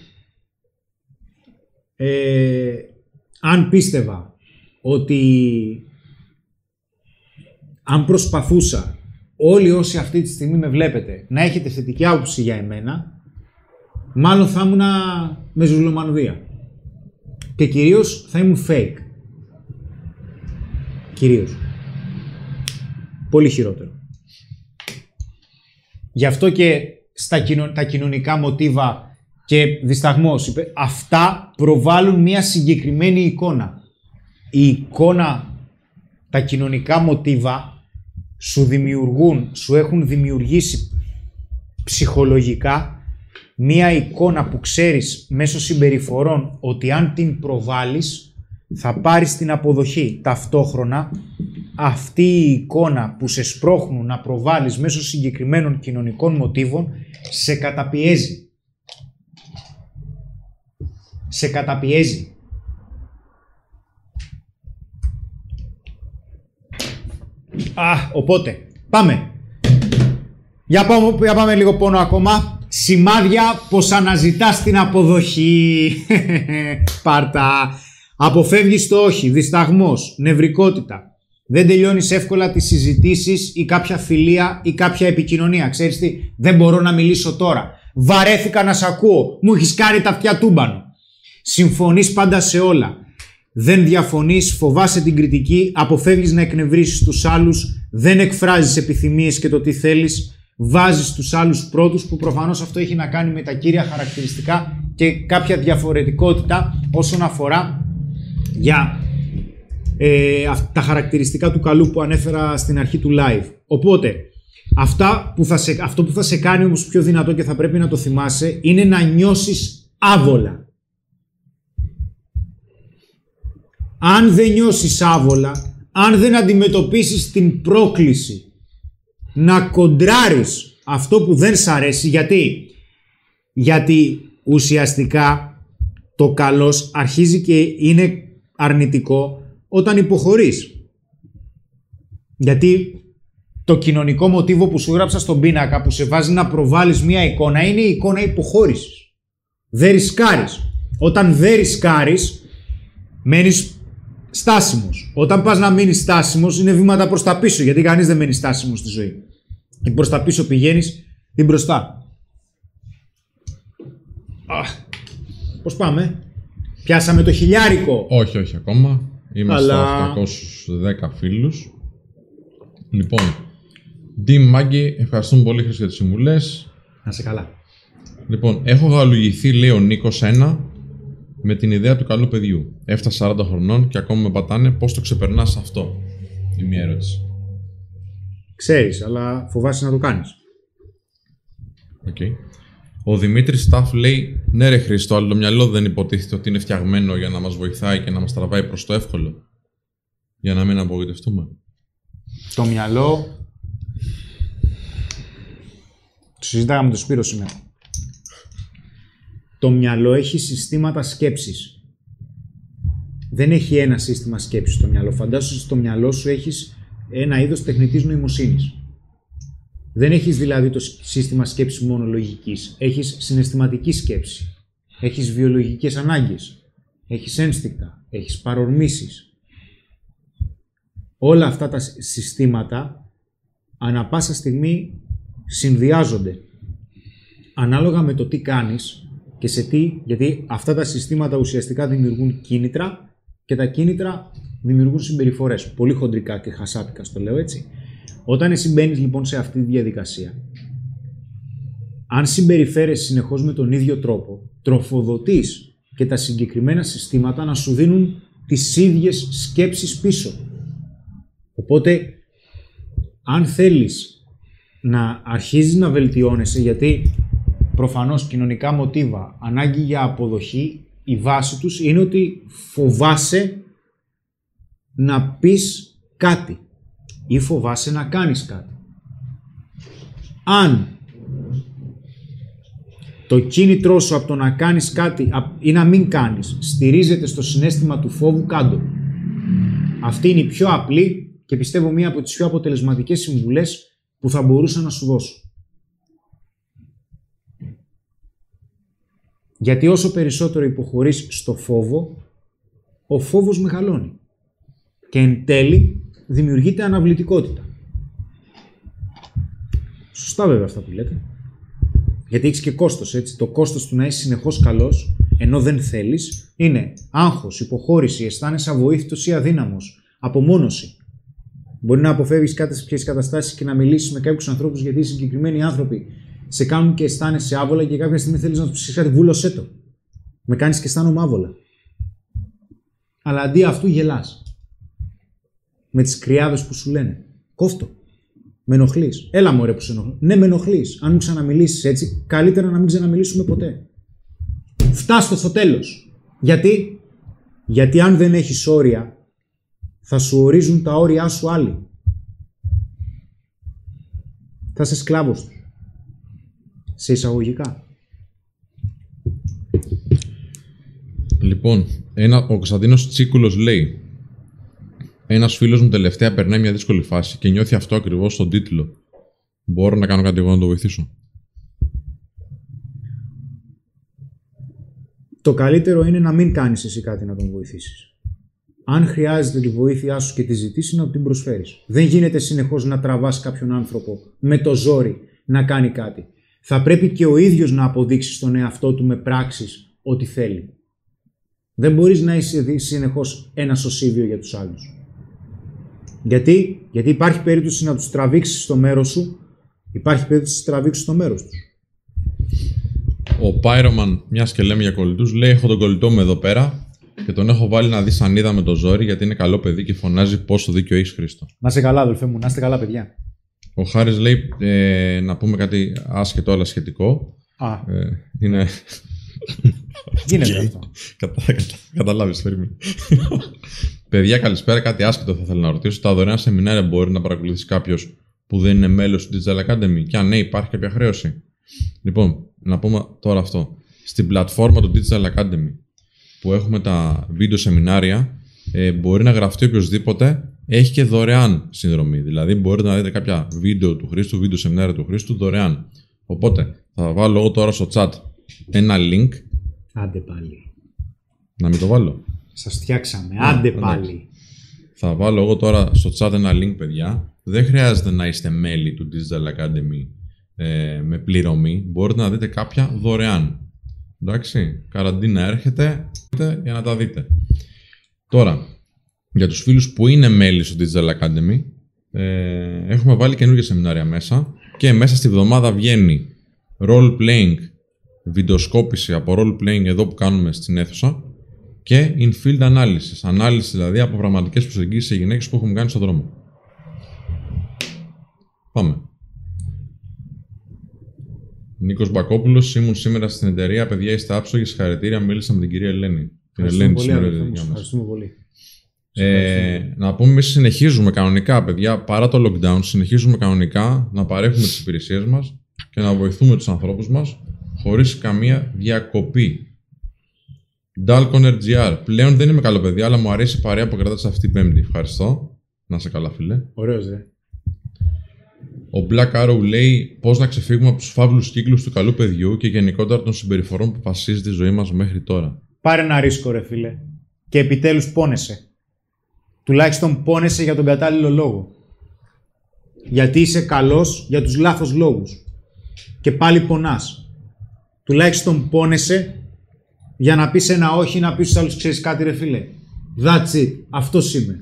[SPEAKER 1] ε, αν πίστευα ότι αν προσπαθούσα όλοι όσοι αυτή τη στιγμή με βλέπετε να έχετε θετική άποψη για εμένα, μάλλον θα ήμουν με ζουλομανδία. Και κυρίως θα ήμουν fake. Κυρίως. Πολύ χειρότερο. Γι' αυτό και στα κοινο- τα κοινωνικά μοτίβα και δισταγμός είπε, αυτά προβάλλουν μια συγκεκριμένη εικόνα. Η εικόνα, τα κοινωνικά μοτίβα σου δημιουργούν, σου έχουν δημιουργήσει ψυχολογικά μία εικόνα που ξέρεις μέσω συμπεριφορών ότι αν την προβάλλεις θα πάρεις την αποδοχή. Ταυτόχρονα αυτή η εικόνα που σε σπρώχνουν να προβάλλεις μέσω συγκεκριμένων κοινωνικών μοτίβων σε καταπιέζει. Σε καταπιέζει. Α, οπότε, πάμε. Για πάμε, για πάμε λίγο πόνο ακόμα. Σημάδια πως αναζητάς την αποδοχή. *laughs* Πάρτα. Αποφεύγεις το όχι, δισταγμός, νευρικότητα. Δεν τελειώνεις εύκολα τις συζητήσεις ή κάποια φιλία ή κάποια επικοινωνία. Ξέρεις τι, δεν μπορώ να μιλήσω τώρα. Βαρέθηκα να σ' ακούω. Μου έχεις κάνει τα αυτιά τούμπανο. Συμφωνείς πάντα σε όλα. Δεν διαφωνείς, φοβάσαι την κριτική, αποφεύγεις να εκνευρίσεις τους άλλους, δεν εκφράζεις επιθυμίες και το τι θέλεις, βάζεις τους άλλους πρώτους που προφανώς αυτό έχει να κάνει με τα κύρια χαρακτηριστικά και κάποια διαφορετικότητα όσον αφορά για ε, αυ- τα χαρακτηριστικά του καλού που ανέφερα στην αρχή του live. Οπότε, αυτά που θα σε, αυτό που θα σε κάνει όμως πιο δυνατό και θα πρέπει να το θυμάσαι είναι να νιώσεις άβολα. αν δεν νιώσεις άβολα, αν δεν αντιμετωπίσεις την πρόκληση να κοντράρεις αυτό που δεν σ' αρέσει, γιατί, γιατί ουσιαστικά το καλός αρχίζει και είναι αρνητικό όταν υποχωρείς. Γιατί το κοινωνικό μοτίβο που σου γράψα στον πίνακα που σε βάζει να προβάλλεις μια εικόνα είναι η εικόνα υποχώρησης. Δεν ρισκάρεις. Όταν δεν ρισκάρεις, μένεις στάσιμος. Όταν πας να μείνεις στάσιμος είναι βήματα προς τα πίσω γιατί κανείς δεν μένει στάσιμος στη ζωή. Ή προς τα πίσω πηγαίνεις ή μπροστά. Αχ, πώς πάμε; Πιάσαμε το χιλιάρικο.
[SPEAKER 2] Όχι, όχι ακόμα. Είμαστε
[SPEAKER 1] Αλλά-
[SPEAKER 2] στα 810 φίλους. Λοιπόν, Dean Μάγκη, ευχαριστούμε πολύ Χρήστο για τις συμβουλές.
[SPEAKER 1] Να σε καλά.
[SPEAKER 2] Λοιπόν, έχω γαλουγηθεί, λέει ο Νίκος 1, με την ιδέα του καλού παιδιού. Έφτασα 40 χρονών και ακόμα με πατάνε. Πώς το ξεπερνάς αυτό, η μία ερώτηση.
[SPEAKER 1] Ξέρεις, αλλά φοβάσαι να το κάνεις.
[SPEAKER 2] Οκ. Ο Δημήτρης Σταφ λέει: Ναι, ρε Χρήστο, αλλά το μυαλό δεν υποτίθεται ότι είναι φτιαγμένο για να μας βοηθάει και να μας τραβάει προς το εύκολο. Για να μην απογοητευτούμε.
[SPEAKER 1] Το μυαλό... Το συζητάγαμε με τον Σπύρο σήμερα. Το μυαλό έχει συστήματα σκέψης. δεν έχει ένα σύστημα σκέψης στο μυαλό. Φαντάσου ότι στο μυαλό σου έχεις ένα είδος τεχνητής νοημοσύνης. Δεν έχεις δηλαδή το σύστημα σκέψης μόνο λογικής. Έχεις συναισθηματική σκέψη. Έχεις βιολογικές ανάγκες. Έχεις ένστικτα. Έχεις παρορμήσεις. Όλα αυτά τα συστήματα ανα πάσα στιγμή συνδυάζονται. Ανάλογα με το τι κάνεις και σε τι, γιατί αυτά τα συστήματα ουσιαστικά δημιουργούν κίνητρα και τα κίνητρα δημιουργούν συμπεριφορές. Πολύ χοντρικά και χασάπικα στο λέω έτσι. Όταν εσύ μπαίνεις λοιπόν σε αυτή τη διαδικασία, αν συμπεριφέρεσαι συνεχώς με τον ίδιο τρόπο, τροφοδοτείς και τα συγκεκριμένα συστήματα να σου δίνουν τις ίδιες σκέψεις πίσω. Οπότε, αν θέλεις να αρχίζεις να βελτιώνεσαι, γιατί προφανώς κοινωνικά μοτίβα, ανάγκη για αποδοχή, η βάση τους είναι ότι φοβάσαι να πεις κάτι ή φοβάσαι να κάνεις κάτι. Αν το κίνητρό σου από το να κάνεις κάτι ή να μην κάνεις στηρίζεται στο συνέστημα του φόβου κάτω. Αυτή είναι η πιο απλή και πιστεύω μία από τις πιο αποτελεσματικές συμβουλές που θα μπορούσα να σου δώσω. Γιατί όσο περισσότερο υποχωρείς στο φόβο, ο φόβος μεγαλώνει. Και εν τέλει δημιουργείται αναβλητικότητα. Σωστά βέβαια αυτά που λέτε. Γιατί έχεις και κόστος, έτσι. Το κόστος του να είσαι συνεχώς καλός, ενώ δεν θέλεις, είναι άγχος, υποχώρηση, αισθάνεσαι αβοήθητος ή αδύναμος, απομόνωση. Μπορεί να αποφεύγεις κάποιες καταστάσεις και να μιλήσεις με κάποιους ανθρώπους γιατί οι συγκεκριμένοι άνθρωποι σε κάνουν και αισθάνεσαι άβολα και κάποια στιγμή θέλεις να τους πει κάτι, βούλωσέ το. Με κάνεις και αισθάνομαι άβολα. Αλλά αντί αυτού γελάς. Με τις κρυάδες που σου λένε. Κόφτο. Με ενοχλείς. Έλα μωρέ που σε ενοχλεί. Ναι, με ενοχλείς. Αν μου ξαναμιλήσεις έτσι, καλύτερα να μην ξαναμιλήσουμε ποτέ. Φτάστο στο τέλος. Γιατί; Γιατί αν δεν έχεις όρια, θα σου ορίζουν τα όρια σου άλλοι. Θα είσαι σκλάβος τους. Σε εισαγωγικά.
[SPEAKER 2] Λοιπόν, ένα, ο Κωνσταντίνος Τσίκουλος λέει ένας φίλος μου τελευταία περνάει μια δύσκολη φάση και νιώθει αυτό ακριβώς στον τίτλο. Μπορώ να κάνω κάτι εγώ να το βοηθήσω.
[SPEAKER 1] Το καλύτερο είναι να μην κάνεις εσύ κάτι να τον βοηθήσεις. Αν χρειάζεται τη βοήθειά σου και τη ζητήσεις, να την προσφέρεις. Δεν γίνεται συνεχώς να τραβάς κάποιον άνθρωπο με το ζόρι να κάνει κάτι. Θα πρέπει και ο ίδιος να αποδείξει στον εαυτό του με πράξεις ότι θέλει. Δεν μπορείς να είσαι συνεχώς ένα σωσίβιο για τους άλλους. Γιατί, Γιατί υπάρχει περίπτωση να τους τραβήξεις στο μέρος σου, υπάρχει περίπτωση να τους τραβήξεις στο μέρος τους.
[SPEAKER 2] Ο Pyroman, μιας και λέμε για κολλητούς, λέει: Έχω τον κολλητό μου εδώ πέρα και τον έχω βάλει να δει σανίδα με το ζόρι γιατί είναι καλό παιδί και φωνάζει πόσο δίκιο έχεις Χρήστο.
[SPEAKER 1] Να είστε καλά, αδελφέ μου, να είστε καλά, παιδιά.
[SPEAKER 2] Ο Χάρης λέει ε, να πούμε κάτι άσχετο αλλά σχετικό.
[SPEAKER 1] Α,
[SPEAKER 2] Ε, είναι.
[SPEAKER 1] Γίνεται αυτό.
[SPEAKER 2] Κατα, κατα, Καταλάβεις, περίμενε. Παιδιά, καλησπέρα. Κάτι άσχετο θα ήθελα να ρωτήσω. Τα δωρεάν σεμινάρια μπορεί να παρακολουθήσει κάποιος που δεν είναι μέλος του Digital Academy; Και αν ναι, υπάρχει κάποια χρέωση; Λοιπόν, να πούμε τώρα αυτό. Στην πλατφόρμα του Digital Academy που έχουμε τα βίντεο σεμινάρια, ε, μπορεί να γραφτεί οποιοδήποτε έχει και δωρεάν συνδρομή. Δηλαδή, μπορείτε να δείτε κάποια βίντεο του Χρήστου, βίντεο σεμινάρια του Χρήστου δωρεάν. Οπότε, θα βάλω εγώ τώρα στο chat ένα link.
[SPEAKER 1] Άντε πάλι.
[SPEAKER 2] Να μην το βάλω.
[SPEAKER 1] Σας φτιάξαμε. Άντε
[SPEAKER 2] εντάξει.
[SPEAKER 1] πάλι.
[SPEAKER 2] Θα βάλω εγώ τώρα στο chat ένα link, παιδιά. Δεν χρειάζεται να είστε μέλη του Digital Academy ε, με πληρωμή. Μπορείτε να δείτε κάποια δωρεάν. Εντάξει, καραντίνα έρχεται για να τα δείτε. Τώρα, για τους φίλους που είναι μέλη στο Digital Academy, ε, έχουμε βάλει καινούργια σεμινάρια μέσα και μέσα στη βδομάδα βγαίνει role playing, βιντεοσκόπηση από role playing εδώ που κάνουμε στην αίθουσα και in-field analysis, ανάλυση δηλαδή από πραγματικές προσεγγίσεις σε γυναίκες που έχουμε κάνει στον δρόμο. Πάμε. Νίκος Μπακόπουλος, ήμουν σήμερα στην εταιρεία. Παιδιά, είστε άψογοι. Συγχαρητήρια. Μίλησα με την κυρία Ελένη. Την Ελένη τη
[SPEAKER 1] πολύ,
[SPEAKER 2] σήμερα
[SPEAKER 1] αδελφέ μου.
[SPEAKER 2] δικιά
[SPEAKER 1] Σας
[SPEAKER 2] μας.
[SPEAKER 1] Ευχαριστούμε πολύ.
[SPEAKER 2] Ε, να πούμε, εμείς συνεχίζουμε κανονικά, παιδιά, παρά το lockdown, συνεχίζουμε κανονικά να παρέχουμε τις υπηρεσίες μας και να βοηθούμε τους ανθρώπους μας χωρίς καμία διακοπή. Dalcon RGR. Πλέον δεν είμαι καλό παιδί, αλλά μου αρέσει η παρέα που κρατάς αυτή την Πέμπτη. Ευχαριστώ. Να σε καλά, φίλε.
[SPEAKER 1] Ωραίος, ρε.
[SPEAKER 2] Ο Black Arrow λέει πώς να ξεφύγουμε από τους φαύλους κύκλους του καλού παιδιού και γενικότερα των συμπεριφορών που βασίζει τη ζωή μας μέχρι τώρα.
[SPEAKER 1] Πάρε ένα ρίσκο, ρε φίλε. Και επιτέλους πόνεσαι. Τουλάχιστον πόνεσαι για τον κατάλληλο λόγο. Γιατί είσαι καλός για τους λάθος λόγους. Και πάλι πονάς. Τουλάχιστον πόνεσαι για να πεις ένα όχι, να πεις στους άλλους ξέρεις κάτι ρε φίλε. That's it. Αυτός είμαι.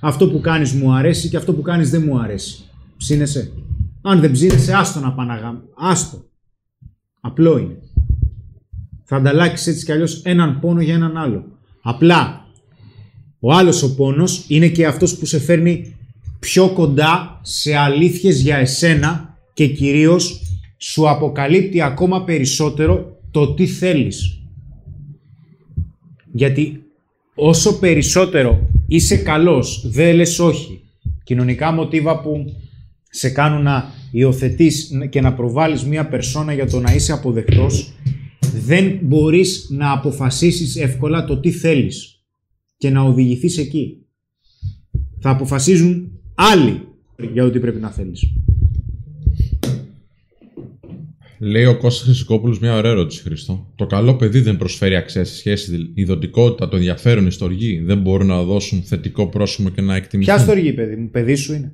[SPEAKER 1] Αυτό που κάνεις μου αρέσει και αυτό που κάνεις δεν μου αρέσει. Ψήνεσαι. Αν δεν ψήνεσαι, άστο να παναγά. Άστο. Απλό είναι. Θα ανταλλάξεις έτσι κι αλλιώς έναν πόνο για έναν άλλο. Απλά, ο άλλος ο πόνος είναι και αυτός που σε φέρνει πιο κοντά σε αλήθειες για εσένα και κυρίως σου αποκαλύπτει ακόμα περισσότερο το τι θέλεις. Γιατί όσο περισσότερο είσαι καλός, δεν λες όχι. Κοινωνικά μοτίβα που σε κάνουν να υιοθετείς και να προβάλλεις μία περσόνα για το να είσαι αποδεκτός, δεν μπορείς να αποφασίσεις εύκολα το τι θέλεις και να οδηγηθείς εκεί. Θα αποφασίζουν άλλοι για ό,τι πρέπει να θέλεις.
[SPEAKER 2] Λέει ο Κώστας Χρυσικόπουλος μια ωραία ερώτηση, Χριστό. Το καλό παιδί δεν προσφέρει αξία στη σχέση, η δοτικότητα, το ενδιαφέρον, η στοργή. Δεν μπορούν να δώσουν θετικό πρόσημο και να εκτιμηθούν.
[SPEAKER 1] Ποια στοργή, παιδί μου, παιδί σου είναι;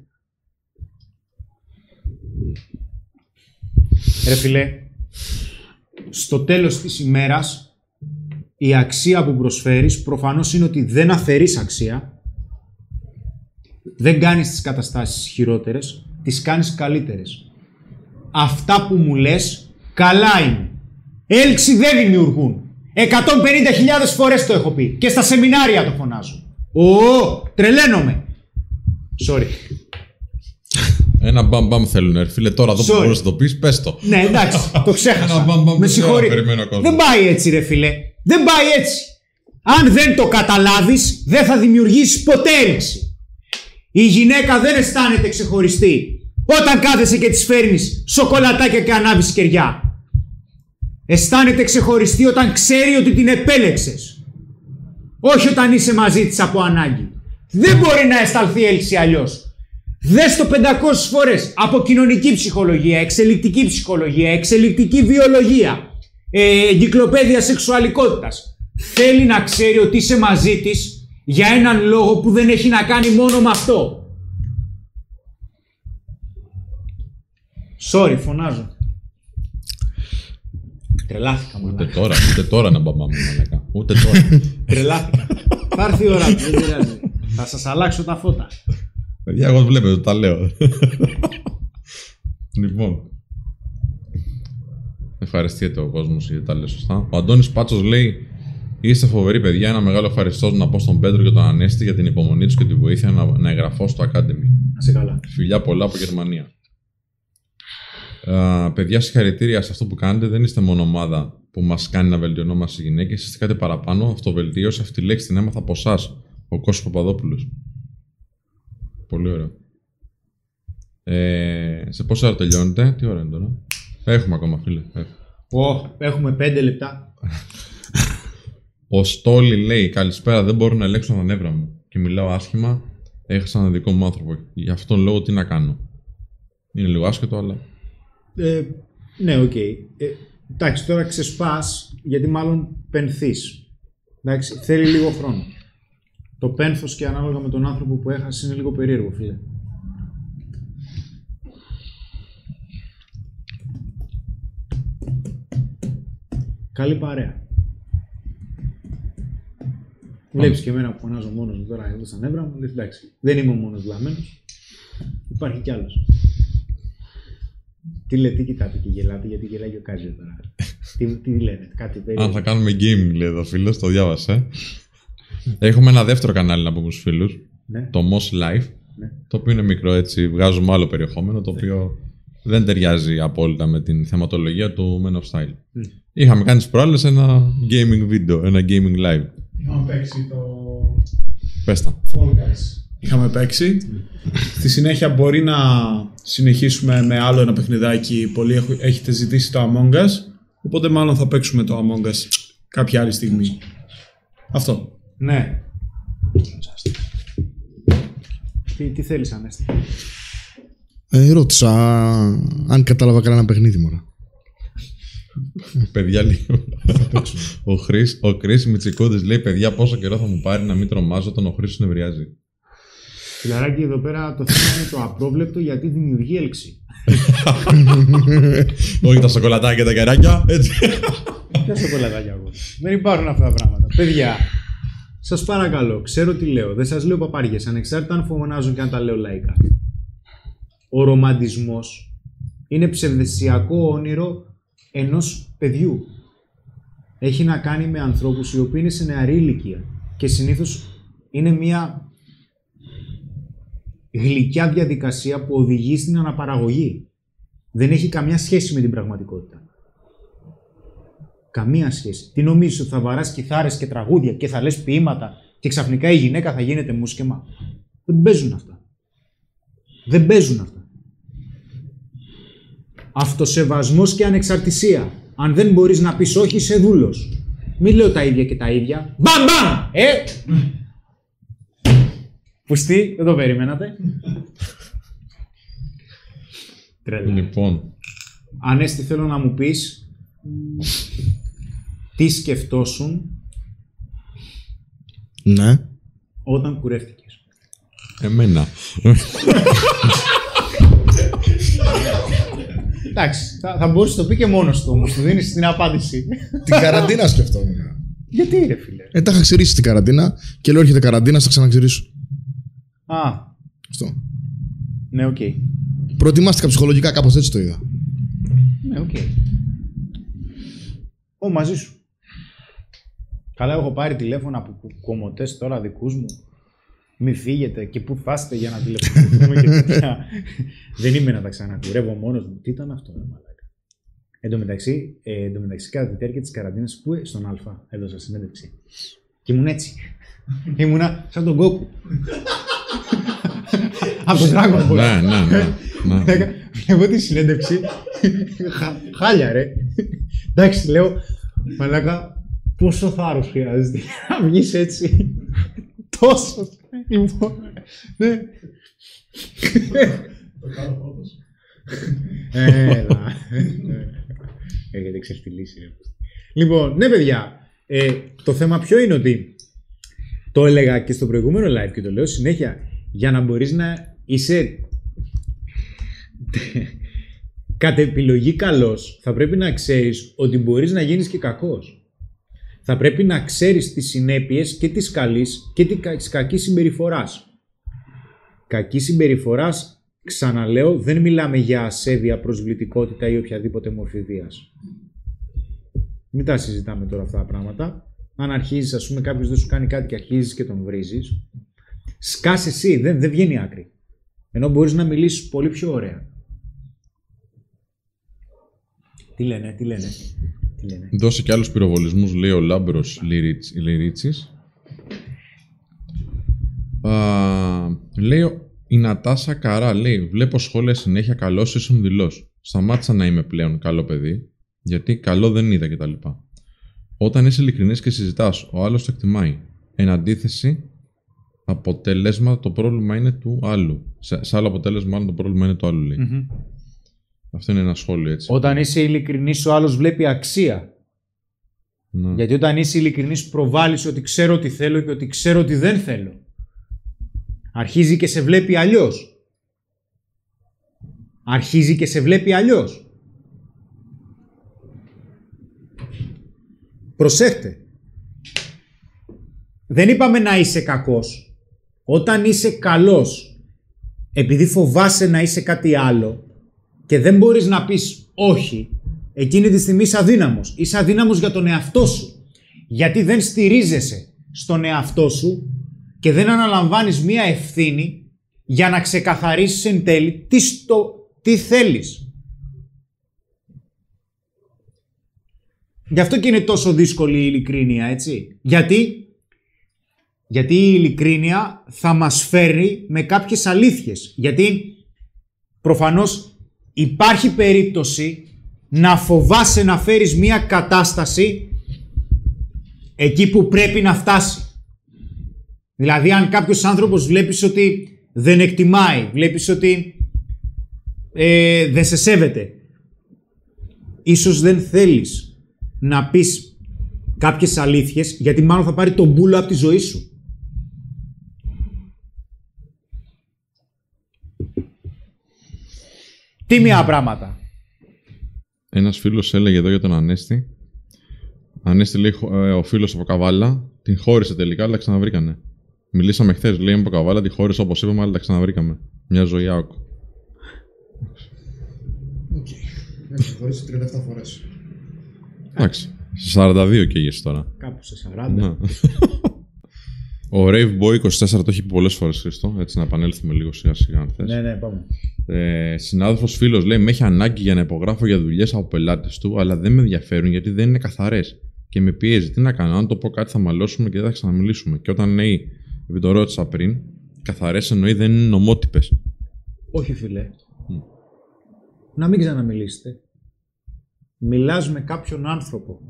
[SPEAKER 1] Ρε φιλέ, στο τέλος της ημέρας η αξία που προσφέρεις προφανώς είναι ότι δεν αφαιρείς αξία, δεν κάνεις τις καταστάσεις χειρότερες, τις κάνεις καλύτερες. Αυτά που μου λες καλά είναι. Έλξη δεν δημιουργούν. 150.000 φορές το έχω πει και στα σεμινάρια το φωνάζω. Ω, τρελαίνομαι. Sorry.
[SPEAKER 2] Ένα μπαμ μπαμ θέλουν, ρε φίλε. Τώρα εδώ που
[SPEAKER 1] Sorry.
[SPEAKER 2] μπορείς να το πεις, πες το.
[SPEAKER 1] Ναι, εντάξει, το
[SPEAKER 2] Ένα
[SPEAKER 1] ξέχασα.
[SPEAKER 2] μπαμ μπαμ
[SPEAKER 1] Με
[SPEAKER 2] δεν
[SPEAKER 1] συγχωρεί.
[SPEAKER 2] περιμένει ο κόσμος.
[SPEAKER 1] Δεν πάει έτσι, ρε φίλε. Δεν πάει έτσι. Αν δεν το καταλάβεις, δεν θα δημιουργήσεις ποτέ έλξη. Η γυναίκα δεν αισθάνεται ξεχωριστή όταν κάθεσαι και της φέρνεις σοκολατάκια και ανάβεις κεριά. Αισθάνεται ξεχωριστή όταν ξέρει ότι την επέλεξες. Όχι όταν είσαι μαζί της από ανάγκη. Δεν μπορεί να αισθανθεί έλξη αλλιώς. Δες το 500 φορές από κοινωνική ψυχολογία, εξελικτική ψυχολογία, εξελικτική βιολογία, ε, εγκυκλοπαίδεια σεξουαλικότητας. Θέλει να ξέρει ότι είσαι μαζί της για έναν λόγο που δεν έχει να κάνει μόνο με αυτό. Sorry, φωνάζω. Τρελάθηκα
[SPEAKER 2] Ούτε
[SPEAKER 1] μαλάκα.
[SPEAKER 2] τώρα, ούτε τώρα να μπαμ μπαμ, μαλάκα. Ούτε τώρα. *laughs*
[SPEAKER 1] Τρελάθηκα. Θα έρθει η ώρα του, δεν πειράζει. Θα σας αλλάξω τα φώτα.
[SPEAKER 2] Παιδιά, εγώ βλέπετε, τα λέω. λοιπόν. Ευχαριστείτε ο κόσμος γιατί τα λέει σωστά. Ο Αντώνης Πάτσος λέει: Είστε φοβεροί παιδιά. Ένα μεγάλο ευχαριστώ να πω στον Πέτρο και τον Ανέστη για την υπομονή τους και τη βοήθεια να, να εγγραφώ στο Academy.
[SPEAKER 1] Να σε καλά.
[SPEAKER 2] Φιλιά πολλά από Γερμανία. Α, παιδιά, συγχαρητήρια σε αυτό που κάνετε. Δεν είστε μόνο ομάδα που μας κάνει να βελτιωνόμαστε οι γυναίκες. Είστε κάτι παραπάνω. Αυτοβελτίωση. Αυτή τη λέξη την έμαθα από εσάς, ο Κώστας Παπαδόπουλος. Πολύ ωραίο. Ε, σε πόσα ώρα τελειώνετε, τι ώρα είναι τώρα; Έχουμε ακόμα, φίλε. Έχουμε.
[SPEAKER 1] Ω, έχουμε πέντε λεπτά.
[SPEAKER 2] Ο Στόλι λέει: Καλησπέρα, δεν μπορώ να ελέγξω τα νεύρα μου. Και μιλάω άσχημα. Έχασα έναν δικό μου άνθρωπο. Γι' αυτόν λόγο τι να κάνω. Είναι λίγο άσχετο, αλλά.
[SPEAKER 1] Ε, ναι, οκ. Ε, εντάξει, τώρα ξεσπάς, γιατί μάλλον πενθείς. Εντάξει, θέλει λίγο χρόνο. Το πένθος και ανάλογα με τον άνθρωπο που έχασες είναι λίγο περίεργο, φίλε. Καλή παρέα. Βλέπεις και εμένα που φωνάζω μόνος μου τώρα εδώ στα νεύρα μου, λες εντάξει, δεν είμαι ο μόνος βλαμμένος. Υπάρχει κι άλλος. Τι λέτε, τι κοιτάτε και γελάτε, γιατί γελάει και ο Κάζιο τώρα. τι, τι λένε, κάτι
[SPEAKER 2] Αν
[SPEAKER 1] περίεργο.
[SPEAKER 2] θα κάνουμε gaming, λέει εδώ φίλος, το διάβασε. Έχουμε ένα δεύτερο κανάλι να πούμε στους φίλους.
[SPEAKER 1] Ναι.
[SPEAKER 2] Το Moss Life.
[SPEAKER 1] Ναι.
[SPEAKER 2] Το οποίο είναι μικρό έτσι, βγάζουμε άλλο περιεχόμενο, το οποίο δεν ταιριάζει απόλυτα με την θεματολογία του Men of Style. Είχαμε κάνει τις προάλλες ένα gaming video, ένα gaming live.
[SPEAKER 3] Είχαμε παίξει το
[SPEAKER 2] Πες τα.
[SPEAKER 3] Fall Guys. Είχαμε παίξει. Στη συνέχεια μπορεί να συνεχίσουμε με άλλο ένα παιχνιδάκι. Πολλοί έχ- έχετε ζητήσει το Among Us. Οπότε μάλλον θα παίξουμε το Among Us κάποια άλλη στιγμή. Αυτό.
[SPEAKER 1] Ναι. Τι, τι θέλεις, Ανέστη;
[SPEAKER 4] Ε, ρώτησα αν κατάλαβα καλά ένα παιχνίδι μωρά.
[SPEAKER 2] Παιδιά λίγο. ο Χρής, ο Chris Μητσικούδης λέει: Παιδιά, πόσο καιρό θα μου πάρει να μην τρομάζω τον ο Χρήστος νευριάζει.
[SPEAKER 1] Φιλαράκι, εδώ πέρα το θέμα είναι το απρόβλεπτο γιατί δημιουργεί έλξη. *laughs*
[SPEAKER 2] Όχι τα σοκολατάκια και τα κεράκια. Έτσι.
[SPEAKER 1] Ποια σοκολατάκια εγώ. Δεν υπάρχουν αυτά τα πράγματα. Παιδιά, σας παρακαλώ, ξέρω τι λέω. Δεν σας λέω παπάριε, ανεξάρτητα αν φωνάζουν και αν τα λέω λαϊκά. Ο ρομαντισμός είναι ψευδεσιακό όνειρο ενός παιδιού. Έχει να κάνει με ανθρώπους οι οποίοι είναι σε νεαρή ηλικία και συνήθως είναι μια γλυκιά διαδικασία που οδηγεί στην αναπαραγωγή. Δεν έχει καμιά σχέση με την πραγματικότητα. Καμία σχέση. Τι νομίζεις ότι θα βαράς κιθάρες και τραγούδια και θα λες ποίηματα και ξαφνικά η γυναίκα θα γίνεται μουσκεμά. Δεν παίζουν αυτά. Δεν παίζουν αυτά. Αυτοσεβασμός και ανεξαρτησία. Αν δεν μπορείς να πεις όχι, είσαι δούλος. Μην λέω τα ίδια και τα ίδια. Μπαμ μπαμ! Ε! Πουστή, δεν το περιμένατε. Τρελά.
[SPEAKER 2] λοιπόν,
[SPEAKER 1] Ανέστη, θέλω να μου πεις τι σκεφτόσουν
[SPEAKER 4] Ναι.
[SPEAKER 1] όταν κουρεύτηκες.
[SPEAKER 2] εμένα.
[SPEAKER 1] Εντάξει, θα, θα μπορούσε να το πει και μόνος του όμως, του δίνεις την απάντηση.
[SPEAKER 4] Την καραντίνα σκεφτόμουν.
[SPEAKER 1] Γιατί ρε φίλε.
[SPEAKER 4] Ε, τα είχα ξυρίσει την καραντίνα και λέω έρχεται καραντίνα, θα τα ξαναξυρίσω.
[SPEAKER 1] Α,
[SPEAKER 4] Αυτό.
[SPEAKER 1] ναι, οκ.
[SPEAKER 4] Προετοιμάστηκα ψυχολογικά, κάπως έτσι το είδα.
[SPEAKER 1] Ναι, οκ. Ω, μαζί σου. Καλά, έχω πάρει τηλέφωνα από κομμωτές τώρα δικούς μου. Μη φύγετε και πού θα είστε για να τηλεφωνηθούμε και *laughs* τέτοια. Δεν είμαι να τα ξανακουρεύω μόνος μου. Τι ήταν αυτό, ρε μαλάκα. Εν τω μεταξύ, ε, εν τω μεταξύ, κατά τη διάρκεια της καραντίνας, που στον Α έδωσα συνέντευξη. Και ήμουν έτσι. *laughs* Ήμουνα σαν τον Κόκου. Από τον Dragon Ball.
[SPEAKER 2] ναι, ναι, ναι. ναι.
[SPEAKER 1] Έκα- Βλέπω τη συνέντευξη. Χα- Χάλια, ρε. Εντάξει, λέω, μαλάκα, πόσο θάρρος χρειάζεται για να βγεις έτσι; Τόσο. Λοιπόν, ναι. Έλα. Έχετε ξεφτυλίσει. ρε. Λοιπόν, ναι, παιδιά. Ε, το θέμα ποιο είναι ότι το έλεγα και στο προηγούμενο live και το λέω συνέχεια. Για να μπορείς να είσαι κατ' επιλογή καλός, θα πρέπει να ξέρεις ότι μπορείς να γίνεις και κακός. Θα πρέπει να ξέρεις τις συνέπειες και της καλής και της κακής συμπεριφοράς. Κακή συμπεριφοράς, ξαναλέω, δεν μιλάμε για ασέβεια, προσβλητικότητα ή οποιαδήποτε μορφή βίας. Μην τα συζητάμε τώρα αυτά τα πράγματα. Αν αρχίζεις, ας πούμε, κάποιος δεν σου κάνει κάτι και αρχίζεις και τον βρίζεις, σκάς εσύ, δεν, δεν βγαίνει άκρη. Ενώ μπορείς να μιλήσεις πολύ πιο ωραία. Τι λένε, τι λένε. Τι λένε.
[SPEAKER 2] Δώσε και άλλους πυροβολισμούς, λέει ο Λάμπρος Λιρίτς- Λιρίτσης. Α, λέει ο- η Νατάσα Καρά, λέει, βλέπω σχόλια συνέχεια καλός ίσον δηλός. Σταμάτησα να είμαι πλέον καλό παιδί, γιατί καλό δεν είδα κτλ. Όταν είσαι ειλικρινής και συζητάς, ο άλλος το εκτιμάει. Εν αντίθεση, αποτέλεσμα το πρόβλημα είναι του άλλου. Σε, σε άλλο αποτέλεσμα, μάλλον το πρόβλημα είναι του άλλου, λέει.
[SPEAKER 1] Μμμ.
[SPEAKER 2] Αυτό είναι ένα σχόλιο έτσι.
[SPEAKER 1] Όταν είσαι ειλικρινής, ο άλλος βλέπει αξία.
[SPEAKER 2] Ναι.
[SPEAKER 1] Γιατί όταν είσαι ειλικρινής προβάλλεις ότι ξέρω τι θέλω και ότι ξέρω τι δεν θέλω. Αρχίζει και σε βλέπει αλλιώς. Αρχίζει και σε βλέπει αλλιώς. Προσέχτε. Δεν είπαμε να είσαι κακός. Όταν είσαι καλός, επειδή φοβάσαι να είσαι κάτι άλλο και δεν μπορείς να πεις όχι, εκείνη τη στιγμή είσαι αδύναμος. Είσαι αδύναμος για τον εαυτό σου. Γιατί δεν στηρίζεσαι στον εαυτό σου και δεν αναλαμβάνεις μία ευθύνη για να ξεκαθαρίσεις εν τέλει τι, στο, τι θέλεις. Γι' αυτό και είναι τόσο δύσκολη η ειλικρίνεια, έτσι. Γιατί, γιατί η ειλικρίνεια θα μας φέρει με κάποιες αλήθειες. Γιατί προφανώς υπάρχει περίπτωση να φοβάσαι να φέρεις μία κατάσταση εκεί που πρέπει να φτάσει. Δηλαδή αν κάποιος άνθρωπος βλέπεις ότι δεν εκτιμάει, βλέπεις ότι ε, δεν σε σέβεται, ίσως δεν θέλεις να πεις κάποιες αλήθειες γιατί μάλλον θα πάρει τον μπούλο από τη ζωή σου. Τίμια πράγματα.
[SPEAKER 2] Ένας φίλος έλεγε εδώ για τον Ανέστη. Ανέστη λέει ε, ο φίλος από Καβάλα. Την χώρισε τελικά, αλλά τα ξαναβρήκανε. Μιλήσαμε χθες, λέει από Καβάλα, τη χώρισε όπως είπαμε, αλλά τα ξαναβρήκαμε. Μια ζωή άκου.
[SPEAKER 6] Οκ. Έχει χωρίσει 37 φορές.
[SPEAKER 2] Εντάξει. Σε 42 καίγεσαι τώρα.
[SPEAKER 1] Κάπου σε 40.
[SPEAKER 2] Ναι. Ο Rave Boy 24 το έχει πει πολλές φορές Χρήστο. Έτσι να επανέλθουμε λίγο σιγά σιγά αν θες.
[SPEAKER 1] Ναι, ναι, πάμε.
[SPEAKER 2] Ε, Συνάδελφος φίλος λέει: Με έχει ανάγκη για να υπογράφω για δουλειές από πελάτες του, αλλά δεν με ενδιαφέρουν γιατί δεν είναι καθαρές. Και με πιέζει. Τι να κάνω, αν το πω κάτι θα μαλώσουμε και δεν θα ξαναμιλήσουμε. Και όταν λέει, επειδή το ρώτησα πριν, καθαρές εννοεί δεν είναι νομότυπες.
[SPEAKER 1] Όχι, φίλε. Να μην ξαναμιλήσετε. Μιλάς με κάποιον άνθρωπο.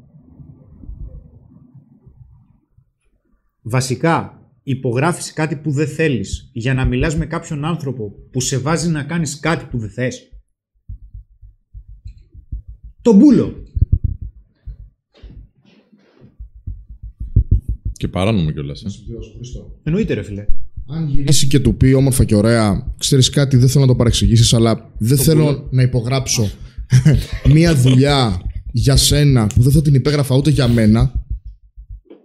[SPEAKER 1] Βασικά, υπογράφεις κάτι που δεν θέλεις για να μιλάς με κάποιον άνθρωπο που σε βάζει να κάνεις κάτι που δεν θες. Το μπούλο.
[SPEAKER 2] Και παράνομο κιόλας. Ε.
[SPEAKER 1] Εννοείται ρε φίλε.
[SPEAKER 6] Αν γυρίσει.
[SPEAKER 4] Εσύ και του πει όμορφα και ωραία, ξέρεις κάτι, δεν θέλω να το παρεξηγήσεις, αλλά δεν θέλω να υπογράψω *laughs* μία δουλειά για σένα που δεν θα την υπέγραφα ούτε για μένα.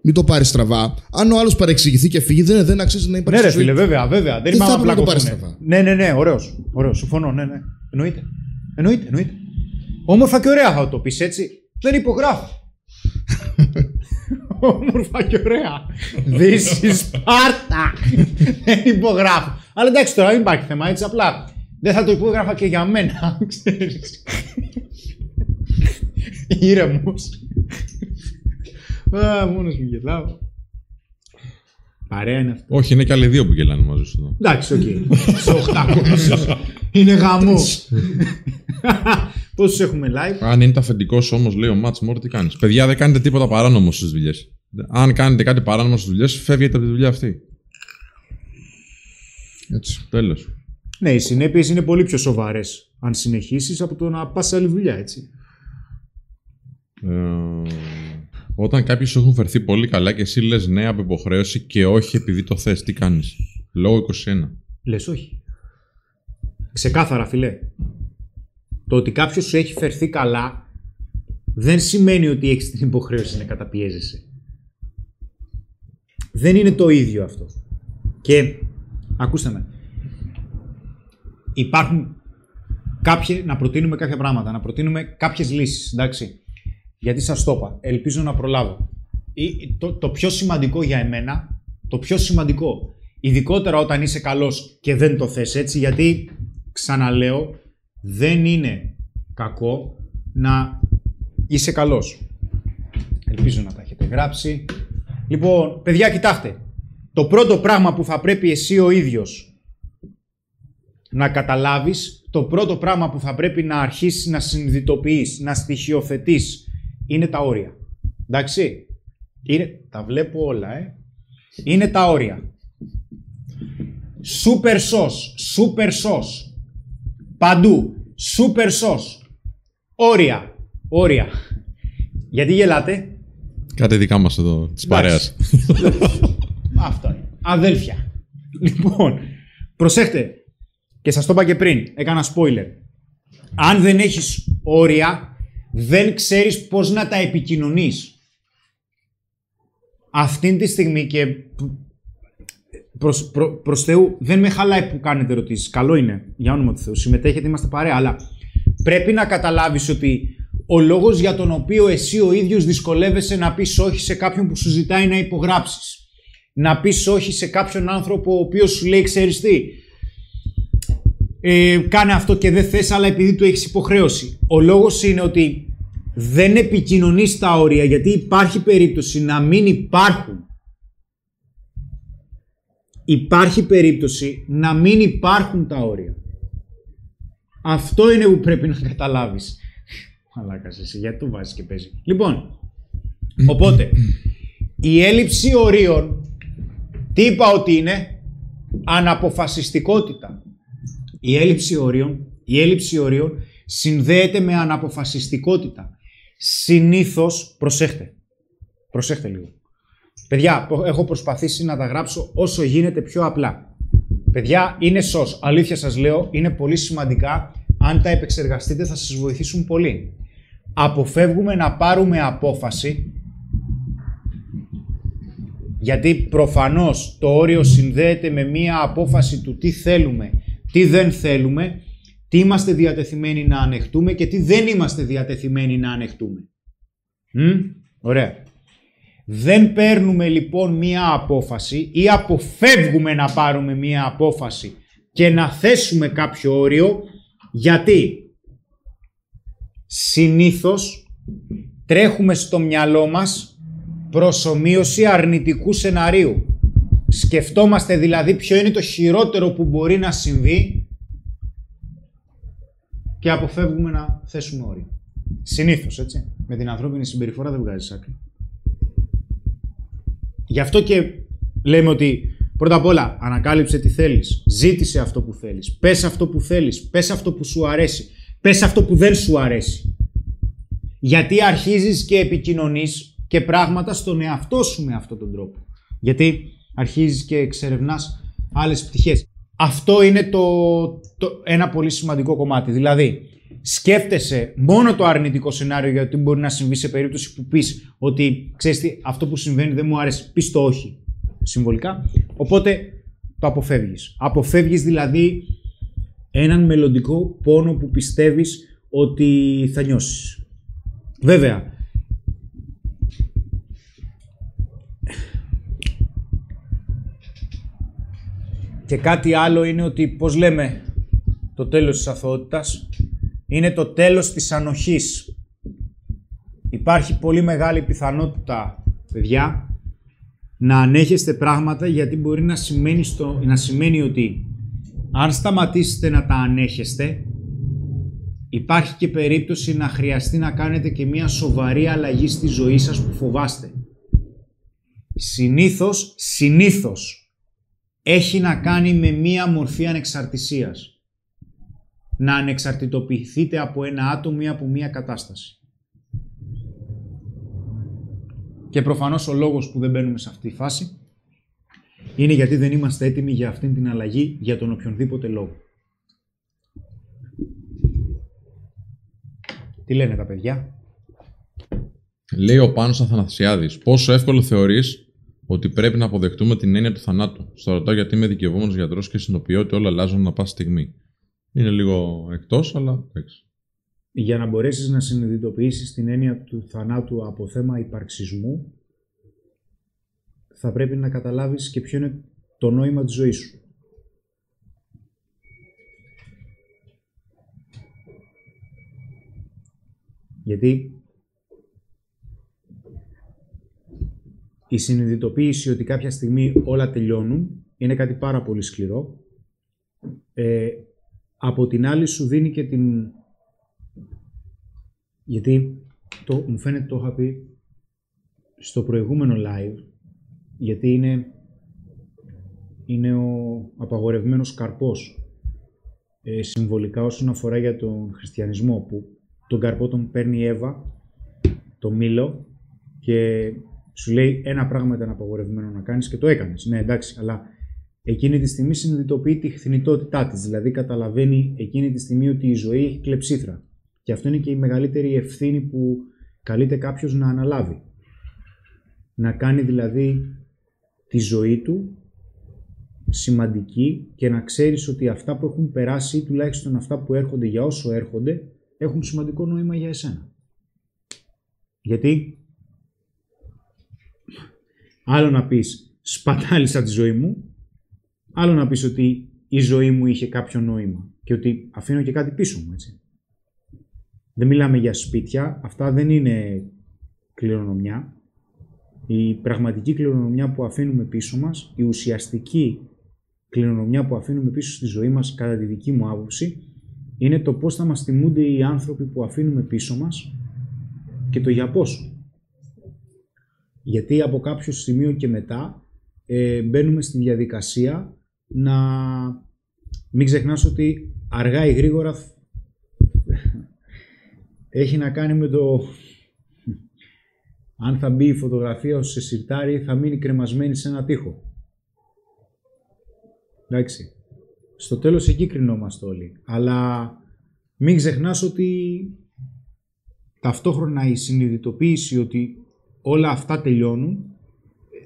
[SPEAKER 4] Μην το πάρεις στραβά. Αν ο άλλος παρεξηγηθεί και φύγει, δεν, δεν αξίζει να υπάρχει
[SPEAKER 1] Ναι, ρε
[SPEAKER 4] στη ζωή
[SPEAKER 1] φίλε, βέβαια, βέβαια. Δεν
[SPEAKER 4] Δεν
[SPEAKER 1] είμαι
[SPEAKER 4] θα
[SPEAKER 1] άμα
[SPEAKER 4] έπρεπε να το
[SPEAKER 1] πλακωθούν.
[SPEAKER 4] πάρεις στραβά.
[SPEAKER 1] Ναι, ναι, ναι, ωραίος. Ωραίος, συμφωνώ, ναι, ναι. Εννοείται. Εννοείται, εννοείται. Όμορφα και ωραία θα το πεις έτσι. Δεν υπογράφω. *laughs* Όμορφα και ωραία. This is Sparta. *laughs* Δεν υπογράφω. Αλλά εντάξει τώρα, δεν υπάρχει θέμα έτσι. Απλά δεν θα το υπόγραφα και για μένα. *laughs* Ξέρεις. Ήρεμος. Α, μόνος μου γελάω. Παρέα είναι αυτό.
[SPEAKER 2] Όχι, είναι και άλλοι δύο που γελάνε μαζί σου εδώ.
[SPEAKER 1] Εντάξει, οκ. Σε 800. Είναι γαμώ. Πόσους έχουμε live;
[SPEAKER 2] Αν είναι αφεντικός όμως, λέει ο Μάτς Μόρ, τι κάνεις. Παιδιά, δεν κάνετε τίποτα παράνομο στις δουλειές. Αν κάνετε κάτι παράνομο στις δουλειές, φεύγετε από τη δουλειά αυτή.
[SPEAKER 4] Έτσι.
[SPEAKER 2] Τέλος.
[SPEAKER 1] Ναι, οι συνέπειες είναι πολύ πιο σοβαρές αν συνεχίσεις από το να πας σε άλλη δουλειά, έτσι.
[SPEAKER 2] Ε, όταν κάποιοι σου έχουν φερθεί πολύ καλά και εσύ λες ναι από υποχρέωση και όχι επειδή το θες, τι κάνεις; Λόγω 21.
[SPEAKER 1] Λες, όχι. Ξεκάθαρα, φιλέ. Το ότι κάποιος σου έχει φερθεί καλά δεν σημαίνει ότι έχεις την υποχρέωση να καταπιέζεσαι. Δεν είναι το ίδιο αυτό. Και ακούστε με. Υπάρχουν κάποιοι, να προτείνουμε κάποια πράγματα, να προτείνουμε κάποιες λύσεις, εντάξει. Γιατί σας το είπα, ελπίζω να προλάβω. Ή- Το, το πιο σημαντικό για εμένα, το πιο σημαντικό, ειδικότερα όταν είσαι καλός και δεν το θες έτσι, γιατί ξαναλέω, δεν είναι κακό να είσαι καλός. Ελπίζω να τα έχετε γράψει. Λοιπόν, παιδιά, κοιτάξτε. Το πρώτο πράγμα που θα πρέπει εσύ ο ίδιος να καταλάβεις, το πρώτο πράγμα που θα πρέπει να αρχίσεις να συνειδητοποιείς, να στοιχειοθετείς, είναι τα όρια. Εντάξει. Είναι, τα βλέπω όλα, ε. Είναι τα όρια. Super sauce, super sauce. Παντού. Super sauce. Όρια. Όρια. Γιατί γελάτε;
[SPEAKER 2] Κάτι δικά μας εδώ, της παρέας. *laughs*
[SPEAKER 1] Αυτό είναι. Αδέλφια. Λοιπόν, προσέχτε. Και σας το είπα και πριν. Έκανα spoiler. Αν δεν έχεις όρια, δεν ξέρεις πώς να τα επικοινωνείς. Αυτή τη στιγμή και προς, προ, προς Θεού δεν με χαλάει που κάνετε ερωτήσεις. Καλό είναι. Για όνομα του Θεού. Συμμετέχετε, είμαστε παρέα. Αλλά πρέπει να καταλάβεις ότι ο λόγος για τον οποίο εσύ ο ίδιος δυσκολεύεσαι να πεις όχι σε κάποιον που σου ζητάει να υπογράψεις. Να πεις όχι σε κάποιον άνθρωπο ο οποίος σου λέει ξέρεις τι. Ε, κάνε αυτό και δεν θες αλλά επειδή του έχεις υποχρέωση. Ο λόγος είναι ότι δεν επικοινωνείς τα όρια γιατί υπάρχει περίπτωση να μην υπάρχουν. Υπάρχει περίπτωση να μην υπάρχουν τα όρια. Αυτό είναι που πρέπει να καταλάβεις. Μαλάκας εσύ, γιατί το βάζεις και παίζει. Λοιπόν, οπότε, Η έλλειψη ορίων, τι είπα ότι είναι, αναποφασιστικότητα. Η έλλειψη ορίων, η έλλειψη ορίων συνδέεται με αναποφασιστικότητα. Συνήθως, προσέχτε, προσέχτε λίγο. Παιδιά, έχω προσπαθήσει να τα γράψω όσο γίνεται πιο απλά. Παιδιά, είναι σως. Αλήθεια σας λέω, είναι πολύ σημαντικά. Αν τα επεξεργαστείτε θα σας βοηθήσουν πολύ. Αποφεύγουμε να πάρουμε απόφαση γιατί προφανώς το όριο συνδέεται με μία απόφαση του τι θέλουμε, τι δεν θέλουμε, τι είμαστε διατεθειμένοι να ανεχτούμε και τι δεν είμαστε διατεθειμένοι να ανεχτούμε. Μ; Ωραία. Δεν παίρνουμε λοιπόν μία απόφαση ή αποφεύγουμε να πάρουμε μία απόφαση και να θέσουμε κάποιο όριο γιατί; Συνήθως τρέχουμε στο μυαλό μας προσωμείωση αρνητικού σεναρίου. Σκεφτόμαστε δηλαδή ποιο είναι το χειρότερο που μπορεί να συμβεί και αποφεύγουμε να θέσουμε όρια. Συνήθως, έτσι. Με την ανθρώπινη συμπεριφορά δεν βγάζει άκρη. Γι' αυτό και λέμε ότι πρώτα απ' όλα ανακάλυψε τι θέλεις, ζήτησε αυτό που θέλεις, πες αυτό που θέλεις, πες αυτό που σου αρέσει, πες αυτό που δεν σου αρέσει. Γιατί αρχίζεις και επικοινωνείς και πράγματα στον εαυτό σου με αυτόν τον τρόπο. Γιατί αρχίζεις και εξερευνάς άλλες πτυχές. Αυτό είναι το, το, ένα πολύ σημαντικό κομμάτι. Δηλαδή, σκέφτεσαι μόνο το αρνητικό σενάριο γιατί μπορεί να συμβεί σε περίπτωση που πεις ότι ξέρεις τι, αυτό που συμβαίνει δεν μου άρεσε, πεις το όχι συμβολικά. Οπότε το αποφεύγεις. Αποφεύγεις δηλαδή έναν μελλοντικό πόνο που πιστεύεις ότι θα νιώσεις. Βέβαια, και κάτι άλλο είναι ότι, πώς λέμε, το τέλος της αθωότητας είναι το τέλος της ανοχής. Υπάρχει πολύ μεγάλη πιθανότητα, παιδιά, να ανέχεστε πράγματα γιατί μπορεί να σημαίνει, στο, να σημαίνει ότι αν σταματήσετε να τα ανέχεστε, υπάρχει και περίπτωση να χρειαστεί να κάνετε και μια σοβαρή αλλαγή στη ζωή σας που φοβάστε. Συνήθως, συνήθως, έχει να κάνει με μία μορφή ανεξαρτησίας να ανεξαρτητοποιηθείτε από ένα άτομο ή από μία κατάσταση. Και προφανώς ο λόγος που δεν μπαίνουμε σε αυτή τη φάση είναι γιατί δεν είμαστε έτοιμοι για αυτήν την αλλαγή για τον οποιονδήποτε λόγο. Τι λένε τα παιδιά;
[SPEAKER 2] Λέει ο Πάνος Αθανασιάδης, πόσο εύκολο θεωρείς ότι πρέπει να αποδεχτούμε την έννοια του θανάτου. Στο ρωτάω γιατί είμαι δικαιωμένο γιατρός και συνοποιώ ότι όλα αλλάζουν ανά πάση στιγμή. Είναι λίγο εκτός, αλλά εντάξει.
[SPEAKER 1] Για να μπορέσεις να συνειδητοποιήσεις την έννοια του θανάτου από θέμα υπαρξισμού, θα πρέπει να καταλάβεις και ποιο είναι το νόημα της ζωής σου. Γιατί η συνειδητοποίηση ότι κάποια στιγμή όλα τελειώνουν είναι κάτι πάρα πολύ σκληρό. Ε, από την άλλη σου δίνει και την... Γιατί το, μου φαίνεται το είχα πει στο προηγούμενο live, γιατί είναι, είναι ο απαγορευμένος καρπός ε, συμβολικά όσον αφορά για τον χριστιανισμό, που τον καρπό τον παίρνει η Εύα, το μήλο, και σου λέει ένα πράγμα ήταν απαγορευμένο να κάνεις και το έκανες. Ναι, εντάξει, αλλά εκείνη τη στιγμή συνειδητοποιεί τη θνητότητά της. Δηλαδή, καταλαβαίνει εκείνη τη στιγμή ότι η ζωή έχει κλεψίθρα. Και αυτό είναι και η μεγαλύτερη ευθύνη που καλείται κάποιος να αναλάβει. Να κάνει δηλαδή τη ζωή του σημαντική και να ξέρεις ότι αυτά που έχουν περάσει ή τουλάχιστον αυτά που έρχονται για όσο έρχονται έχουν σημαντικό νόημα για εσένα. Γιατί άλλο να πεις σπατάλησα τη ζωή μου Άλλο να πεις ότι η ζωή μου είχε κάποιο νόημα και ότι αφήνω και κάτι πίσω μου, έτσι. Δεν μιλάμε για σπίτια, αυτά δεν είναι κληρονομιά. Η πραγματική κληρονομιά που αφήνουμε πίσω μας, η ουσιαστική κληρονομιά που αφήνουμε πίσω στη ζωή μας, κατά τη δική μου άποψη, είναι το πώς θα μας τιμούνται οι άνθρωποι που αφήνουμε πίσω μας και το για πόσο. Γιατί από κάποιο σημείο και μετά ε, μπαίνουμε στη διαδικασία να μην ξεχνάς ότι αργά ή γρήγορα έχει να κάνει με το αν θα μπει η φωτογραφία σου σε σιρτάρι ή θα μείνει κρεμασμένη σε ένα τοίχο. Εντάξει. Στο τέλος εκεί κρινόμαστε όλοι. Αλλά μην ξεχνάς ότι ταυτόχρονα η συνειδητοποίηση ότι όλα αυτά τελειώνουν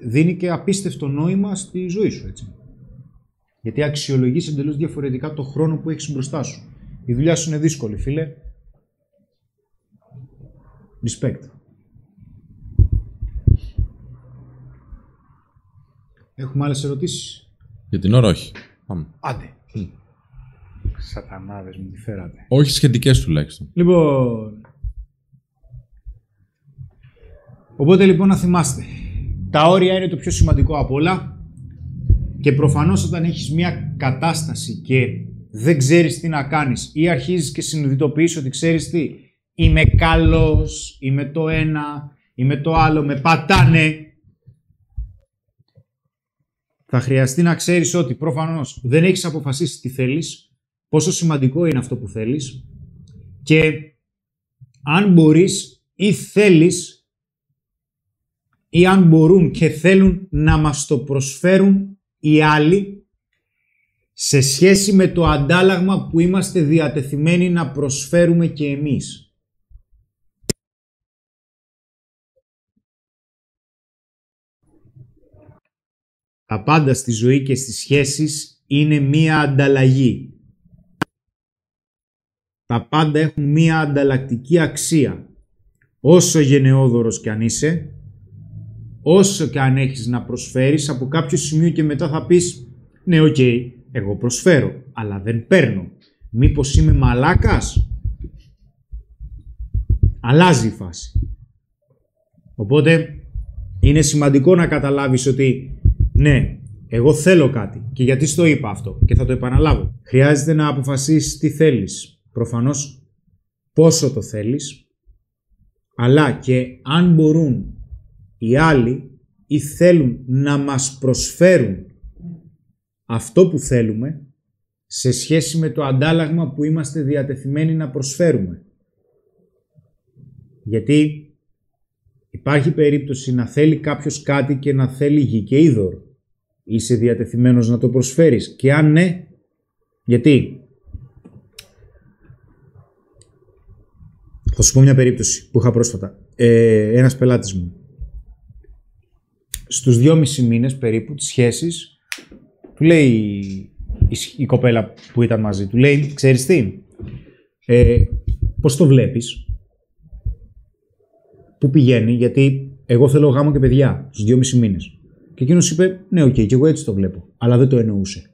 [SPEAKER 1] δίνει και απίστευτο νόημα στη ζωή σου, έτσι. Γιατί αξιολογείς εντελώς διαφορετικά το χρόνο που έχεις μπροστά σου. Η δουλειά σου είναι δύσκολη, φίλε. Respect. Έχουμε άλλες ερωτήσεις;
[SPEAKER 2] Για την ώρα όχι. Πάμε.
[SPEAKER 1] Άντε. Σατανάδες μου τη φέρατε.
[SPEAKER 2] Όχι σχετικές τουλάχιστον.
[SPEAKER 1] Λοιπόν. Οπότε λοιπόν να θυμάστε. Τα όρια είναι το πιο σημαντικό από όλα. Και προφανώς όταν έχεις μια κατάσταση και δεν ξέρεις τι να κάνεις ή αρχίζεις και συνειδητοποιείς ότι ξέρεις τι, είμαι καλός, είμαι το ένα, είμαι το άλλο, με πατάνε. Θα χρειαστεί να ξέρεις ότι προφανώς δεν έχεις αποφασίσει τι θέλεις, πόσο σημαντικό είναι αυτό που θέλεις και αν μπορείς ή θέλεις ή αν μπορούν και θέλουν να μας το προσφέρουν οι άλλοι σε σχέση με το αντάλλαγμα που είμαστε διατεθειμένοι να προσφέρουμε και εμείς. Τα πάντα στη ζωή και στις σχέσεις είναι μία ανταλλαγή. Τα πάντα έχουν μία ανταλλακτική αξία. Όσο γενναιόδωρος κι αν είσαι, όσο και αν έχεις να προσφέρεις, από κάποιο σημείο και μετά θα πεις «Ναι, οκ, εγώ προσφέρω, αλλά δεν παίρνω. Μήπως είμαι μαλάκας» Αλλάζει η φάση. Οπότε είναι σημαντικό να καταλάβεις ότι ναι, εγώ θέλω κάτι και γιατί στο είπα αυτό και θα το επαναλάβω. Χρειάζεται να αποφασίσεις τι θέλεις. Προφανώς πόσο το θέλεις, αλλά και αν μπορούν οι άλλοι ή θέλουν να μας προσφέρουν αυτό που θέλουμε σε σχέση με το αντάλλαγμα που είμαστε διατεθειμένοι να προσφέρουμε. Γιατί υπάρχει περίπτωση να θέλει κάποιος κάτι και να θέλει γη και είδωρ. Είσαι διατεθειμένος να το προσφέρεις. Και αν ναι, γιατί; Θα σου πω μια περίπτωση που είχα πρόσφατα. Ε, ένας πελάτης μου. Στους δυόμισι μήνες περίπου της σχέσης, του λέει η, η κοπέλα που ήταν μαζί του, λέει, ξέρεις τι, ε, πώς το βλέπεις, πού πηγαίνει, γιατί εγώ θέλω γάμο και παιδιά στους δυόμισι μήνες. Και εκείνος είπε, Ναι, OK, okay, και εγώ έτσι το βλέπω. Αλλά δεν το εννοούσε.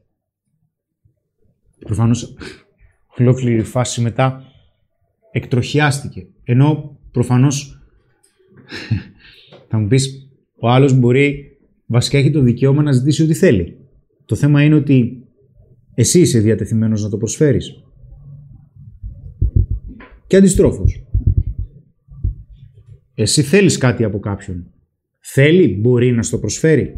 [SPEAKER 1] Προφανώς *laughs* ολόκληρη φάση μετά εκτροχιάστηκε. Ενώ προφανώς *laughs* θα μου πεις, ο άλλος μπορεί βασικά έχει το δικαίωμα να ζητήσει ό,τι θέλει. Το θέμα είναι ότι εσύ είσαι διατεθειμένος να το προσφέρεις. Και αντιστρόφως. Εσύ θέλεις κάτι από κάποιον. Θέλει, μπορεί να στο προσφέρει.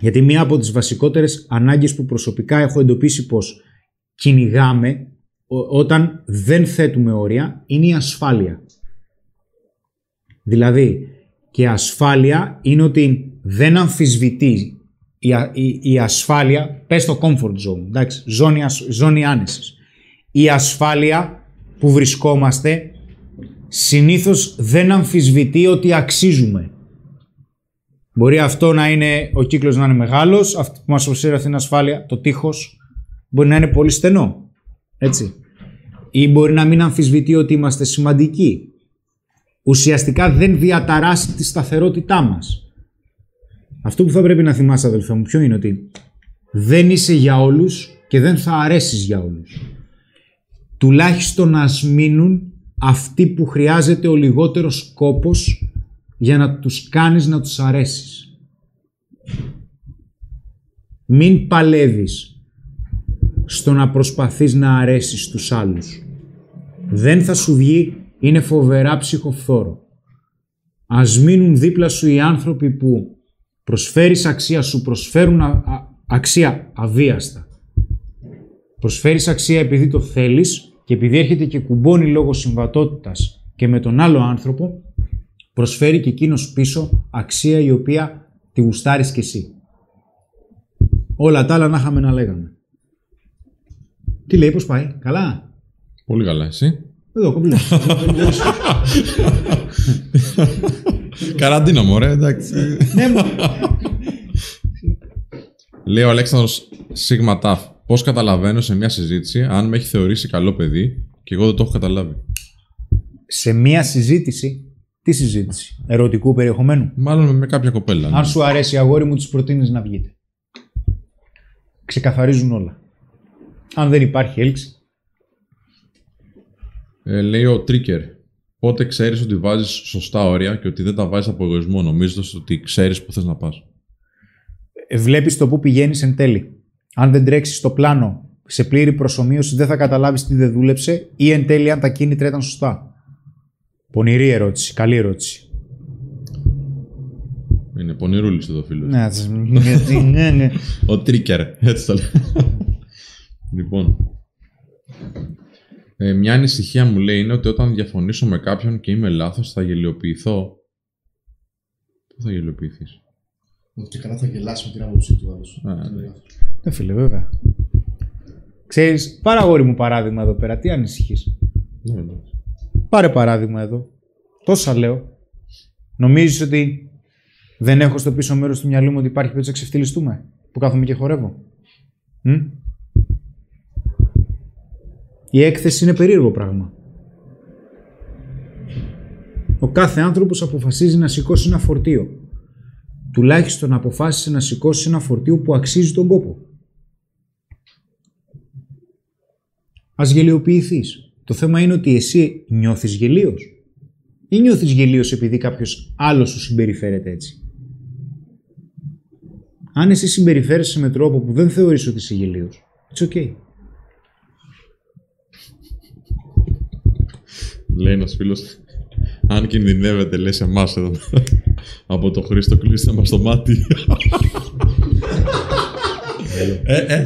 [SPEAKER 1] Γιατί μία από τις βασικότερες ανάγκες που προσωπικά έχω εντοπίσει πως κυνηγάμε όταν δεν θέτουμε όρια είναι η ασφάλεια. Δηλαδή, και ασφάλεια είναι ότι δεν αμφισβητεί η, η, η ασφάλεια, πες το comfort zone, εντάξει, ζώνη, ζώνη άνεσης. Η ασφάλεια που βρισκόμαστε συνήθως δεν αμφισβητεί ότι αξίζουμε. Μπορεί αυτό να είναι, ο κύκλος να είναι μεγάλος, αυτό που μας προσφέρει αυτή την ασφάλεια, το τείχος, μπορεί να είναι πολύ στενό. Έτσι. Ή μπορεί να μην αμφισβητεί ότι είμαστε σημαντικοί. Ουσιαστικά δεν διαταράσει τη σταθερότητά μας. Αυτό που θα πρέπει να θυμάσαι αδελφέ μου ποιο είναι ότι δεν είσαι για όλους και δεν θα αρέσεις για όλους. Τουλάχιστον να μείνουν αυτοί που χρειάζεται ο λιγότερος κόπος για να τους κάνεις να τους αρέσεις. Μην παλεύεις στο να προσπαθείς να αρέσεις τους άλλους. Δεν θα σου βγει είναι φοβερά ψυχοφθόρο. Ας μείνουν δίπλα σου οι άνθρωποι που προσφέρεις αξία σου, προσφέρουν α- α- αξία αβίαστα. Προσφέρεις αξία επειδή το θέλεις και επειδή έρχεται και κουμπώνει λόγω συμβατότητας και με τον άλλο άνθρωπο, προσφέρει και εκείνος πίσω αξία η οποία τη γουστάρεις κι εσύ. Όλα τα άλλα να είχαμε να λέγαμε. Τι λέει, πώς πάει, καλά;
[SPEAKER 2] Πολύ καλά, εσύ;
[SPEAKER 1] Εδώ, κομπλέ.
[SPEAKER 2] Καραντίνα, μωρέ, εντάξει.
[SPEAKER 1] ναι, μα.
[SPEAKER 2] Λέει ο Αλέξανδρος Σίγμα Ταφ. Πώς καταλαβαίνω σε μια συζήτηση αν με έχει θεωρήσει καλό παιδί και εγώ δεν το έχω καταλάβει;
[SPEAKER 1] Σε μία συζήτηση, τι συζήτηση, ερωτικού περιεχομένου;
[SPEAKER 2] Μάλλον με κάποια κοπέλα. ναι.
[SPEAKER 1] Αν σου αρέσει αγόρι μου, τους προτείνεις να βγείτε. Ξεκαθαρίζουν όλα. Αν δεν υπάρχει έλξη,
[SPEAKER 2] Ε, λέει ο Τρίκερ. Πότε ξέρεις ότι βάζεις σωστά όρια και ότι δεν τα βάζεις από εγωισμό, νομίζοντας ότι ξέρεις που θες να πας.
[SPEAKER 1] ε, βλέπεις το που πηγαίνεις εν τέλει. Αν δεν τρέξεις στο πλάνο σε πλήρη προσωμείωση, δεν θα καταλάβεις τι δεν δούλεψε ή εν τέλει αν τα κίνητρα ήταν σωστά. Πονηρή ερώτηση, καλή ερώτηση.
[SPEAKER 2] Είναι πονηρούλης εδώ φίλος.
[SPEAKER 1] Ναι, ας- ναι, ναι. *laughs*
[SPEAKER 2] Ο Τρίκερ, έτσι το λέω. *laughs* λοιπόν. Ε, μια ανησυχία μου λέει είναι ότι όταν διαφωνήσω με κάποιον και είμαι λάθος θα γελιοποιηθώ. Πού θα γελιοποιηθείς;
[SPEAKER 6] Ότι και καλά θα γελάσει με την άποψή του άλλου.
[SPEAKER 2] Α, ναι.
[SPEAKER 1] Ναι, φίλε, βέβαια. Ξέρεις, πάρε αγόρι μου παράδειγμα εδώ πέρα, τι ανησυχείς;
[SPEAKER 2] Ναι, ναι.
[SPEAKER 1] Πάρε παράδειγμα εδώ. Τόσα λέω. Νομίζεις ότι δεν έχω στο πίσω μέρος του μυαλού μου ότι υπάρχει περίπτωση να ξεφτυλιστούμε, που κάθομαι και χορεύω; Μ; Η έκθεση είναι περίεργο πράγμα. Ο κάθε άνθρωπος αποφασίζει να σηκώσει ένα φορτίο. Τουλάχιστον αποφάσισε να σηκώσει ένα φορτίο που αξίζει τον κόπο. Ας γελιοποιηθείς. Το θέμα είναι ότι εσύ νιώθεις γελίος. Ή νιώθεις γελίος επειδή κάποιος άλλος σου συμπεριφέρεται έτσι. Αν εσύ συμπεριφέρεσαι με τρόπο που δεν θεωρείς ότι είσαι γελίος, it's okay.
[SPEAKER 2] Λέει ένας φίλος. Αν κινδυνεύετε, λε εμάς εδώ. Από το Χρήστο, κλείστε μας το μάτι. ε, ε.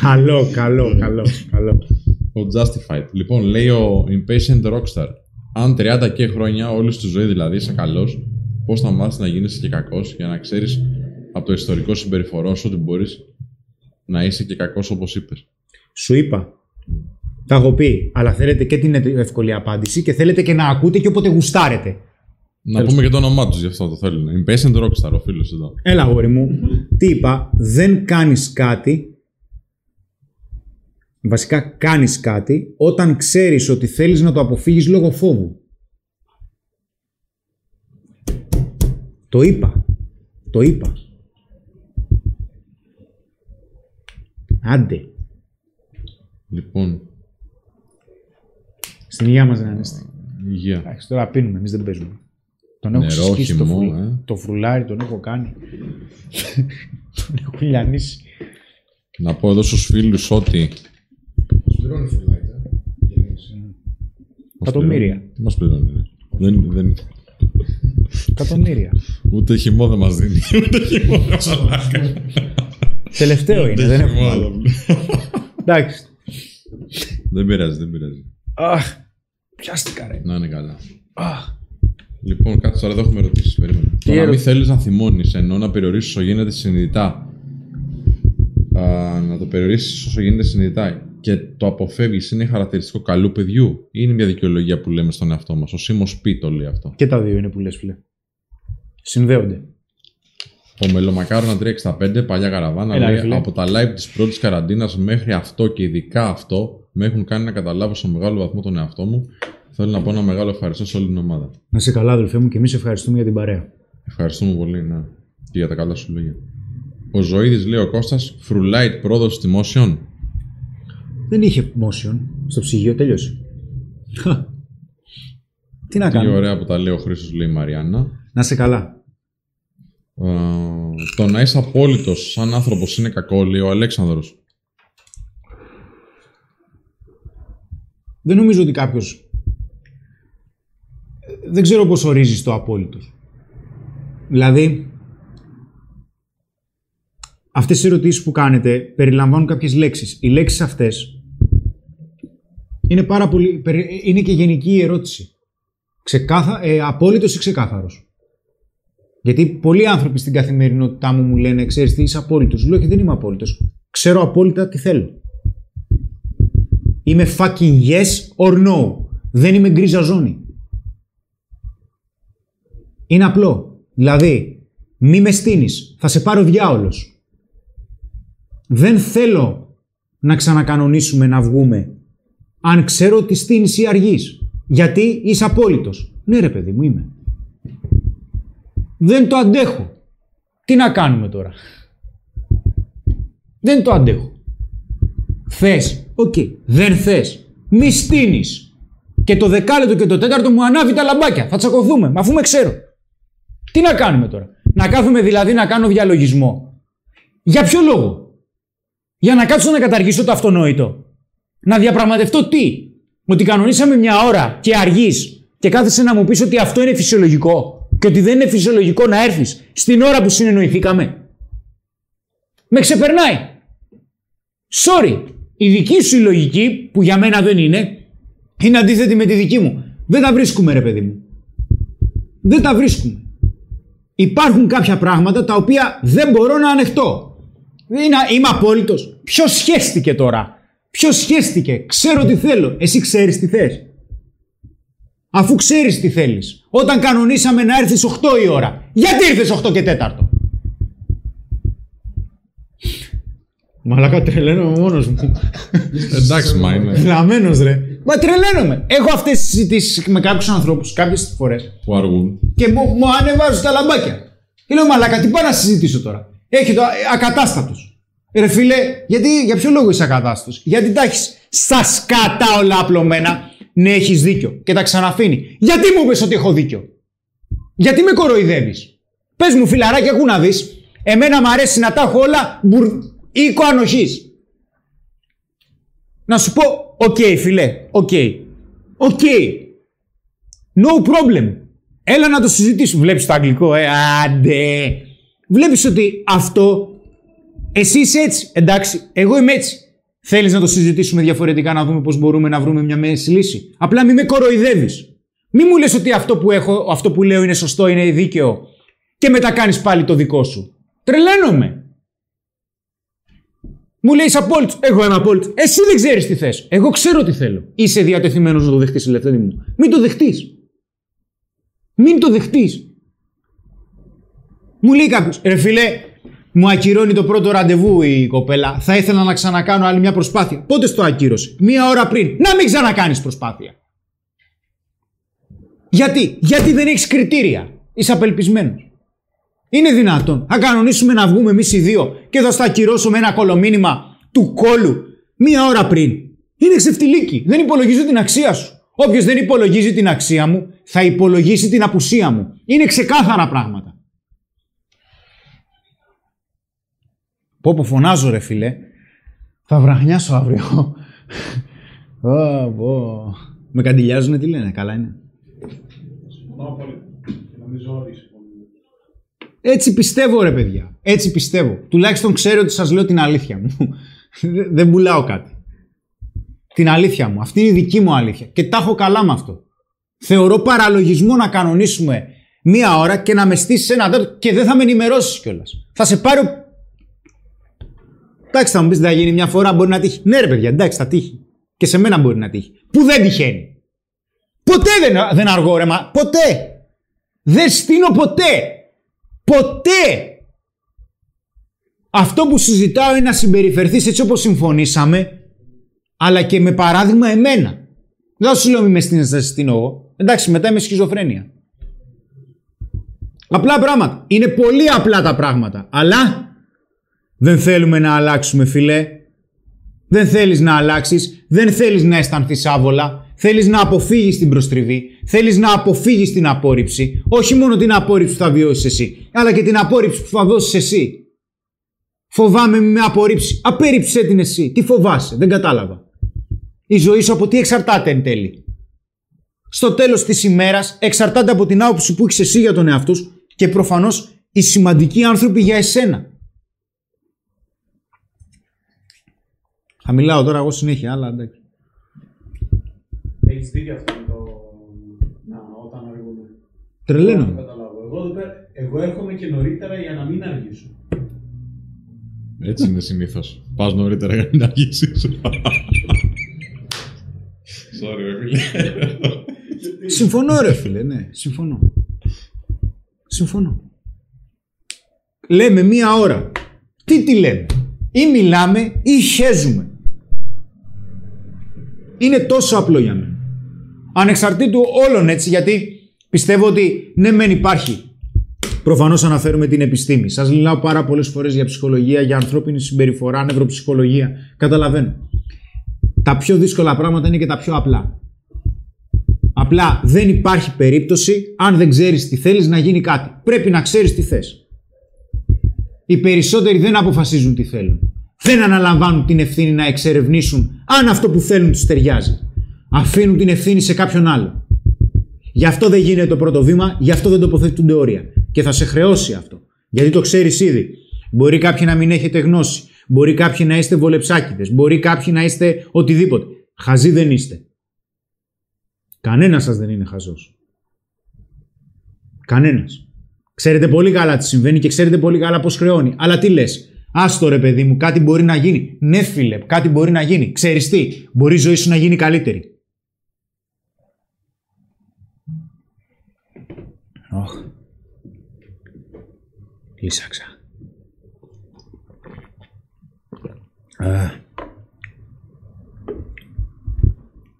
[SPEAKER 1] Καλό, καλό, καλό, καλό.
[SPEAKER 2] Ο Justified. Λοιπόν, λέει ο Impatient Rockstar. Αν 30 και χρόνια, όλη στη ζωή δηλαδή, είσαι καλός, πώς θα μάθεις να γίνεσαι και κακός για να ξέρεις από το ιστορικό συμπεριφορό σου ότι μπορείς να είσαι και κακός όπως είπες;
[SPEAKER 1] Σου είπα. Τα έχω πει, αλλά θέλετε και την εύκολη απάντηση και θέλετε και να ακούτε και όποτε γουστάρετε.
[SPEAKER 2] Να πούμε και το όνομά τους γι' αυτό το θέλουν. Impatient Rockstar, ο φίλος εδώ.
[SPEAKER 1] Έλα, αγόρι μου. Τι είπα, δεν κάνεις κάτι. Βασικά κάνεις κάτι όταν ξέρεις ότι θέλεις να το αποφύγεις λόγω φόβου. Το είπα. Το είπα. Άντε.
[SPEAKER 2] Λοιπόν,
[SPEAKER 1] Στην υγεία μας να είστε.
[SPEAKER 2] υγεία.
[SPEAKER 1] Εντάξει, τώρα πίνουμε, εμείς δεν παίζουμε. Τον έχω
[SPEAKER 2] Νερό,
[SPEAKER 1] συσκίσει το,
[SPEAKER 2] χυμό,
[SPEAKER 1] φρου...
[SPEAKER 2] ε.
[SPEAKER 1] το φρουλάρι, τον έχω κάνει. τον έχω λιανίσει.
[SPEAKER 2] Να πω εδώ στους φίλους ότι...
[SPEAKER 6] Σου πληρώνει φουλάκι.
[SPEAKER 1] Εκατομμύρια.
[SPEAKER 2] Τι μας πληρώνει. ρε. Δεν, δεν,
[SPEAKER 1] Εκατομμύρια.
[SPEAKER 2] ούτε χυμό δεν μας δίνει. *laughs* Ούτε χυμό δεν μας
[SPEAKER 1] Τελευταίο είναι, δεν έχουμε άλλο.
[SPEAKER 2] Χυμό.
[SPEAKER 1] Εντάξει.
[SPEAKER 2] Δεν πειράζει, δεν πειράζει.
[SPEAKER 1] Αχ, πιάστηκα ρε.
[SPEAKER 2] Να είναι καλά.
[SPEAKER 1] Αχ.
[SPEAKER 2] Λοιπόν, κάτσε τώρα εδώ έχουμε ερωτήσεις. Περίμενε. Το να μην
[SPEAKER 1] ερώτηση;
[SPEAKER 2] θέλεις να θυμώνεις ενώ να περιορίσεις όσο γίνεται συνειδητά. Α, να το περιορίσεις όσο γίνεται συνειδητά και το αποφεύγεις είναι χαρακτηριστικό καλού παιδιού ή είναι μια δικαιολογία που λέμε στον εαυτό μας; Ο Σίμω Πι το λέει αυτό.
[SPEAKER 1] Και τα δύο είναι που λες φίλε. Συνδέονται.
[SPEAKER 2] Ο Μελομακάρονα 365, παλιά καραβάνα,
[SPEAKER 1] Έλα, ρε
[SPEAKER 2] λέει
[SPEAKER 1] φίλε.
[SPEAKER 2] από τα live της πρώτης καραντίνας μέχρι αυτό και ειδικά αυτό με έχουν κάνει να καταλάβω σε μεγάλο βαθμό τον εαυτό μου. Θέλω να πω ένα μεγάλο ευχαριστώ σε όλη την ομάδα.
[SPEAKER 1] Να είσαι καλά, αδελφέ μου, και εμείς ευχαριστούμε για την παρέα.
[SPEAKER 2] Ευχαριστούμε πολύ, ναι. Και για τα καλά σου λόγια. Ο Ζωήδης λέει ο Κώστας, φρουλάιτ πρόδοση δημόσιων.
[SPEAKER 1] Δεν είχε motion στο ψυγείο, τέλειωσε. Χα. Τι να
[SPEAKER 2] Τι
[SPEAKER 1] κάνω.
[SPEAKER 2] ωραία που τα λέει ο Χρήστος, λέει η Μαριάννα.
[SPEAKER 1] Να είσαι καλά.
[SPEAKER 2] Ε, το να είσαι απόλυτος σαν άνθρωπος είναι κακό, λέει ο Αλέξανδρος.
[SPEAKER 1] Δεν νομίζω ότι κάποιος δεν ξέρω πώς ορίζεις το απόλυτος. Δηλαδή, αυτές οι ερωτήσεις που κάνετε περιλαμβάνουν κάποιες λέξεις. Οι λέξεις αυτές είναι πάρα πολύ... περι- είναι και γενική η ερώτηση. Ξεκάθα, ε, απόλυτος ή ξεκάθαρος. Γιατί πολλοί άνθρωποι στην καθημερινότητά μου μου λένε, ξέρεις τι, είσαι απόλυτος. Λέω και δεν είμαι απόλυτος. Ξέρω απόλυτα τι θέλω. Είμαι fucking yes or no. Δεν είμαι γκρίζα ζώνη. Είναι απλό. Δηλαδή, μη με στείνεις. Θα σε πάρει ο διάολος. Δεν θέλω να ξανακανονίσουμε να βγούμε αν ξέρω ότι στήνεις ή αργείς. Γιατί είσαι απόλυτος. Ναι ρε παιδί μου είμαι. Δεν το αντέχω. Τι να κάνουμε τώρα; Δεν το αντέχω. Θες. Οκ. Δεν θες. Μη στήνεις. Και το δεκάλεπτο και το τέταρτο μου ανάβει τα λαμπάκια. Θα τσακωθούμε. Μα αφού με ξέρω. Τι να κάνουμε τώρα; Να κάθομαι δηλαδή να κάνω διαλογισμό. Για ποιο λόγο; Για να κάτσω να καταργήσω το αυτονόητο. Να διαπραγματευτώ τι; Ότι κανονίσαμε μια ώρα και αργείς και κάθεσαι να μου πεις ότι αυτό είναι φυσιολογικό και ότι δεν είναι φυσιολογικό να έρθεις στην ώρα που συνεννοηθήκαμε. Με ξεπερνάει. Sorry. Η δική σου η λογική, που για μένα δεν είναι, είναι αντίθετη με τη δική μου. Δεν τα βρίσκουμε ρε παιδί μου. Δεν τα βρίσκουμε. Υπάρχουν κάποια πράγματα τα οποία δεν μπορώ να ανεχτώ. Είναι, είμαι απόλυτος. Ποιος σχέστηκε τώρα; Ποιος σχέστηκε; Ξέρω τι θέλω. Εσύ ξέρεις τι θες. Αφού ξέρεις τι θέλεις. Όταν κανονίσαμε να έρθεις 8 η ώρα. Γιατί ήρθες 8 και 4. Μαλάκα τρελαίνομαι μόνος μου.
[SPEAKER 2] Εντάξει, μα είναι.
[SPEAKER 1] Λαμένος ρε. Μα τρελαίνομαι. Έχω αυτές τις συζητήσεις με κάποιους ανθρώπους κάποιες φορές
[SPEAKER 2] Που αργούν.
[SPEAKER 1] και μου, μου ανεβάζουν τα λαμπάκια. Και λέω μαλάκα τι πάω να συζητήσω τώρα; Έχει το ε, ακατάστατος. Ρε φίλε, γιατί, για ποιο λόγο είσαι ακατάστατος; Γιατί τα έχεις στα σκάτα όλα απλωμένα. Ναι, έχεις δίκιο. Και τα ξαναφύνει. Γιατί μου είπες ότι έχω δίκιο; Γιατί με κοροϊδεύεις; Πες μου φιλαράκι, ακού να δεις. Εμένα μου αρέσει να τα έχω όλα μπουρ... οίκο ανοχής. Να σου πω, οκ φίλε, OK. OK. No problem. Έλα να το συζητήσουμε. Βλέπεις το αγγλικό, ε, άντε. Βλέπεις ότι αυτό, εσύ είσαι έτσι, εντάξει, εγώ είμαι έτσι. Θέλεις να το συζητήσουμε διαφορετικά, να δούμε πώς μπορούμε να βρούμε μια μέση λύση. Απλά μη με κοροϊδεύεις. Μη μου λες ότι αυτό που, έχω, αυτό που λέω είναι σωστό, είναι δίκαιο και μετά κάνεις πάλι το δικό σου. Τρελαίνομαι. Μου λέει είσαι απόλυτος. Εγώ είμαι απόλυτο. Εσύ δεν ξέρεις τι θες. Εγώ ξέρω τι θέλω. Είσαι διατεθειμένος να το δεχτείς, ελευθερή μου. Μην το δεχτείς. Μην το δεχτείς. Μου λέει κάποιος, ρε φιλέ, μου ακυρώνει το πρώτο ραντεβού η κοπέλα. Θα ήθελα να ξανακάνω άλλη μια προσπάθεια. Πότε στο ακύρωσε, Μία ώρα πριν. Να μην ξανακάνεις προσπάθεια. Γιατί, γιατί δεν έχεις κριτήρια. Είσαι απελπισμένος. Είναι δυνατόν. Θα κανονίσουμε να βγούμε εμείς οι δύο και θα στα ακυρώσω με ένα κολομήνυμα του κόλου μία ώρα πριν. Είναι ξεφτιλίκι. Δεν υπολογίζω την αξία σου. Όποιος δεν υπολογίζει την αξία μου, θα υπολογίσει την απουσία μου. Είναι ξεκάθαρα πράγματα. Πω πω φωνάζω ρε φίλε. Θα βραχνιάσω αύριο. Ω, πω. Με καντιλιάζουνε τι λένε, καλά είναι. Έτσι πιστεύω ρε παιδιά. Έτσι πιστεύω. Τουλάχιστον ξέρω ότι σας λέω την αλήθεια μου. Δεν- *laughs* Δεν πουλάω κάτι. Την αλήθεια μου. Αυτή είναι η δική μου αλήθεια. Και τα έχω καλά με αυτό. Θεωρώ παραλογισμό να κανονίσουμε μία ώρα και να με στήσεις ένα τέταρτο και δεν θα με ενημερώσεις κιόλας. Θα σε πάρω. Εντάξει, θα μου πεις δεν θα γίνει μια φορά, μπορεί να τύχει. Ναι, ρε παιδιά, εντάξει, θα τύχει. Και σε μένα μπορεί να τύχει. Που δεν τυχαίνει. Ποτέ δεν, δεν αργώ, ρε, μα. Ποτέ. Δεν στείνω ποτέ. Ποτέ. Αυτό που συζητάω είναι να συμπεριφερθείς έτσι όπως συμφωνήσαμε, αλλά και με παράδειγμα εμένα. Δεν σου λέω μη με στείνεις να σε στείνω εγώ. Εντάξει, μετά είμαι σχιζοφρένεια. Απλά πράγματα. Είναι πολύ απλά τα πράγματα. Αλλά δεν θέλουμε να αλλάξουμε, φίλε. Δεν θέλεις να αλλάξεις. Δεν θέλεις να αισθανθείς άβολα. Θέλεις να αποφύγεις την προστριβή. Θέλεις να αποφύγεις την απόρριψη. Όχι μόνο την απόρριψη που θα βιώσεις εσύ, αλλά και την απόρριψη που θα δώσεις εσύ. Φοβάμαι μη με απορρίψει. Απέρριψε την εσύ. Τι φοβάσαι. Δεν κατάλαβα. Η ζωή σου από τι εξαρτάται εν τέλει. στο τέλος της ημέρας εξαρτάται από την άποψη που έχεις εσύ για τον εαυτό σου και προφανώς οι σημαντικοί άνθρωποι για εσένα. Θα μιλάω τώρα εγώ συνέχεια, αλλά εντάξει.
[SPEAKER 3] Έχεις δίκιο αυτό
[SPEAKER 1] Τρελαίνομαι.
[SPEAKER 3] Καταλάβω. Εγώ, εδώ πέρα- εγώ έρχομαι και νωρίτερα για να μην αργήσω.
[SPEAKER 2] Έτσι είναι συνήθως. Πας νωρίτερα για να αργήσεις. Sorry, ρε φίλε.
[SPEAKER 1] Συμφωνώ ρε φίλε, ναι, συμφωνώ. Συμφωνώ. Λέμε μία ώρα. Τι τι λέμε; Ή μιλάμε ή χέζουμε. Είναι τόσο απλό για μένα. Ανεξαρτήτου όλων έτσι γιατί πιστεύω ότι ναι μεν υπάρχει. Προφανώς αναφέρουμε την επιστήμη. Σας μιλάω πάρα πολλές φορές για ψυχολογία, για ανθρώπινη συμπεριφορά, νευροψυχολογία. Καταλαβαίνω. Τα πιο δύσκολα πράγματα είναι και τα πιο απλά. Απλά δεν υπάρχει περίπτωση, αν δεν ξέρεις τι θέλεις, να γίνει κάτι. Πρέπει να ξέρεις τι θες. Οι περισσότεροι δεν αποφασίζουν τι θέλουν. Δεν αναλαμβάνουν την ευθύνη να εξερευνήσουν αν αυτό που θέλουν τους ταιριάζει. Αφήνουν την ευθύνη σε κάποιον άλλο. Γι' αυτό δεν γίνεται το πρώτο βήμα, γι' αυτό δεν τοποθετούνται όρια. Και θα σε χρεώσει αυτό. Γιατί το ξέρεις ήδη. Μπορεί κάποιοι να μην έχετε γνώση. Μπορεί κάποιοι να είστε βολεψάκιδες. Μπορεί κάποιοι να είστε οτιδήποτε. Χαζοί δεν είστε. Κανένας σας δεν είναι χαζός. Κανένας. Ξέρετε πολύ καλά τι συμβαίνει και ξέρετε πολύ καλά πώς χρεώνει. Αλλά τι λες. Άστο ρε παιδί μου, κάτι μπορεί να γίνει. Ναι φίλε, κάτι μπορεί να γίνει. Ξέρεις τι, μπορεί η ζωή σου να γίνει καλύτερη. Οχ. Λύσαξα. Α.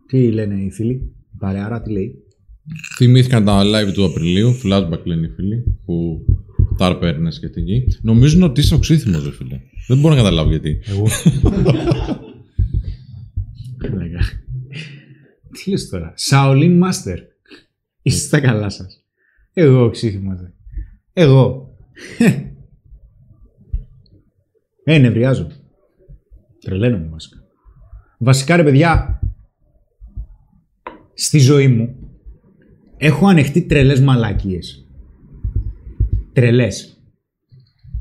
[SPEAKER 1] Τι λένε οι φίλοι, η παρεάρα τι λέει;
[SPEAKER 2] Θυμήθηκαν τα live του Απριλίου, flashback λένε οι φίλοι, που τα αρπέρνε και την γη. Νομίζουν ότι είσαι οξύθυμος, ρε φίλε. Δεν μπορώ να καταλάβω γιατί.
[SPEAKER 1] Εγώ. Πλάκα. *laughs* Τι λες τώρα; Shaolin Master. Είστε στα καλά σας. Εγώ ξύθιμος. ρε. Εγώ. Ε, νευριάζω. Τρελαίνομαι βασικά. Βασικά ρε παιδιά, στη ζωή μου έχω ανεχτεί τρελές μαλακίες. Τρελές.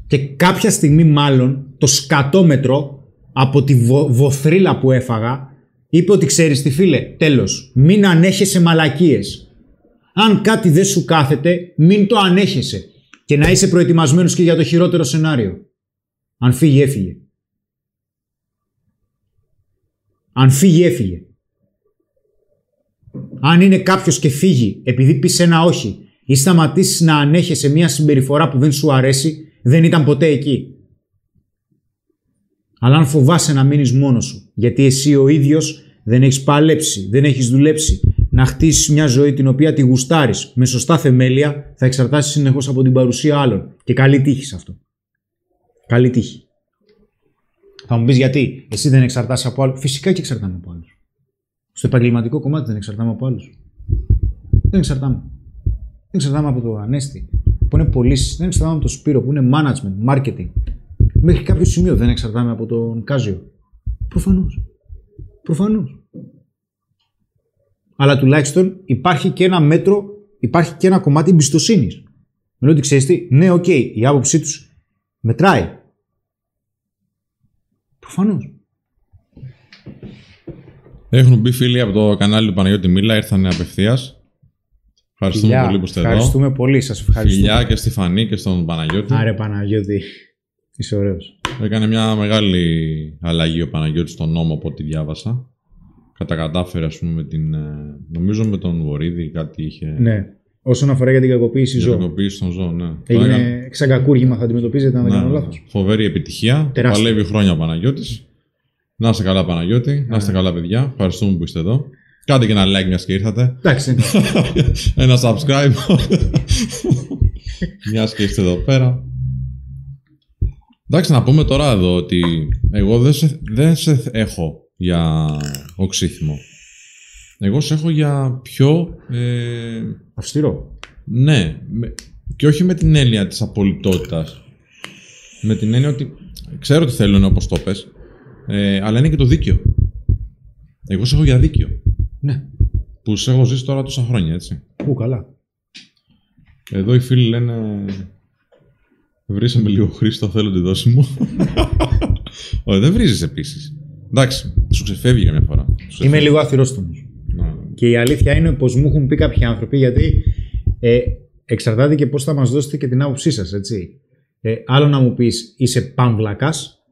[SPEAKER 1] Και κάποια στιγμή μάλλον το σκατόμετρο από τη βο- βοθρίλα που έφαγα είπε ότι ξέρεις τι φίλε, τέλος, μην ανέχεσαι μαλακίες. Αν κάτι δεν σου κάθεται, μην το ανέχεσαι και να είσαι προετοιμασμένος και για το χειρότερο σενάριο. Αν φύγει, έφυγε. Αν φύγει, έφυγε. Αν είναι κάποιος και φύγει επειδή πεις ένα όχι ή σταματήσεις να ανέχεσαι μια συμπεριφορά που δεν σου αρέσει, δεν ήταν ποτέ εκεί. Αλλά αν φοβάσαι να μείνεις μόνος σου, γιατί εσύ ο ίδιος δεν έχεις παλέψει, δεν έχεις δουλέψει, να χτίσεις μια ζωή την οποία τη γουστάρεις με σωστά θεμέλια, θα εξαρτάσεις συνεχώς από την παρουσία άλλων. Και καλή τύχη σε αυτό. Καλή τύχη. Θα μου πεις γιατί, εσύ δεν εξαρτάσαι από άλλους. Φυσικά και εξαρτάμε από άλλους. Στο επαγγελματικό κομμάτι δεν εξαρτάμε από άλλους. Δεν εξαρτάμε. Δεν εξαρτάμε από το Ανέστη που είναι πωλήσει. Δεν εξαρτάμε από το Σπύρο που είναι management, marketing. Μέχρι κάποιο σημείο δεν εξαρτάμε από τον Κάζιο. Προφανώς. Προφανώς. Αλλά τουλάχιστον υπάρχει και ένα μέτρο, υπάρχει και ένα κομμάτι εμπιστοσύνης. Με λέω ότι ξέρεις τι, ναι, οκ, η άποψή τους μετράει. Προφανώς.
[SPEAKER 2] Έχουν μπει φίλοι από το κανάλι του Παναγιώτη Μίλα, ήρθαν απευθείας. Ευχαριστούμε πολύ που είστε εδώ.
[SPEAKER 1] Ευχαριστούμε πολύ, σας ευχαριστούμε.
[SPEAKER 2] Φιλιά και στη Φανή και στον Παναγιώτη.
[SPEAKER 1] Άρε Παναγιώτη. Είσαι ωραίος.
[SPEAKER 2] Έκανε μια μεγάλη αλλαγή ο Παναγιώτης στον νόμο από ό,τι διάβασα. Κατακατάφερε, ας πούμε, με την. ε, Νομίζω με τον Βορύδη κάτι είχε.
[SPEAKER 1] Ναι. Όσον αφορά για την κακοποίηση
[SPEAKER 2] Για
[SPEAKER 1] ζώων.
[SPEAKER 2] κακοποίηση των ζώων, ναι. Το έκανε-
[SPEAKER 1] Έγινε σαν κακούργημα, θα αντιμετωπίζετε αν δεν
[SPEAKER 2] Ναι,
[SPEAKER 1] κάνω λάθος.
[SPEAKER 2] Φοβερή επιτυχία.
[SPEAKER 1] Τεράστια.
[SPEAKER 2] Παλεύει χρόνια ο Παναγιώτης. Να είστε καλά, Παναγιώτη. Να είστε καλά, παιδιά. Ευχαριστούμε που είστε εδώ. Κάντε και ένα like μιας και ήρθατε.
[SPEAKER 1] Εντάξει, δεν *laughs*
[SPEAKER 2] ένα subscribe. *laughs* μιας και είστε εδώ πέρα. Εντάξει, να πούμε τώρα εδώ ότι εγώ δεν σε, δεν σε έχω για οξύθυμο. Εγώ σε έχω για πιο. Ε,
[SPEAKER 1] Αυστηρό.
[SPEAKER 2] ναι, με- και όχι με την έννοια της απολυτότητας. Με την έννοια ότι ξέρω τι θέλουν όπως το πες, ε, αλλά είναι και το δίκαιο. Εγώ σε έχω για δίκαιο.
[SPEAKER 1] Ναι.
[SPEAKER 2] που σε έχω ζήσει τώρα τόσα χρόνια, έτσι.
[SPEAKER 1] Ού, καλά.
[SPEAKER 2] Εδώ οι φίλοι λένε. Βρήσαμε λίγο Χρήστο, θέλω τη δόση μου. *laughs* Όχι, δεν βρίζεις επίσης. Εντάξει, σου ξεφεύγει καμιά φορά. Σου
[SPEAKER 1] Είμαι
[SPEAKER 2] ξεφεύγει.
[SPEAKER 1] λίγο αθυρόστομος.
[SPEAKER 2] Να.
[SPEAKER 1] Και η αλήθεια είναι πως μου έχουν πει κάποιοι άνθρωποι, γιατί ε, εξαρτάται και πώς θα μας δώσετε και την άποψή σας, έτσι. Ε, άλλο να μου πεις είσαι παμβλακάς,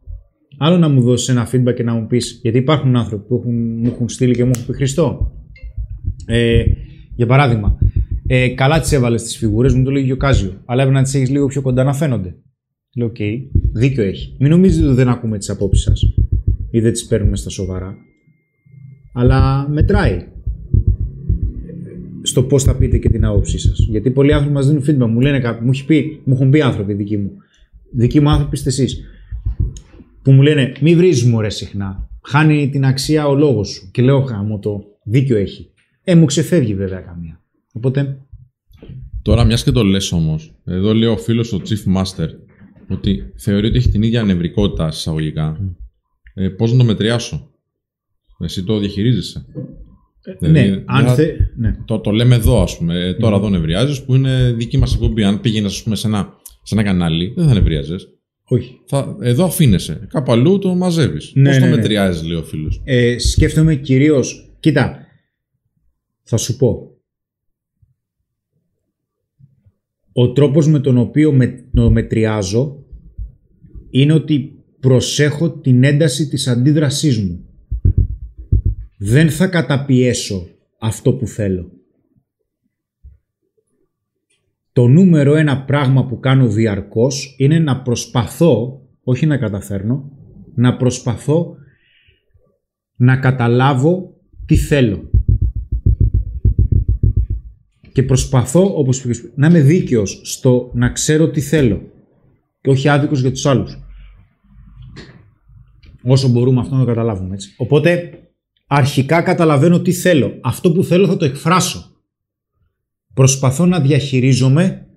[SPEAKER 1] άλλο να μου δώσεις ένα feedback και να μου πεις, γιατί υπάρχουν άνθρωποι που έχουν, μου έχουν στείλει και μου έχουν πει Χριστό. Ε, για παράδειγμα, ε, καλά τις έβαλες τις φιγούρες, μου το λέει και ο Κάζιο, αλλά έπρεπε να τις έχεις λίγο πιο κοντά να φαίνονται. Λέω, οκ, δίκιο έχει. Μην νομίζετε ότι δεν ακούμε τις απόψεις σας ή δεν τις παίρνουμε στα σοβαρά. Αλλά μετράει στο πώς θα πείτε και την άποψή σας. Γιατί πολλοί άνθρωποι μας δίνουν feedback, μου λένε κάποιοι, μου, έχει πει, μου έχουν πει άνθρωποι δικοί μου. Δικοί μου άνθρωποι είστε εσείς. Που μου λένε, μη βρίζεις μωρέ συχνά. Χάνει την αξία ο λόγος σου. Και λέω, χάμω το δίκιο έχει. Ε, μου ξεφεύγει βέβαια καμία. Οπότε,
[SPEAKER 2] Τώρα, μιας και το λες όμως, εδώ λέει ο φίλος ο Chief Master ότι θεωρεί ότι έχει την ίδια νευρικότητα εισαγωγικά. Ε, Πώς να το μετριάσω, Εσύ το διαχειρίζεσαι. Δηλαδή,
[SPEAKER 1] ναι,
[SPEAKER 2] δεν
[SPEAKER 1] αν
[SPEAKER 2] θα-
[SPEAKER 1] θε. Ναι.
[SPEAKER 2] Το, το λέμε εδώ, ας πούμε. Ε, Τώρα εδώ νευριάζεις, που είναι δική μας εκπομπή. Αν πήγαινες, ας πούμε, σε ένα, σε ένα κανάλι, δεν θα νευριάζε.
[SPEAKER 1] Όχι.
[SPEAKER 2] Θα, εδώ αφήνεσαι. Κάπου αλλού το μαζεύεις.
[SPEAKER 1] Ναι,
[SPEAKER 2] Πώς
[SPEAKER 1] ναι,
[SPEAKER 2] το
[SPEAKER 1] ναι.
[SPEAKER 2] μετριάζεις, λέει ο φίλος;
[SPEAKER 1] Ε, σκέφτομαι κυρίω. Κοίτα, θα σου πω. Ο τρόπος με τον οποίο με, το μετριάζω είναι ότι προσέχω την ένταση της αντίδρασής μου. Δεν θα καταπιέσω αυτό που θέλω. Το νούμερο ένα πράγμα που κάνω διαρκώς είναι να προσπαθώ, όχι να καταφέρνω, να προσπαθώ να καταλάβω τι θέλω. Και προσπαθώ, όπως πήγες πριν, να είμαι δίκαιος στο να ξέρω τι θέλω. Και όχι άδικος για τους άλλους. Όσο μπορούμε αυτό να το καταλάβουμε, έτσι. Οπότε, αρχικά καταλαβαίνω τι θέλω. Αυτό που θέλω θα το εκφράσω. Προσπαθώ να διαχειρίζομαι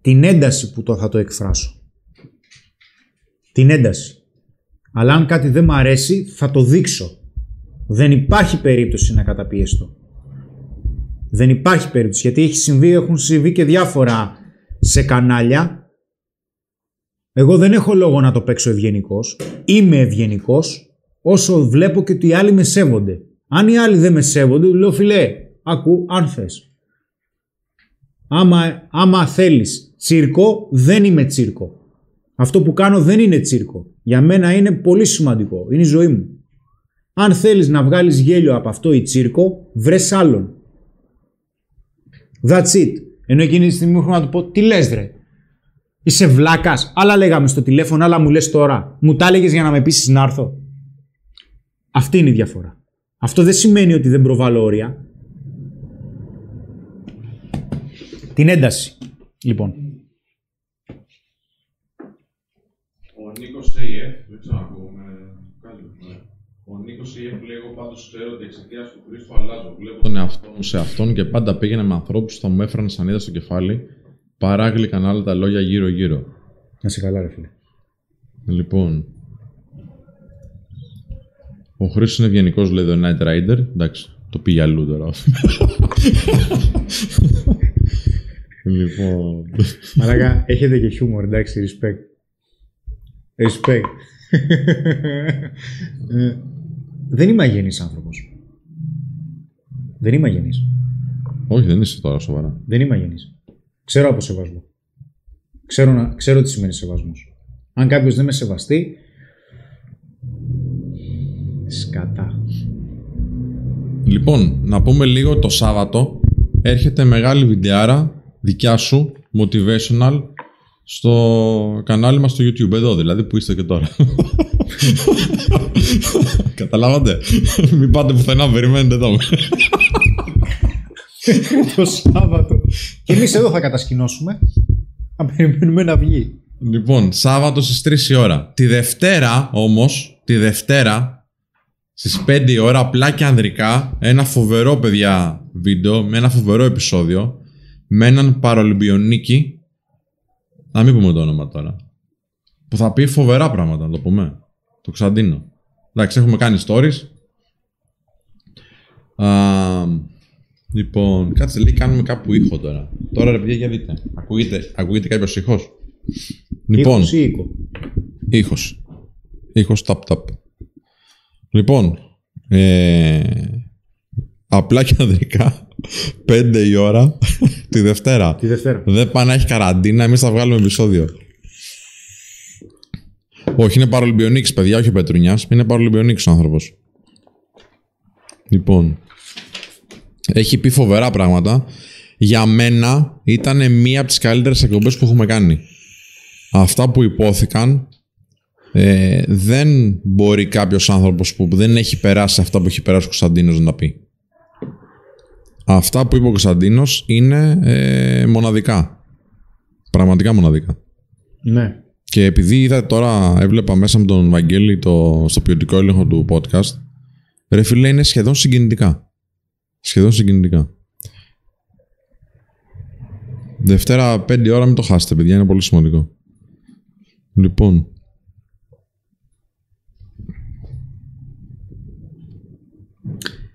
[SPEAKER 1] την ένταση που το θα το εκφράσω. Την ένταση. Αλλά αν κάτι δεν μ' αρέσει, θα το δείξω. Δεν υπάρχει περίπτωση να καταπιέστω. Δεν υπάρχει περίπτωση. Γιατί έχει συμβεί, έχουν συμβεί και διάφορα σε κανάλια. Εγώ δεν έχω λόγο να το παίξω ευγενικός. Είμαι ευγενικός όσο βλέπω και ότι οι άλλοι με σέβονται. Αν οι άλλοι δεν με σέβονται, του λέω φιλέ, ακού, αν θες. Άμα, άμα θέλεις τσίρκο, δεν είμαι τσίρκο. Αυτό που κάνω δεν είναι τσίρκο. Για μένα είναι πολύ σημαντικό. Είναι η ζωή μου. Αν θέλεις να βγάλεις γέλιο από αυτό ή τσίρκο, βρες άλλον. That's it. Ενώ εκείνη τη στιγμή μου να του πω, τι λες ρε. Είσαι βλάκας. Άλλα λέγαμε στο τηλέφωνο, άλλα μου λες τώρα. Μου τα έλεγες για να με πείσεις να έρθω. Αυτή είναι η διαφορά. Αυτό δεν σημαίνει ότι δεν προβάλλω όρια. Την ένταση. Λοιπόν.
[SPEAKER 2] Ο Νίκος AF, δεν ξέρω αν ακούγομαι. Ο Νίκος AF λέει: Εγώ πάντως ξέρω ότι εξαιτία του Χρήστου αλλάζω. Βλέπω τον εαυτό μου σε αυτόν και πάντα πήγαινα με ανθρώπους που θα μου έφεραν σανίδα στο κεφάλι παρά γλυκαν άλλα τα λόγια γύρω-γύρω.
[SPEAKER 1] Να σε καλά, ρε φίλε.
[SPEAKER 2] Λοιπόν. Ο Χρήστος είναι ευγενικός, λέει το Night Rider. Εντάξει, το πήγε αλλού τώρα. λοιπόν.
[SPEAKER 1] Μαλάκα, έχετε και χιούμορ, εντάξει, respect. Respect. Ε, δεν είμαι αγενής άνθρωπος. Δεν είμαι αγενής.
[SPEAKER 2] Όχι, δεν είσαι τώρα σοβαρά.
[SPEAKER 1] Δεν είμαι αγενής. Ξέρω από σεβασμό. Ξέρω, να, ξέρω τι σημαίνει σεβασμός. Αν κάποιος δεν με σεβαστεί, σκατά.
[SPEAKER 2] Λοιπόν, να πούμε λίγο το Σάββατο έρχεται μεγάλη βιντεάρα δικιά σου, motivational, στο κανάλι μας στο YouTube, εδώ δηλαδή που είστε και τώρα. *laughs* Καταλάβατε, μην πάτε πουθενά, περιμένετε εδώ. *laughs*
[SPEAKER 1] το Σάββατο. Και εμείς εδώ θα κατασκηνώσουμε. Θα περιμένουμε να βγει.
[SPEAKER 2] λοιπόν, Σάββατο στις 3 η ώρα. Τη Δευτέρα όμως, τη Δευτέρα, στις 5 η ώρα, απλά και ανδρικά, ένα φοβερό παιδιά βίντεο, με ένα φοβερό επεισόδιο, με έναν παρολυμπιονίκη, να μην πούμε το όνομα τώρα, που θα πει φοβερά πράγματα, να το πούμε. Το Ξαντίνο. Εντάξει, έχουμε κάνει stories. Α, Λοιπόν, κάτσε λέει κάνουμε κάπου ήχο τώρα. Τώρα ρε παιδιά για δείτε. Ακούγεται, ακούγεται κάποιος ήχος; Λοιπόν,
[SPEAKER 1] Ήχος ή οίκο.
[SPEAKER 2] ήχος. Ήχος tap tap. Λοιπόν, ε, απλά και ανδρικά, *laughs* 5 η ώρα *laughs* τη Δευτέρα.
[SPEAKER 1] Τη Δευτέρα.
[SPEAKER 2] Δεν πάει να έχει καραντίνα, εμείς θα βγάλουμε επεισόδιο. Όχι, είναι παρολυμπιονίκης, παιδιά, όχι ο Πετρουνιάς. Είναι παρολυμπιονίκης ο άνθρωπος. Λοιπόν. Έχει πει φοβερά πράγματα. Για μένα ήταν μία από τις καλύτερες εκπομπές που έχουμε κάνει. Αυτά που υπόθηκαν ε, δεν μπορεί κάποιος άνθρωπος που δεν έχει περάσει αυτά που έχει περάσει ο Κωνσταντίνος να τα πει. Αυτά που είπε ο Κωνσταντίνος είναι ε, μοναδικά. Πραγματικά μοναδικά.
[SPEAKER 1] Ναι.
[SPEAKER 2] Και επειδή είδα τώρα, έβλεπα μέσα με τον Βαγγέλη το, στο ποιοτικό έλεγχο του podcast, ρε φίλε είναι σχεδόν συγκινητικά. Σχεδόν συγκινητικά. Δευτέρα 5 ώρα μην το χάσετε, παιδιά, είναι πολύ σημαντικό. Λοιπόν,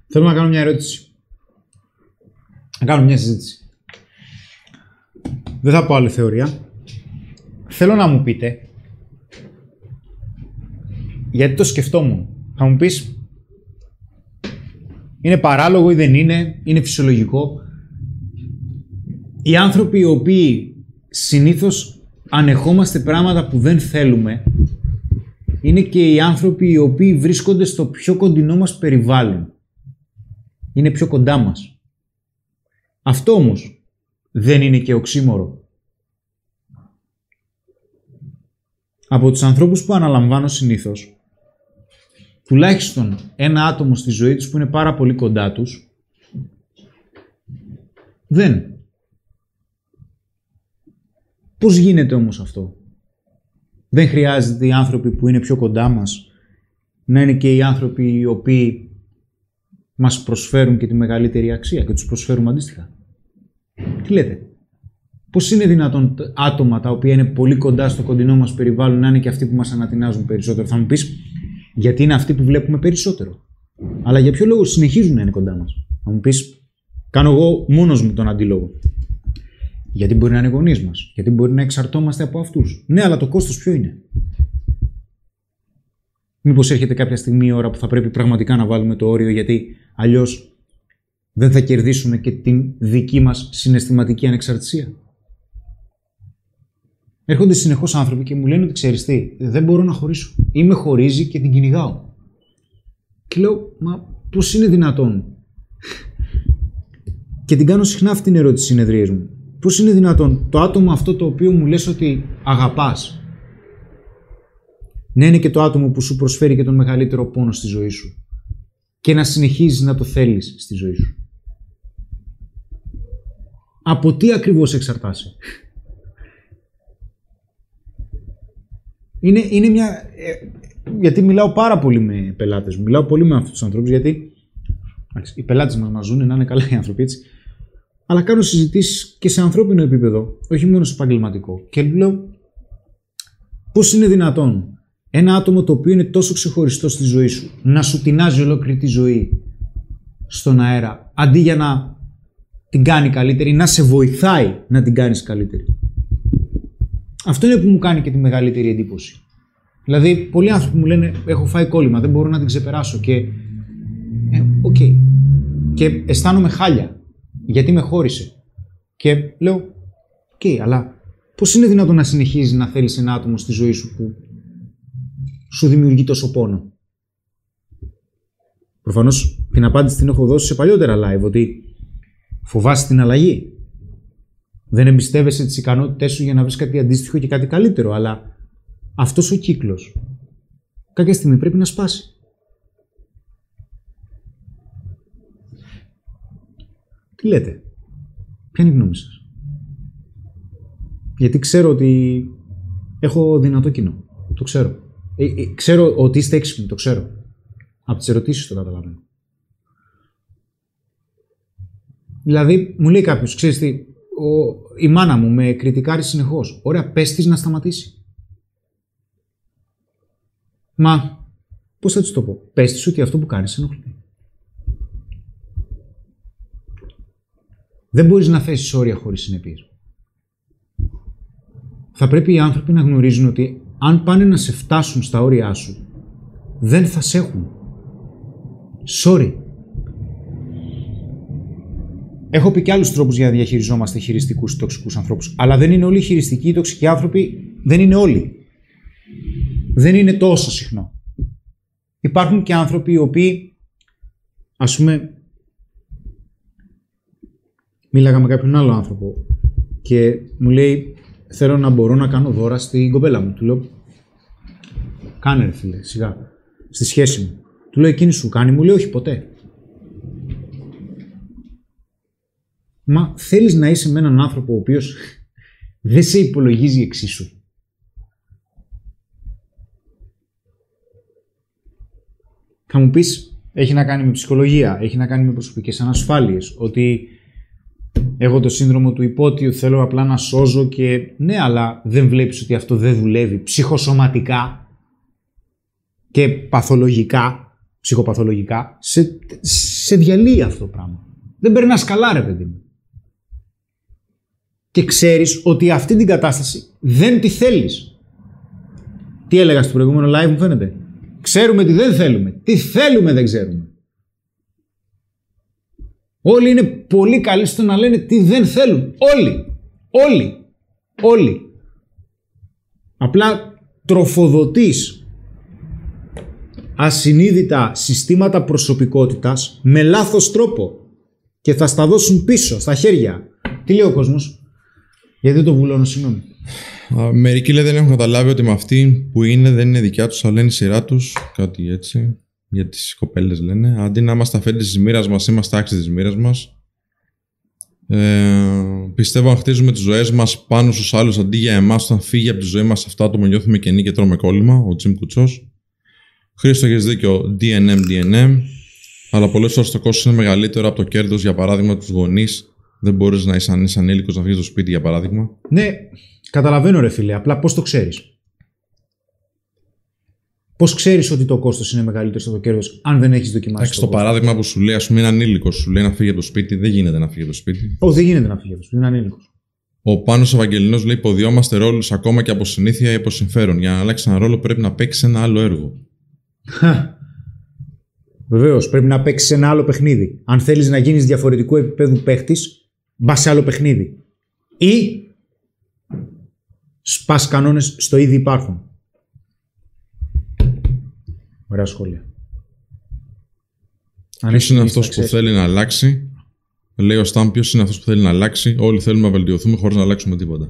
[SPEAKER 1] Θέλω να κάνω μια ερώτηση. Να κάνω μια συζήτηση. Δεν θα πω άλλη θεωρία. Θέλω να μου πείτε γιατί το σκεφτόμουν. Θα μου πεις είναι παράλογο ή δεν είναι, είναι φυσιολογικό. Οι άνθρωποι οι οποίοι συνήθως ανεχόμαστε πράγματα που δεν θέλουμε είναι και οι άνθρωποι οι οποίοι βρίσκονται στο πιο κοντινό μας περιβάλλον είναι πιο κοντά μας. Αυτό όμως δεν είναι και οξύμορο. Από τους ανθρώπους που αναλαμβάνω συνήθως, τουλάχιστον ένα άτομο στη ζωή τους που είναι πάρα πολύ κοντά τους, δεν. Πώς γίνεται όμως αυτό; Δεν χρειάζεται οι άνθρωποι που είναι πιο κοντά μας να είναι και οι άνθρωποι οι οποίοι μας προσφέρουν και τη μεγαλύτερη αξία και τους προσφέρουμε αντίστοιχα; Τι λέτε; Πώς είναι δυνατόν τ- άτομα τα οποία είναι πολύ κοντά στο κοντινό μας περιβάλλον να είναι και αυτοί που μας ανατινάζουν περισσότερο; Θα μου πεις γιατί είναι αυτοί που βλέπουμε περισσότερο. Αλλά για ποιο λόγο συνεχίζουν να είναι κοντά μας; Θα μου πεις κάνω εγώ μόνος μου τον αντίλογο. Γιατί μπορεί να είναι γονείς μας. Γιατί μπορεί να εξαρτώμαστε από αυτούς. Ναι, αλλά το κόστος ποιο είναι; Μήπως έρχεται κάποια στιγμή η ώρα που θα πρέπει πραγματικά να βάλουμε το όριο γιατί αλλιώς δεν θα κερδίσουμε και την δική μας συναισθηματική ανεξαρτησία; Έρχονται συνεχώς άνθρωποι και μου λένε ότι ξέρεις τι, δεν μπορώ να χωρίσω. Ή με χωρίζει και την κυνηγάω. Και λέω, μα πώς είναι δυνατόν; και την κάνω συχνά αυτή την ερώτηση στις συνεδρίες μου. Πώς είναι δυνατόν το άτομο αυτό το οποίο μου λες ότι αγαπάς να είναι και το άτομο που σου προσφέρει και τον μεγαλύτερο πόνο στη ζωή σου και να συνεχίζεις να το θέλεις στη ζωή σου; Από τι ακριβώς εξαρτάσαι; Είναι, είναι μια... ε, γιατί μιλάω πάρα πολύ με πελάτες μου, μιλάω πολύ με αυτούς τους ανθρώπους γιατί εντάξει, οι πελάτες μας μας ζουν, να είναι καλά οι άνθρωποι έτσι, αλλά κάνω συζητήσεις και σε ανθρώπινο επίπεδο, όχι μόνο σε επαγγελματικό. Και λέω, πώς είναι δυνατόν ένα άτομο το οποίο είναι τόσο ξεχωριστό στη ζωή σου να σου τεινάζει ολόκληρη τη ζωή στον αέρα αντί για να την κάνει καλύτερη, να σε βοηθάει να την κάνεις καλύτερη; Αυτό είναι που μου κάνει και τη μεγαλύτερη εντύπωση. Δηλαδή, πολλοί άνθρωποι μου λένε: Έχω φάει κόλλημα, δεν μπορώ να την ξεπεράσω. Και. Ε, οκ. Και αισθάνομαι χάλια. Γιατί με χώρισε. Και λέω: Οκ, αλλά πώς είναι δυνατόν να συνεχίζεις να θέλεις ένα άτομο στη ζωή σου που σου δημιουργεί τόσο πόνο; Προφανώς την απάντηση την έχω δώσει σε παλιότερα live ότι φοβάσαι την αλλαγή. Δεν εμπιστεύεσαι τις ικανότητές σου για να βρεις κάτι αντίστοιχο και κάτι καλύτερο, αλλά αυτός ο κύκλος κάποια στιγμή πρέπει να σπάσει. Τι λέτε, ποια είναι η γνώμη σας; Γιατί ξέρω ότι έχω δυνατό κοινό. Το ξέρω. Ε, ε, ξέρω ότι είστε έξυπνοι, το ξέρω. Από τις ερωτήσεις το καταλαβαίνω. Δηλαδή, μου λέει κάποιος, ξέρεις τι, ο, η μάνα μου με κριτικάρει συνεχώς. Ωραία, πες της να σταματήσει. Μα, πώς θα της το πω, πες της ότι αυτό που κάνεις σε ενοχλεί. Δεν μπορείς να θέσεις όρια χωρίς συνεπείς. Θα πρέπει οι άνθρωποι να γνωρίζουν ότι αν πάνε να σε φτάσουν στα όρια σου, δεν θα σε έχουν. Sorry. Έχω πει και άλλους τρόπους για να διαχειριζόμαστε χειριστικούς ή τοξικούς ανθρώπους. Αλλά δεν είναι όλοι οι χειριστικοί ή τοξικοί άνθρωποι. Δεν είναι όλοι. Δεν είναι τόσο συχνό. Υπάρχουν και άνθρωποι οι οποίοι, ας πούμε, μίλαγα με κάποιον άλλο άνθρωπο και μου λέει θέλω να μπορώ να κάνω δώρα στην κοπέλα μου. Του λέω, κάνε ρε φίλε, σιγά, στη σχέση μου. Του λέω, εκείνη σου κάνει, μου λέει, όχι ποτέ. Μα θέλεις να είσαι με έναν άνθρωπο ο οποίος δεν σε υπολογίζει εξίσου. Θα μου πεις, έχει να κάνει με ψυχολογία, έχει να κάνει με προσωπικές ανασφάλειες, ότι έχω το σύνδρομο του υπότιου, θέλω απλά να σώζω και ναι, αλλά δεν βλέπεις ότι αυτό δεν δουλεύει ψυχοσωματικά και παθολογικά, ψυχοπαθολογικά, σε, σε διαλύει αυτό το πράγμα. Δεν περνάς καλά ρε παιδί μου. Και ξέρεις ότι αυτή την κατάσταση δεν τη θέλεις. Τι έλεγα στο προηγούμενο live μου φαίνεται; Ξέρουμε τι δεν θέλουμε. Τι θέλουμε δεν ξέρουμε. Όλοι είναι πολύ καλοί στο να λένε τι δεν θέλουν. Όλοι. Όλοι. Όλοι. Απλά τροφοδοτείς ασυνείδητα συστήματα προσωπικότητας με λάθος τρόπο και θα στα δώσουν πίσω, στα χέρια. Τι λέει ο κόσμος; Γιατί δεν το βουλώνω, συγγνώμη.
[SPEAKER 2] Α, Μερικοί λέει δεν έχουν καταλάβει ότι με αυτή που είναι δεν είναι δικιά τους, αλλά είναι η σειρά τους. Κάτι έτσι. Για τις κοπέλες λένε. Αντί να είμαστε αφέντη της μοίρας μας, είμαστε άξιοι της μοίρας μας. Ε, πιστεύω αν χτίζουμε τις ζωές μας πάνω στους άλλους αντί για εμάς, όταν φύγει από τη ζωή μας αυτά το νιώθουμε κενή και τρώμε κόλλημα. Ο Τζιμ Κουτσός. Χρήστο, έχεις δίκιο. DNM, DNM. Αλλά πολλές φορές το κόστος είναι μεγαλύτερο από το κέρδος. Για παράδειγμα, τους γονείς. Δεν μπορείς να είσαι, αν είσαι ανήλικος να βγει στο σπίτι, για παράδειγμα.
[SPEAKER 1] Ναι, καταλαβαίνω ρε φίλε, απλά πώς το ξέρεις. Πώς ξέρεις ότι το κόστος είναι μεγαλύτερο στο κέρδος αν δεν έχεις δοκιμάσει
[SPEAKER 2] Εντάξει,
[SPEAKER 1] το
[SPEAKER 2] το
[SPEAKER 1] κόστος;
[SPEAKER 2] παράδειγμα που σου λέει, ας πούμε, είναι ανήλικος, σου λέει να φύγει από το σπίτι, δεν γίνεται να φύγει από το σπίτι.
[SPEAKER 1] Όχι, δεν γίνεται να φύγει από το σπίτι, είναι ανήλικος.
[SPEAKER 2] Ο Πάνος Ευαγγελινός λέει: Υποδιόμαστε ρόλους ακόμα και από συνήθεια ή από συμφέρον. Για να αλλάξει ένα ρόλο πρέπει να παίξει ένα άλλο έργο.
[SPEAKER 1] Βεβαίως, πρέπει να παίξεις ένα άλλο παιχνίδι. Αν θέλεις να γίνεις διαφορετικού επίπεδου παίχτης, μπα σε άλλο παιχνίδι. Ή σπάς κανόνες στο ήδη υπάρχουν. Ωραία σχόλια. Αν
[SPEAKER 2] Ποιο
[SPEAKER 1] έχεις
[SPEAKER 2] είναι
[SPEAKER 1] λύση,
[SPEAKER 2] αυτός
[SPEAKER 1] θα
[SPEAKER 2] που
[SPEAKER 1] ξέρεις.
[SPEAKER 2] θέλει να αλλάξει. Λέει ο Σταμ, ποιος είναι αυτός που θέλει να αλλάξει. Όλοι θέλουμε να βελτιωθούμε χωρίς να αλλάξουμε τίποτα.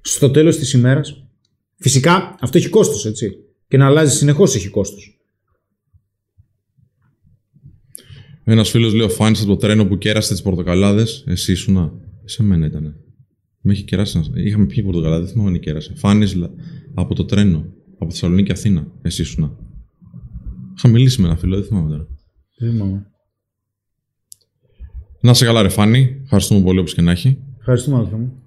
[SPEAKER 1] Στο τέλος της ημέρας, φυσικά αυτό έχει κόστος, έτσι. Και να αλλάζει συνεχώς έχει κόστος.
[SPEAKER 2] Ένας φίλος λέει: Ο Φάνης από το τρένο που κέρασε τις πορτοκαλάδες. Εσύ ήσουνα. Σε μένα ήταν. Με έχει κεράσει. ένας- Είχαμε πιει πορτοκαλάδες, δεν θυμάμαι αν κέρασε. Φάνης από το τρένο. Από Θεσσαλονίκη Αθήνα. Εσύ ήσουνα. Είχα μιλήσει με ένα φίλο, δεν θυμάμαι τώρα. Να σε καλά, ρε Φάνη. Ευχαριστούμε πολύ όπως και να έχει.
[SPEAKER 1] Ευχαριστούμε, αδελφέ μου.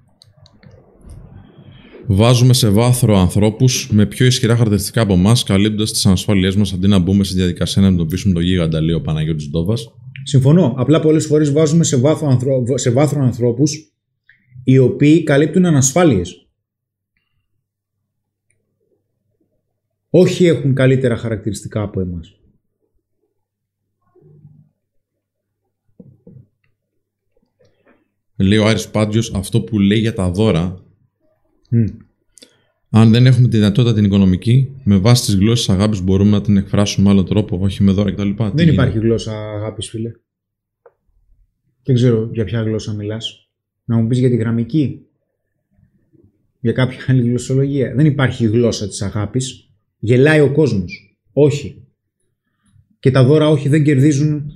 [SPEAKER 2] Βάζουμε σε βάθρο ανθρώπους με πιο ισχυρά χαρακτηριστικά από εμάς, καλύπτοντας τις ανασφάλειές μας αντί να μπούμε στη διαδικασία να αντιμετωπίσουμε τον γίγαντα, λέει ο Παναγιώτης Ντόβας.
[SPEAKER 1] Συμφωνώ. Απλά πολλές φορές βάζουμε σε βάθρο, ανθρω... σε βάθρο ανθρώπους οι οποίοι καλύπτουν ανασφάλειες. Όχι έχουν καλύτερα χαρακτηριστικά από εμάς.
[SPEAKER 2] Λέει ο Άρης Πάντζιος αυτό που λέει για τα δώρα.
[SPEAKER 1] Μμ.
[SPEAKER 2] Αν δεν έχουμε τη δυνατότητα την οικονομική, με βάση τις γλώσσες αγάπης μπορούμε να την εκφράσουμε με άλλο τρόπο, όχι με δώρα κτλ. Τι
[SPEAKER 1] Δεν
[SPEAKER 2] γίνεται;
[SPEAKER 1] υπάρχει γλώσσα αγάπης, φίλε. Δεν ξέρω για ποια γλώσσα μιλάς. Να μου πεις για τη γραμμική. Για κάποια άλλη γλωσσολογία. Δεν υπάρχει γλώσσα της αγάπης. Γελάει ο κόσμος. Όχι. Και τα δώρα όχι δεν κερδίζουν...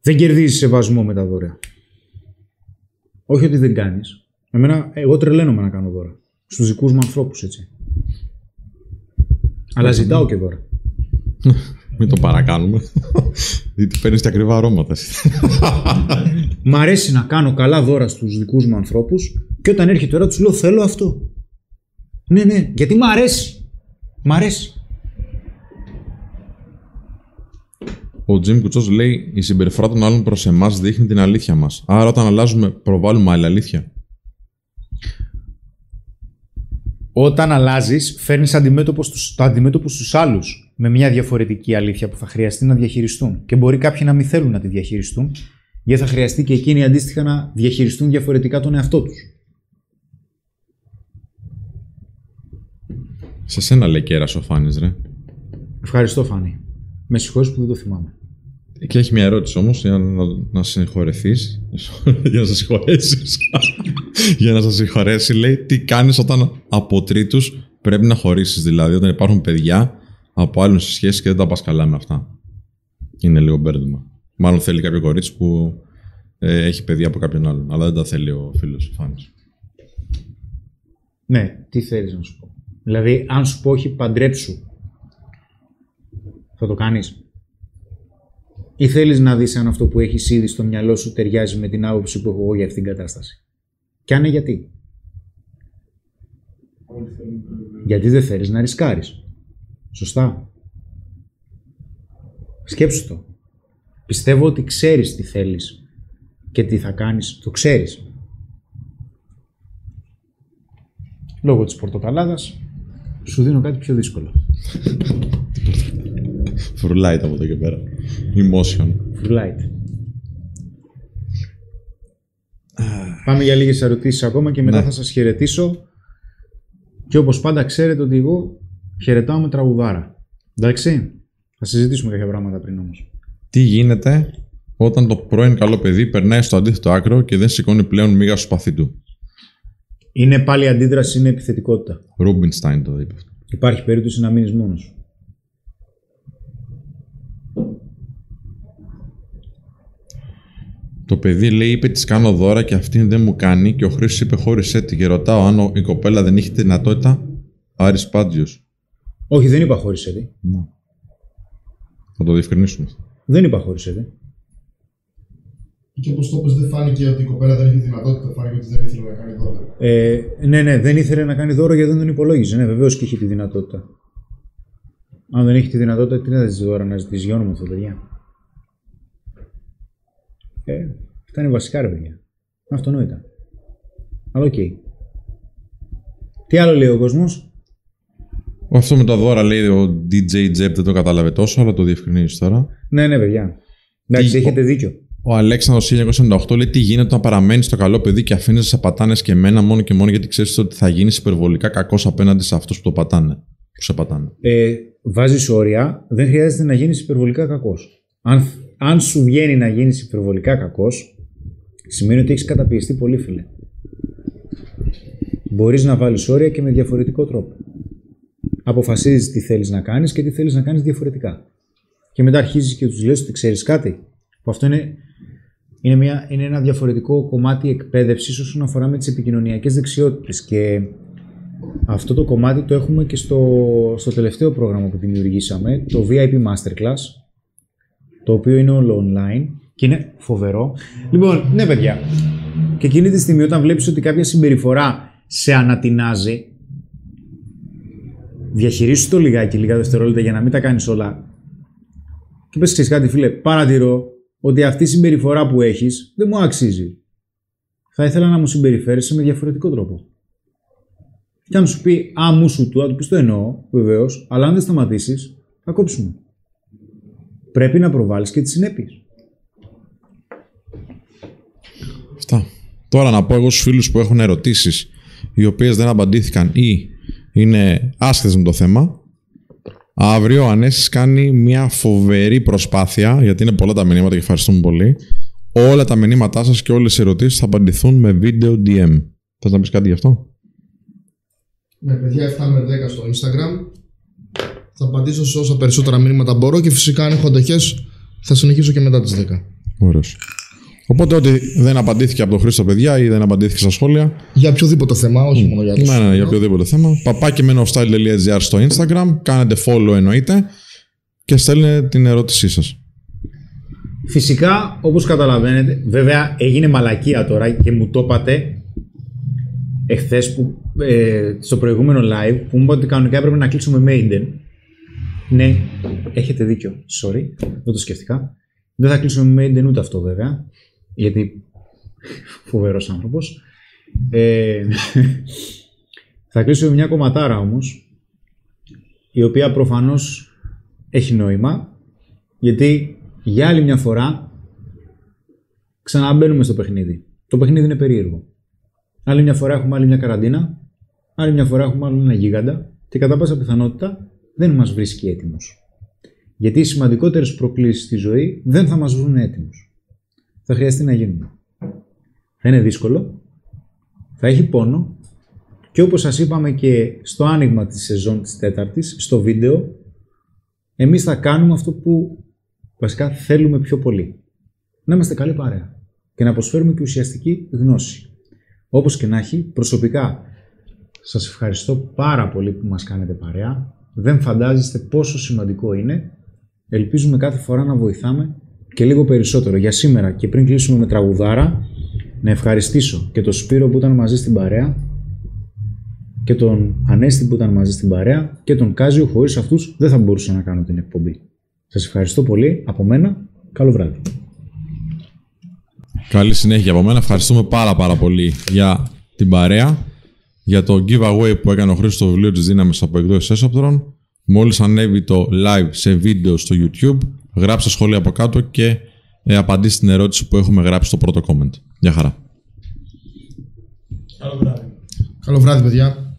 [SPEAKER 1] Δεν κερδίζεις σεβασμό με τα δώρα. Όχι ότι δεν κάνεις. Εμένα, εγώ τρελαίνομαι να κάνω δώρα. Στους δικούς μου ανθρώπους, έτσι. Αλλά ζητάω και δώρα. *laughs*
[SPEAKER 2] Μην το παρακάνουμε. Γιατί παίρνεις και ακριβά αρώματα. εσύ.
[SPEAKER 1] Μ' αρέσει να κάνω καλά δώρα στους δικούς μου ανθρώπους και όταν έρχεται η ώρα τους λέω θέλω αυτό. Ναι, ναι, γιατί μ' αρέσει. Μ' αρέσει.
[SPEAKER 2] Ο Τζιμ Κουτσός λέει: Η συμπεριφορά των άλλων προς εμάς δείχνει την αλήθεια μας. Άρα, όταν αλλάζουμε, προβάλλουμε άλλη αλήθεια.
[SPEAKER 1] Όταν αλλάζεις, φέρνεις το αντιμέτωπος στου άλλους με μια διαφορετική αλήθεια που θα χρειαστεί να διαχειριστούν. Και μπορεί κάποιοι να μην θέλουν να τη διαχειριστούν, γιατί θα χρειαστεί και εκείνοι αντίστοιχα να διαχειριστούν διαφορετικά τον εαυτό τους.
[SPEAKER 2] Σε σένα λέει κέρα ο Φάνης, ρε.
[SPEAKER 1] Ευχαριστώ, Φάνη. Με συγχωρείς που δεν το θυμάμαι.
[SPEAKER 2] Και έχει μια ερώτηση όμως για να, να συγχωρεθείς. *laughs* για να σε συγχωρέσει. για να σε συγχωρέσει, λέει τι κάνεις όταν από τρίτους πρέπει να χωρίσεις. Δηλαδή, όταν υπάρχουν παιδιά από άλλους σε σχέση και δεν τα πας καλά με αυτά. Είναι λίγο μπέρδεμα. Μάλλον θέλει κάποιο κορίτσι που ε, έχει παιδιά από κάποιον άλλον. Αλλά δεν τα θέλει ο φίλος ο Φάνης.
[SPEAKER 1] Ναι, τι θέλεις να σου πω. Δηλαδή, αν σου πω όχι παντρέψου, θα το κάνεις. Ή θέλεις να δεις αν αυτό που έχεις ήδη στο μυαλό σου ταιριάζει με την άποψη που έχω εγώ για αυτήν την κατάσταση; Και αν είναι γιατί; Γιατί δεν θέλεις να ρισκάρεις. Σωστά. Σκέψου το. Πιστεύω ότι ξέρεις τι θέλεις και τι θα κάνεις. Το ξέρεις. Λόγω της πορτοκαλάδας σου δίνω κάτι πιο δύσκολο.
[SPEAKER 2] Φρουλάιτ από εδώ και πέρα. Emotion.
[SPEAKER 1] Light. Πάμε για λίγες ερωτήσεις ακόμα και μετά
[SPEAKER 2] Ναι.
[SPEAKER 1] θα σας χαιρετήσω. Και όπως πάντα ξέρετε ότι εγώ χαιρετάω με τραγουδάρα. Εντάξει; Θα συζητήσουμε κάποια πράγματα πριν όμως.
[SPEAKER 2] Τι γίνεται όταν το πρώην καλό παιδί περνάει στο αντίθετο άκρο και δεν σηκώνει πλέον μίγα στο σπαθί του;
[SPEAKER 1] Είναι πάλι αντίδραση, είναι επιθετικότητα.
[SPEAKER 2] Ρούμπινστάιν το είπε αυτό.
[SPEAKER 1] Υπάρχει περίπτωση να μείνεις μόνος σου.
[SPEAKER 2] Το παιδί λέει: Είπε της κάνω δώρα και αυτήν δεν μου κάνει. Και ο Χρήστος είπε: Χώρισέ τη. Και ρωτάω αν ο- η κοπέλα δεν είχε τη δυνατότητα; Άρης Πάντζιος.
[SPEAKER 1] Όχι, δεν είπα χωρίς έτη.
[SPEAKER 2] Θα το διευκρινίσουμε.
[SPEAKER 1] Δεν είπα χωρίς έτη.
[SPEAKER 6] Και όπως το είπες, δεν φάνηκε ότι η κοπέλα δεν είχε δυνατότητα, φάνηκε ότι δεν ήθελε να κάνει δώρα.
[SPEAKER 1] Ε, ναι, ναι, δεν ήθελε να κάνει δώρο γιατί δεν τον υπολόγιζε. Ναι, βεβαίως και είχε τη δυνατότητα. Αν δεν έχει τη δυνατότητα, τι να ζητήσει δώρα να ζητήσει; Γιόνο μου αυτό, παιδιά. Ε, αυτά είναι βασικά ρε παιδιά. Αυτονόητα. Αλλά οκ. Τι άλλο λέει ο κόσμος;
[SPEAKER 2] Αυτό με τα δώρα λέει ο DJ Jeb δεν το κατάλαβε τόσο, αλλά το διευκρινίζεις τώρα.
[SPEAKER 1] Ναι, ναι, παιδιά. Εντάξει,
[SPEAKER 2] Τι-
[SPEAKER 1] έχετε δίκιο.
[SPEAKER 2] Ο Αλέξανδρος 1998 λέει τι γίνεται όταν παραμένεις στο καλό παιδί και αφήνεις να σε πατάνε και εμένα μόνο και μόνο γιατί ξέρεις ότι θα γίνεις υπερβολικά κακός απέναντι σε αυτούς που το πατάνε. Που σε πατάνε.
[SPEAKER 1] ε, βάζεις όρια, δεν χρειάζεται να γίνεις υπερβολικά κακός. Αν, αν σου βγαίνει να γίνεις υπερβολικά κακός, σημαίνει ότι έχεις καταπιεστεί πολύ, φίλε. Μπορείς να βάλεις όρια και με διαφορετικό τρόπο. Αποφασίζεις τι θέλεις να κάνεις και τι θέλεις να κάνεις διαφορετικά. Και μετά αρχίζεις και τους λες ότι ξέρεις κάτι. Που αυτό είναι, είναι, μια, είναι ένα διαφορετικό κομμάτι εκπαίδευσης όσον αφορά με τις επικοινωνιακές δεξιότητες. Και αυτό το κομμάτι το έχουμε και στο, στο τελευταίο πρόγραμμα που δημιουργήσαμε, το VIP Masterclass, το οποίο είναι όλο online και είναι φοβερό. Λοιπόν, ναι παιδιά, και εκείνη τη στιγμή όταν βλέπεις ότι κάποια συμπεριφορά σε ανατινάζει, διαχειρίσου το λιγάκι, λίγα δευτερόλεπτα για να μην τα κάνεις όλα και πες ξέρεις κάτι φίλε, παρατηρώ ότι αυτή η συμπεριφορά που έχεις δεν μου αξίζει. Θα ήθελα να μου συμπεριφέρεσαι με διαφορετικό τρόπο. Και αν σου πει Α, μου σου του, θα του πει το εννοώ, βεβαίως, αλλά αν δεν σταματήσεις, θα κόψουμε. Πρέπει να προβάλλεις και τις συνέπειες.
[SPEAKER 2] Αυτά. Τώρα να πω εγώ στους φίλους που έχουν ερωτήσεις οι οποίες δεν απαντήθηκαν ή είναι άσχετες με το θέμα. Αύριο ο Ανέσης κάνει μια φοβερή προσπάθεια γιατί είναι πολλά τα μηνύματα και ευχαριστούμε πολύ. Όλα τα μηνύματά σας και όλες οι ερωτήσεις θα απαντηθούν με βίντεο DM. Θες να πεις κάτι γι' αυτό;
[SPEAKER 6] Ναι, παιδιά, 7 με 10 στο Instagram.
[SPEAKER 4] Θα απαντήσω σε όσα περισσότερα μηνύματα μπορώ και φυσικά αν έχω αντοχές θα συνεχίσω και μετά τις 10.
[SPEAKER 2] Ωραίος. Οπότε ό,τι δεν απαντήθηκε από τον Χρήστο παιδιά ή δεν απαντήθηκε στα σχόλια,
[SPEAKER 4] Για οποιοδήποτε θέμα, όχι μόνο για το
[SPEAKER 2] ναι, ναι, για οποιοδήποτε θέμα, παπάκι στο Instagram, κάνετε follow εννοείται και στέλνετε την ερώτησή σας.
[SPEAKER 1] Φυσικά, όπως καταλαβαίνετε, βέβαια έγινε μαλακία τώρα και μου το είπατε εχθές που, ε, στο προηγούμενο live που μου είπατε ότι κανονικά έπρεπε να κλείσουμε Maiden. Ναι, έχετε δίκιο. Sorry, δεν το σκέφτηκα. Δεν θα κλείσουμε με Maiden ούτε αυτό βέβαια. Γιατί φοβερός άνθρωπος. Ε, θα κλείσουμε με μια κομματάρα όμως. Η οποία προφανώς έχει νόημα. Γιατί για άλλη μια φορά ξαναμπαίνουμε στο παιχνίδι. Το παιχνίδι είναι περίεργο. Άλλη μια φορά έχουμε άλλη μια καραντίνα. Άλλη μια φορά έχουμε άλλο ένα γίγαντα. Και κατά πάσα πιθανότητα δεν μας βρίσκει έτοιμου. Γιατί οι σημαντικότερες προκλήσεις στη ζωή δεν θα μας βρουν έτοιμους. Θα χρειαστεί να γίνουν. Θα είναι δύσκολο, θα έχει πόνο και όπως σας είπαμε και στο άνοιγμα της σεζόν της τέταρτης, στο βίντεο, εμείς θα κάνουμε αυτό που βασικά θέλουμε πιο πολύ. Να είμαστε καλή παρέα και να προσφέρουμε και ουσιαστική γνώση. Όπως και να έχει, προσωπικά σας ευχαριστώ πάρα πολύ που μας κάνετε παρέα. Δεν φαντάζεστε πόσο σημαντικό είναι. Ελπίζουμε κάθε φορά να βοηθάμε και λίγο περισσότερο. Για σήμερα και πριν κλείσουμε με τραγουδάρα, να ευχαριστήσω και τον Σπύρο που ήταν μαζί στην παρέα και τον Ανέστη που ήταν μαζί στην παρέα και τον Κάζιο. Χωρίς αυτούς δεν θα μπορούσα να κάνω την εκπομπή. Σας ευχαριστώ πολύ. Από μένα, καλό βράδυ.
[SPEAKER 2] Καλή συνέχεια από μένα. Ευχαριστούμε πάρα πάρα πολύ για την παρέα, για το giveaway που έκανε ο Χρήστος στο βιβλίο της δύναμης από εκδόσεις Έσοπτρον. Μόλις ανέβει το live σε βίντεο στο YouTube, γράψτε σχόλια από κάτω και ε, απαντήστε στην ερώτηση που έχουμε γράψει στο πρώτο comment. Γεια χαρά.
[SPEAKER 3] Καλό βράδυ.
[SPEAKER 4] Καλό βράδυ, παιδιά.